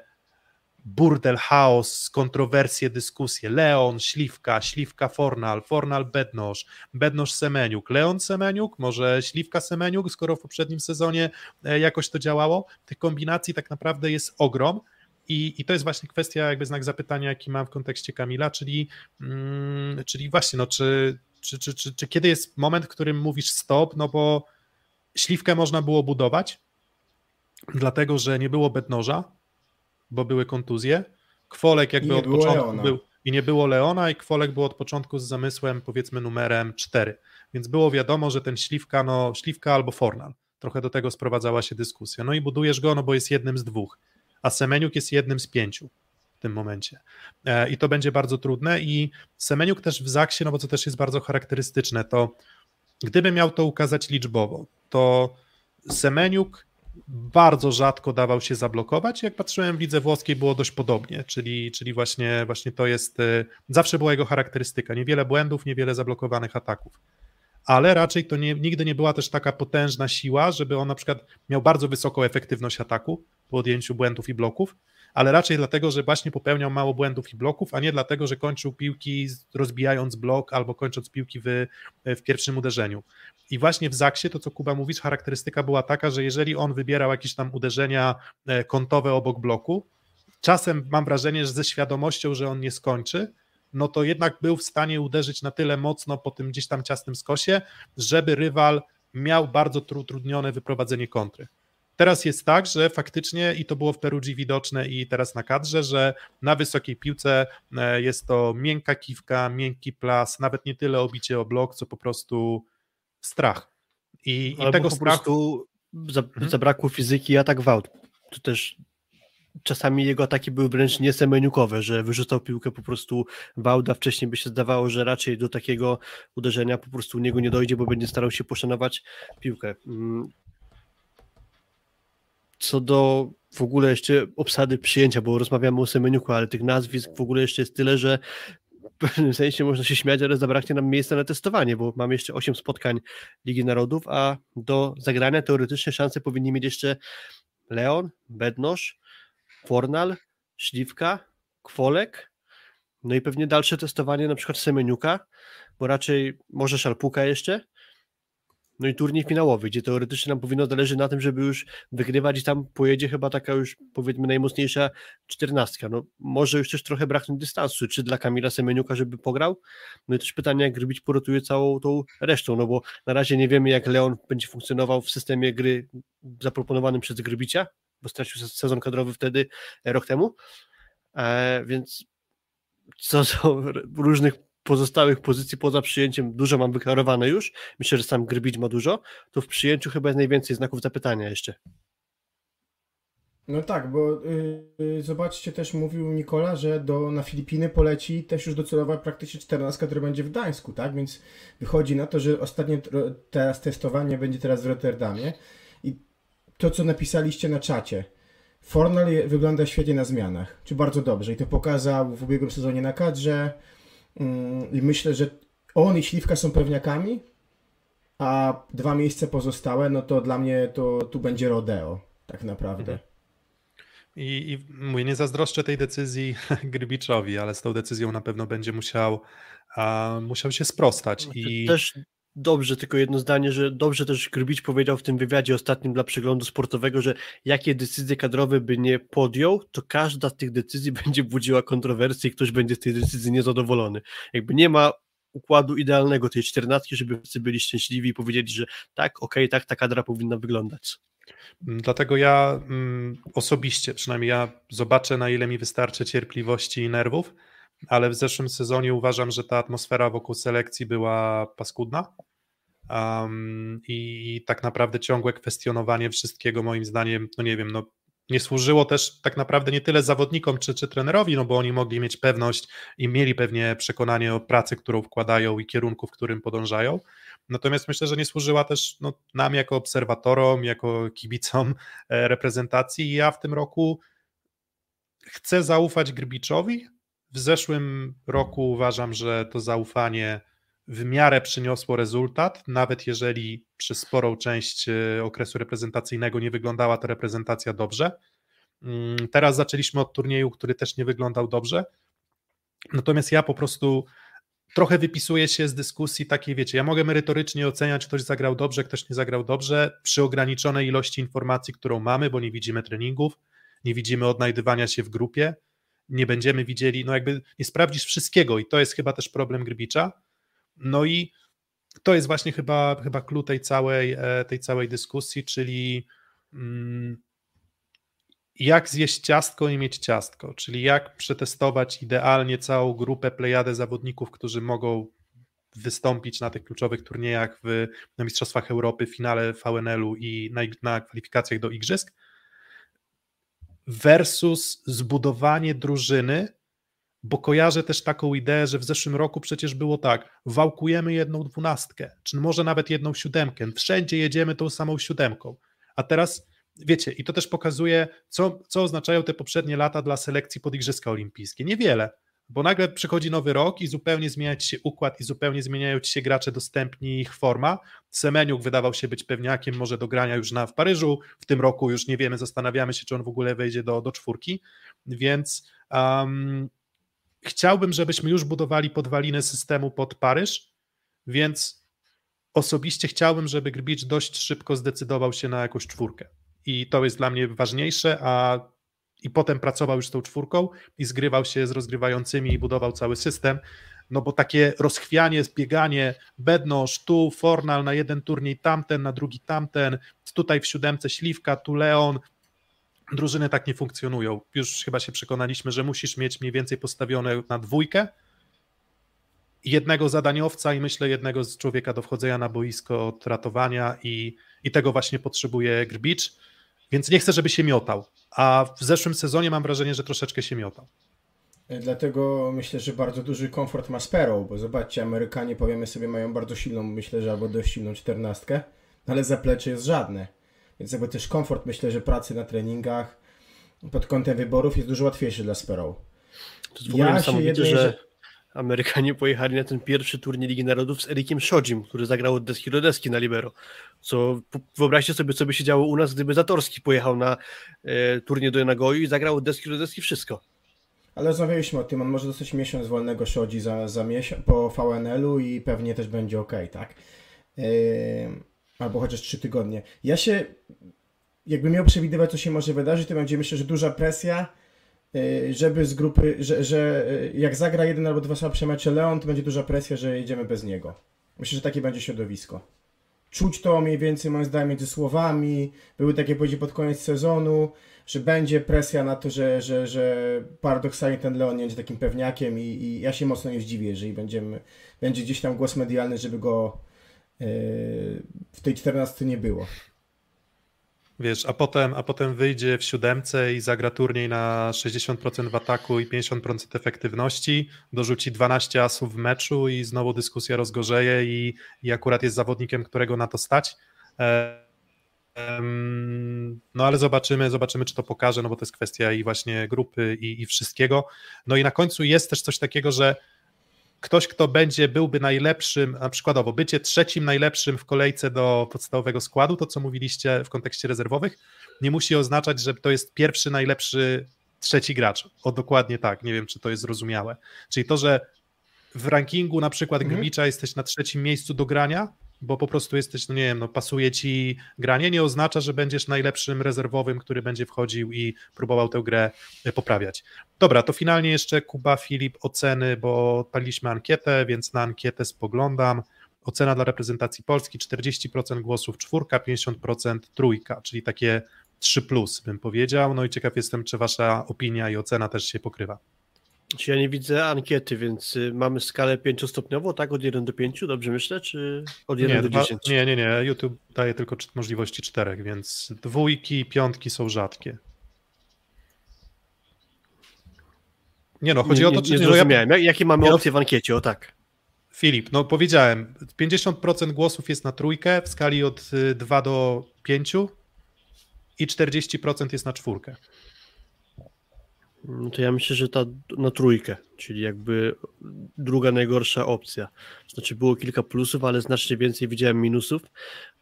burdel, chaos, kontrowersje, dyskusje. Leon, Śliwka, Śliwka, Fornal, Fornal, Bednosz, Bednosz, Semeniuk, Leon, Semeniuk, może Śliwka, Semeniuk, skoro w poprzednim sezonie e, jakoś to działało. Tych kombinacji tak naprawdę jest ogrom. I, I to jest właśnie kwestia, jakby znak zapytania, jaki mam w kontekście Kamila, czyli, mm, czyli właśnie, no, czy, czy, czy, czy, czy kiedy jest moment, w którym mówisz stop, no bo śliwkę można było budować, dlatego że nie było Bednoża, bo były kontuzje. Kwolek jakby od początku Leona. był i nie było Leona i Kwolek był od początku z zamysłem powiedzmy numerem 4. Więc było wiadomo, że ten Śliwka, no Śliwka albo Fornal. Trochę do tego sprowadzała się dyskusja. No i budujesz go, no bo jest jednym z dwóch, a Semeniuk jest jednym z pięciu w tym momencie. E, I to będzie bardzo trudne i Semeniuk też w Zaksie, no bo co też jest bardzo charakterystyczne, to gdyby miał to ukazać liczbowo, to Semeniuk bardzo rzadko dawał się zablokować. Jak patrzyłem w lidze włoskiej, było dość podobnie, czyli, czyli właśnie, właśnie to jest, e, zawsze była jego charakterystyka. Niewiele błędów, niewiele zablokowanych ataków. Ale raczej to nie, nigdy nie była też taka potężna siła, żeby on na przykład miał bardzo wysoką efektywność ataku po odjęciu błędów i bloków, ale raczej dlatego, że właśnie popełniał mało błędów i bloków, a nie dlatego, że kończył piłki rozbijając blok albo kończąc piłki w, w pierwszym uderzeniu. I właśnie w Zaksie, to co Kuba mówisz, charakterystyka była taka, że jeżeli on wybierał jakieś tam uderzenia e, kątowe obok bloku, czasem mam wrażenie, że ze świadomością, że on nie skończy, no to jednak był w stanie uderzyć na tyle mocno po tym gdzieś tam ciasnym skosie, żeby rywal miał bardzo utrudnione wyprowadzenie kontry. Teraz jest tak, że faktycznie, i to było w Perugii widoczne i teraz na kadrze, że na wysokiej piłce e, jest to miękka kiwka, miękki plas, nawet nie tyle obicie o blok, co po prostu strach. I, i tego po strachu... prostu mhm. zabrakło fizyki i atak gwałt. To też czasami jego ataki były wręcz niesemeniukowe, że wyrzucał piłkę po prostu Wałda, wcześniej by się zdawało, że raczej do takiego uderzenia po prostu u niego nie dojdzie, bo będzie starał się poszanować piłkę. Co do w ogóle jeszcze obsady przyjęcia, bo rozmawiamy o Semeniuku, ale tych nazwisk w ogóle jeszcze jest tyle, że pewnym sensie można się śmiać, ale zabraknie nam miejsca na testowanie, bo mamy jeszcze 8 spotkań Ligi Narodów, a do zagrania teoretycznie szanse powinni mieć jeszcze Leon, Bednosz, Fornal, Śliwka, Kwolek, no i pewnie dalsze testowanie na przykład Semeniuka, bo raczej może Szalpuka jeszcze, no i turniej finałowy, gdzie teoretycznie nam powinno zależeć na tym, żeby już wygrywać i tam pojedzie chyba taka już powiedzmy najmocniejsza czternastka. No może już też trochę braknąć dystansu, czy dla Kamila Semeniuka, żeby pograł? No i też pytanie, jak Grbić porotuje całą tą resztą, no bo na razie nie wiemy, jak Leon będzie funkcjonował w systemie gry zaproponowanym przez Grbicia, bo stracił sezon kadrowy wtedy rok temu, e, więc co do różnych pozostałych pozycji poza przyjęciem dużo mam wyklarowane już. Myślę, że sam Grbić ma dużo. To w przyjęciu chyba jest najwięcej znaków zapytania jeszcze. No tak, bo yy, zobaczcie, też mówił Nikola, że do, na Filipiny poleci też już docelowa praktycznie 14, która będzie w Gdańsku, tak? Więc wychodzi na to, że ostatnie teraz testowanie będzie teraz w Rotterdamie. I to, co napisaliście na czacie, Fornal wygląda świetnie na zmianach, czy bardzo dobrze. I to pokazał w ubiegłym sezonie na kadrze. Mm, I myślę, że on i Śliwka są pewniakami, a dwa miejsca pozostałe, no to dla mnie to tu będzie rodeo, tak naprawdę. Mhm. I, I mówię, nie zazdroszczę tej decyzji Grybiczowi, ale z tą decyzją na pewno będzie musiał, a, musiał się sprostać. Znaczy, I... Też dobrze, tylko jedno zdanie, że dobrze też Grbić powiedział w tym wywiadzie ostatnim dla przeglądu sportowego, że jakie decyzje kadrowe by nie podjął, to każda z tych decyzji będzie budziła kontrowersję i ktoś będzie z tej decyzji niezadowolony. Jakby nie ma układu idealnego tej czternastki, żeby wszyscy byli szczęśliwi i powiedzieli, że tak, okej, okay, tak ta kadra powinna wyglądać. Mm, dlatego ja mm, osobiście, przynajmniej ja zobaczę, na ile mi wystarczy cierpliwości i nerwów, ale w zeszłym sezonie uważam, że ta atmosfera wokół selekcji była paskudna. Um, i, tak naprawdę ciągłe kwestionowanie wszystkiego, moim zdaniem, no nie wiem, no nie służyło też tak naprawdę nie tyle zawodnikom czy, czy trenerowi, no bo oni mogli mieć pewność i mieli pewnie przekonanie o pracy, którą wkładają i kierunku, w którym podążają. Natomiast myślę, że nie służyła też no, nam jako obserwatorom, jako kibicom e, reprezentacji. Ja w tym roku chcę zaufać Grbiczowi, w zeszłym roku uważam, że to zaufanie w miarę przyniosło rezultat, nawet jeżeli przez sporą część e, okresu reprezentacyjnego nie wyglądała ta reprezentacja dobrze. Mm, teraz zaczęliśmy od turnieju, który też nie wyglądał dobrze. Natomiast ja po prostu trochę wypisuję się z dyskusji takiej, wiecie, ja mogę merytorycznie oceniać, ktoś zagrał dobrze, ktoś nie zagrał dobrze, przy ograniczonej ilości informacji, którą mamy, bo nie widzimy treningów, nie widzimy odnajdywania się w grupie nie będziemy widzieli, no jakby nie sprawdzisz wszystkiego i to jest chyba też problem Grbicza. No i to jest właśnie chyba, chyba klucz tej całej, e, tej całej dyskusji, czyli mm, jak zjeść ciastko i mieć ciastko, czyli jak przetestować idealnie całą grupę plejadę zawodników, którzy mogą wystąpić na tych kluczowych turniejach w, na Mistrzostwach Europy, finale VNL-u i na, na kwalifikacjach do Igrzysk, versus zbudowanie drużyny, bo kojarzę też taką ideę, że w zeszłym roku przecież było tak, wałkujemy jedną dwunastkę, czy może nawet jedną siódemkę, wszędzie jedziemy tą samą siódemką, a teraz wiecie, i to też pokazuje, co, co oznaczają te poprzednie lata dla selekcji pod Igrzyska Olimpijskie. Niewiele, bo nagle przychodzi nowy rok i zupełnie zmienia ci się układ i zupełnie zmieniają ci się gracze dostępni ich forma. Semeniuk wydawał się być pewniakiem może do grania już na w Paryżu, w tym roku już nie wiemy, zastanawiamy się, czy on w ogóle wejdzie do, do czwórki, więc um, chciałbym, żebyśmy już budowali podwaliny systemu pod Paryż, więc osobiście chciałbym, żeby Grbicz dość szybko zdecydował się na jakąś czwórkę. I to jest dla mnie ważniejsze, a i potem pracował już z tą czwórką i zgrywał się z rozgrywającymi i budował cały system, no bo takie rozchwianie, zbieganie, bednosz, tu Fornal na jeden turniej tamten, na drugi tamten, tutaj w siódemce Śliwka, tu Leon, drużyny tak nie funkcjonują. Już chyba się przekonaliśmy, że musisz mieć mniej więcej postawione na dwójkę, jednego zadaniowca i myślę jednego z człowieka do wchodzenia na boisko od ratowania i, i tego właśnie potrzebuje Grbicz, więc nie chcę, żeby się miotał a w zeszłym sezonie mam wrażenie, że troszeczkę się miotał. Dlatego myślę, że bardzo duży komfort ma Sparrow, bo zobaczcie, Amerykanie powiemy sobie mają bardzo silną, myślę, że albo dość silną czternastkę, ale zaplecze jest żadne. Więc jakby też komfort, myślę, że pracy na treningach pod kątem wyborów jest dużo łatwiejszy dla Sparrow. To jest w ogóle ja niesamowite, że Amerykanie pojechali na ten pierwszy turniej Ligi Narodów z Erikiem Szodzim, który zagrał od deski do deski na libero. Co wyobraźcie sobie, co by się działo u nas, gdyby Zatorski pojechał na e, turniej do Nagoi i zagrał od deski do deski wszystko. Ale rozmawialiśmy o tym, on może dostać miesiąc wolnego Szodzi za, za miesiąc po VNL-u i pewnie też będzie ok, tak? Yy, albo chociaż trzy tygodnie. Ja się, jakby miał przewidywać, co się może wydarzyć, to będzie myślę, że duża presja, żeby z grupy, że, że yy, jak zagra jeden albo dwa słabsze mecze Leon, to będzie duża presja, że jedziemy bez niego. Myślę, że takie będzie środowisko. Czuć to mniej więcej, moim zdaniem, między słowami. Były takie powiedzi pod koniec sezonu że będzie presja na to, że, że, że paradoksalnie ten Leon nie będzie takim pewniakiem i, i ja się mocno nie zdziwię, jeżeli będziemy, będzie gdzieś tam głos medialny, żeby go yy, w tej 14 nie było. Wiesz, a potem, a potem wyjdzie w siódemce i zagra turniej na 60% w ataku i 50% efektywności, dorzuci 12 asów w meczu i znowu dyskusja rozgorzeje i, i akurat jest zawodnikiem, którego na to stać. No ale zobaczymy, zobaczymy, czy to pokaże, no bo to jest kwestia i właśnie grupy i, i wszystkiego. No i na końcu jest też coś takiego, że ktoś, kto będzie, byłby najlepszym, na przykładowo bycie trzecim najlepszym w kolejce do podstawowego składu, to co mówiliście w kontekście rezerwowych, nie musi oznaczać, że to jest pierwszy najlepszy trzeci gracz. O dokładnie tak, nie wiem, czy to jest zrozumiałe. Czyli to, że w rankingu na przykład mhm. Grbicza jesteś na trzecim miejscu do grania, bo po prostu jesteś, no nie wiem, no pasuje ci granie, nie oznacza, że będziesz najlepszym rezerwowym, który będzie wchodził i próbował tę grę e, poprawiać. Dobra, to finalnie jeszcze Kuba, Filip, oceny, bo odpaliliśmy ankietę, więc na ankietę spoglądam. Ocena dla reprezentacji Polski 40% głosów czwórka, 50% trójka, czyli takie 3 plus bym powiedział. No i ciekaw jestem, czy wasza opinia i ocena też się pokrywa. Czy ja nie widzę ankiety, więc y, mamy skalę pięciostopniową, tak? Od 1 do 5, dobrze myślę, czy od 1 nie, do 10? Nie, nie, nie. YouTube daje tylko możliwości czterech, więc dwójki, piątki są rzadkie. Nie no, chodzi nie, o to, czy... Nie, nie zrozumiałem. Ja... Jakie mamy opcje w ankiecie, o tak. Filip, no powiedziałem, 50% głosów jest na trójkę w skali od 2 y, do 5 i 40% jest na czwórkę. No to ja myślę, że ta na trójkę, czyli jakby druga najgorsza opcja. Znaczy było kilka plusów, ale znacznie więcej widziałem minusów.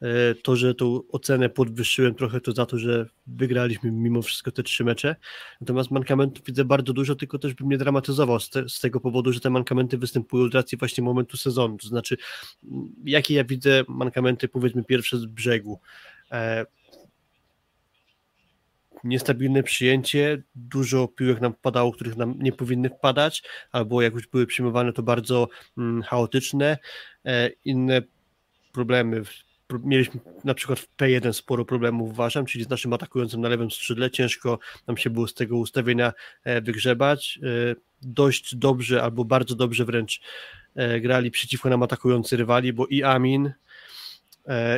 E, to, że tą ocenę podwyższyłem trochę, to za to, że wygraliśmy mimo wszystko te trzy mecze. Natomiast mankamentów widzę bardzo dużo, tylko też bym nie dramatyzował z, te, z tego powodu, że te mankamenty występują z racji właśnie momentu sezonu. To znaczy, jakie ja widzę mankamenty, powiedzmy, pierwsze z brzegu e, niestabilne przyjęcie, dużo piłek nam wpadało, których nam nie powinny wpadać, albo jak już były przyjmowane, to bardzo mm, chaotyczne. E, inne problemy. Mieliśmy na przykład w P1 sporo problemów, uważam, czyli z naszym atakującym na lewym skrzydle. Ciężko nam się było z tego ustawienia e, wygrzebać. E, dość dobrze, albo bardzo dobrze wręcz grali przeciwko nam atakujący rywali, bo i Amin,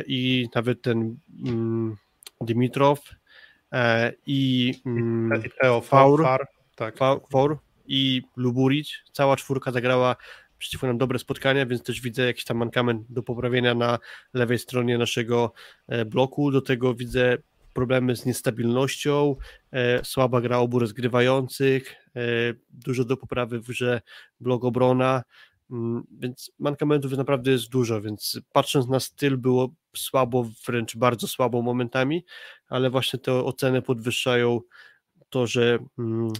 i nawet ten mm, Dimitrow E, i mm, Faur, tak. Faur i Luburic. Cała czwórka zagrała przeciwko nam dobre spotkania, więc też widzę jakiś tam mankament do poprawienia na lewej stronie naszego e, bloku. Do tego widzę problemy z niestabilnością, e, słaba gra obu rozgrywających, dużo do poprawy w grze blok obrona, więc mankamentów naprawdę jest dużo, więc patrząc na styl było słabo, wręcz bardzo słabo momentami, ale właśnie te oceny podwyższają to, że mm,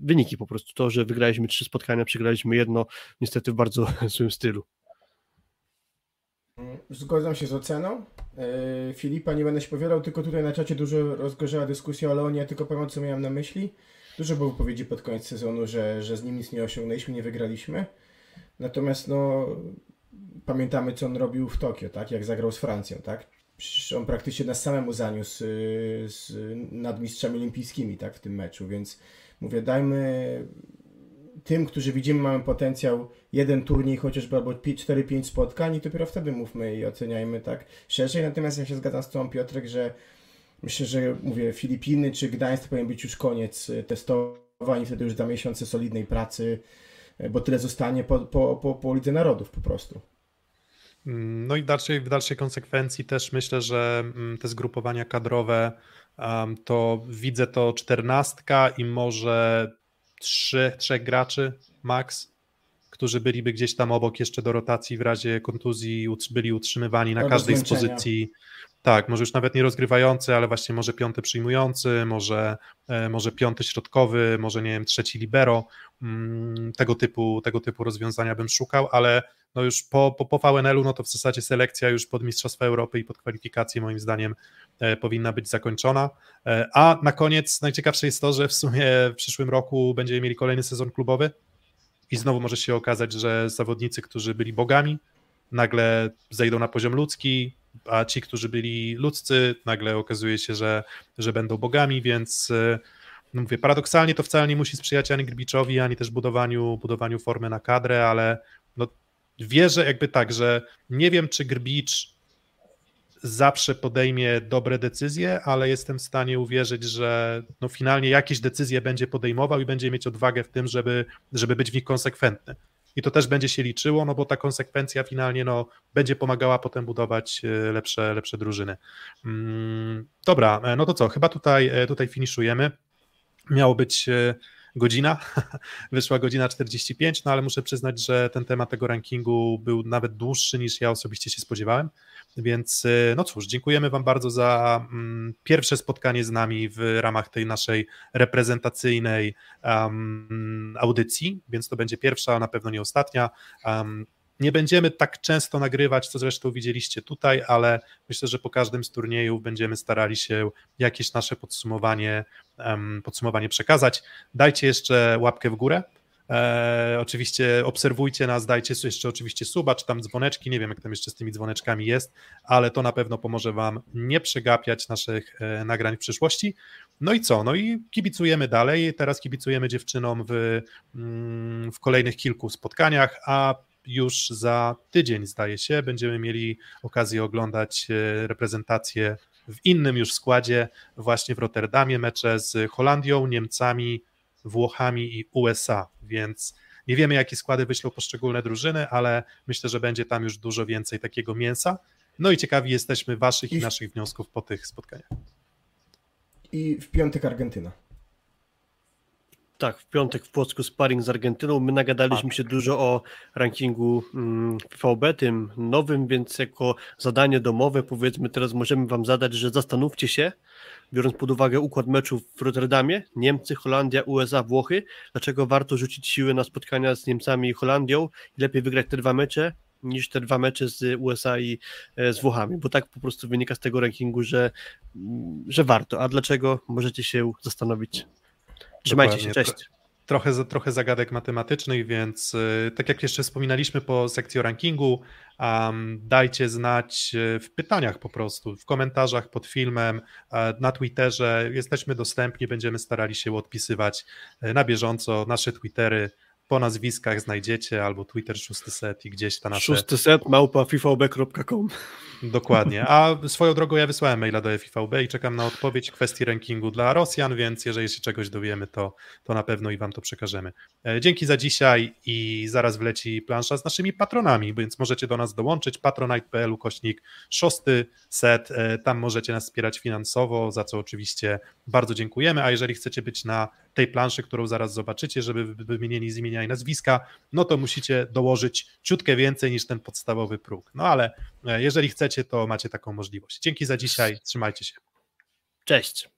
wyniki po prostu, to, że wygraliśmy trzy spotkania, przegraliśmy jedno, niestety w bardzo złym stylu. Zgadzam się z oceną. E, Filipa nie będę się powielał, tylko tutaj na czacie dużo rozgorzała dyskusja o Leonie, tylko powiem co miałem na myśli. Dużo było wypowiedzi pod koniec sezonu, że, że z nim nic nie osiągnęliśmy, nie wygraliśmy. Natomiast no, pamiętamy, co on robił w Tokio, tak? Jak zagrał z Francją, tak? Przecież on praktycznie nas samemu zaniósł y, z, nad mistrzami olimpijskimi, tak? W tym meczu, więc mówię, dajmy tym, którzy widzimy, mamy potencjał, jeden turniej chociażby albo 4-5 spotkań i dopiero wtedy mówmy i oceniajmy tak szerzej. Natomiast ja się zgadzam z Tobą, Piotrek, że myślę, że mówię, Filipiny czy Gdańsk powinien być już koniec y, testowań, wtedy już za miesiące solidnej pracy bo tyle zostanie po, po, po, po Lidze Narodów po prostu. Mm, no i w dalszej, w dalszej konsekwencji też myślę, że mm, te zgrupowania kadrowe to widzę to czternastka i może trzy, trzech graczy max. którzy byliby gdzieś tam obok jeszcze do rotacji w razie kontuzji, byli utrzymywani na każdej z pozycji. Tak, może już nawet nie rozgrywający, ale właśnie może piąty przyjmujący, może, e, może piąty środkowy, może nie wiem, trzeci libero. Mm, Tego typu, tego typu rozwiązania bym szukał, ale no już po, po, po VNL-u, no to w zasadzie selekcja już pod Mistrzostwa Europy i pod kwalifikacje moim zdaniem e, powinna być zakończona. E, A na koniec najciekawsze jest to, że w sumie w przyszłym roku będziemy mieli kolejny sezon klubowy i znowu może się okazać, że zawodnicy, którzy byli bogami, nagle zejdą na poziom ludzki, a ci, którzy byli ludzcy, nagle okazuje się, że, że będą bogami, więc e, no mówię, paradoksalnie to wcale nie musi sprzyjać ani Grbiczowi, ani też budowaniu, budowaniu formy na kadrę, ale no, wierzę jakby tak, że nie wiem, czy Grbicz zawsze podejmie dobre decyzje, ale jestem w stanie uwierzyć, że no finalnie jakieś decyzje będzie podejmował i będzie mieć odwagę w tym, żeby, żeby być w nich konsekwentny. I to też będzie się liczyło, no bo ta konsekwencja finalnie no, będzie pomagała potem budować e, lepsze, lepsze drużyny. Mm, Dobra, e, no to co, chyba tutaj, e, tutaj finiszujemy. Miało być godzina, wyszła godzina 45, no ale muszę przyznać, że ten temat tego rankingu był nawet dłuższy niż ja osobiście się spodziewałem, więc e, no cóż, dziękujemy Wam bardzo za mm, pierwsze spotkanie z nami w ramach tej naszej reprezentacyjnej um, audycji, więc to będzie pierwsza, na pewno nie ostatnia. Um, nie będziemy tak często nagrywać, co zresztą widzieliście tutaj, ale myślę, że po każdym z turniejów będziemy starali się jakieś nasze podsumowanie, um, podsumowanie przekazać. Dajcie jeszcze łapkę w górę. E, oczywiście obserwujcie nas, dajcie jeszcze oczywiście suba, czy tam dzwoneczki, nie wiem jak tam jeszcze z tymi dzwoneczkami jest, ale to na pewno pomoże Wam nie przegapiać naszych e, nagrań w przyszłości. No i co? No i kibicujemy dalej. Teraz kibicujemy dziewczynom w, mm, w kolejnych kilku spotkaniach, a już za tydzień, zdaje się, będziemy mieli okazję oglądać e, reprezentację w innym już składzie, właśnie w Rotterdamie, mecze z Holandią, Niemcami, Włochami i USA, więc nie wiemy, jakie składy wyślą poszczególne drużyny, ale myślę, że będzie tam już dużo więcej takiego mięsa. No i ciekawi jesteśmy Waszych i, I- naszych wniosków po tych spotkaniach. I w piątek Argentyna. Tak, w piątek w Płocku sparring z Argentyną. My nagadaliśmy się dużo o rankingu mm, VB, tym nowym, więc jako zadanie domowe powiedzmy teraz możemy Wam zadać, że zastanówcie się, biorąc pod uwagę układ meczów w Rotterdamie, Niemcy, Holandia, USA, Włochy, dlaczego warto rzucić siły na spotkania z Niemcami i Holandią i lepiej wygrać te dwa mecze niż te dwa mecze z USA i e, z Włochami, bo tak po prostu wynika z tego rankingu, że, mm, że warto. A dlaczego? Możecie się zastanowić. Trzymajcie się, cześć. trochę, trochę zagadek matematycznych, więc y, tak jak jeszcze wspominaliśmy po sekcji o rankingu, um, dajcie znać y, w pytaniach po prostu, w komentarzach pod filmem, na Twitterze. Jesteśmy dostępni, będziemy starali się odpisywać e, na bieżąco. Nasze Twittery po nazwiskach znajdziecie, albo Twitter szósty set i gdzieś ta. Szósty set małpa fifab.com. Dokładnie. A swoją drogą ja wysłałem maila do FIVB i czekam na odpowiedź w kwestii rankingu dla Rosjan, więc jeżeli się czegoś dowiemy, to, to na pewno i Wam to przekażemy. E, Dzięki za dzisiaj i zaraz wleci plansza z naszymi patronami, więc możecie do nas dołączyć patronite.pl ukośnik szósty set, E, tam możecie nas wspierać finansowo, za co oczywiście bardzo dziękujemy, a jeżeli chcecie być na tej planszy, którą zaraz zobaczycie, żeby wy- wymienieni z imienia i nazwiska, no to musicie dołożyć ciutkę więcej niż ten podstawowy próg. No ale e, jeżeli chcecie, to macie taką możliwość. Dzięki za dzisiaj, trzymajcie się. Cześć.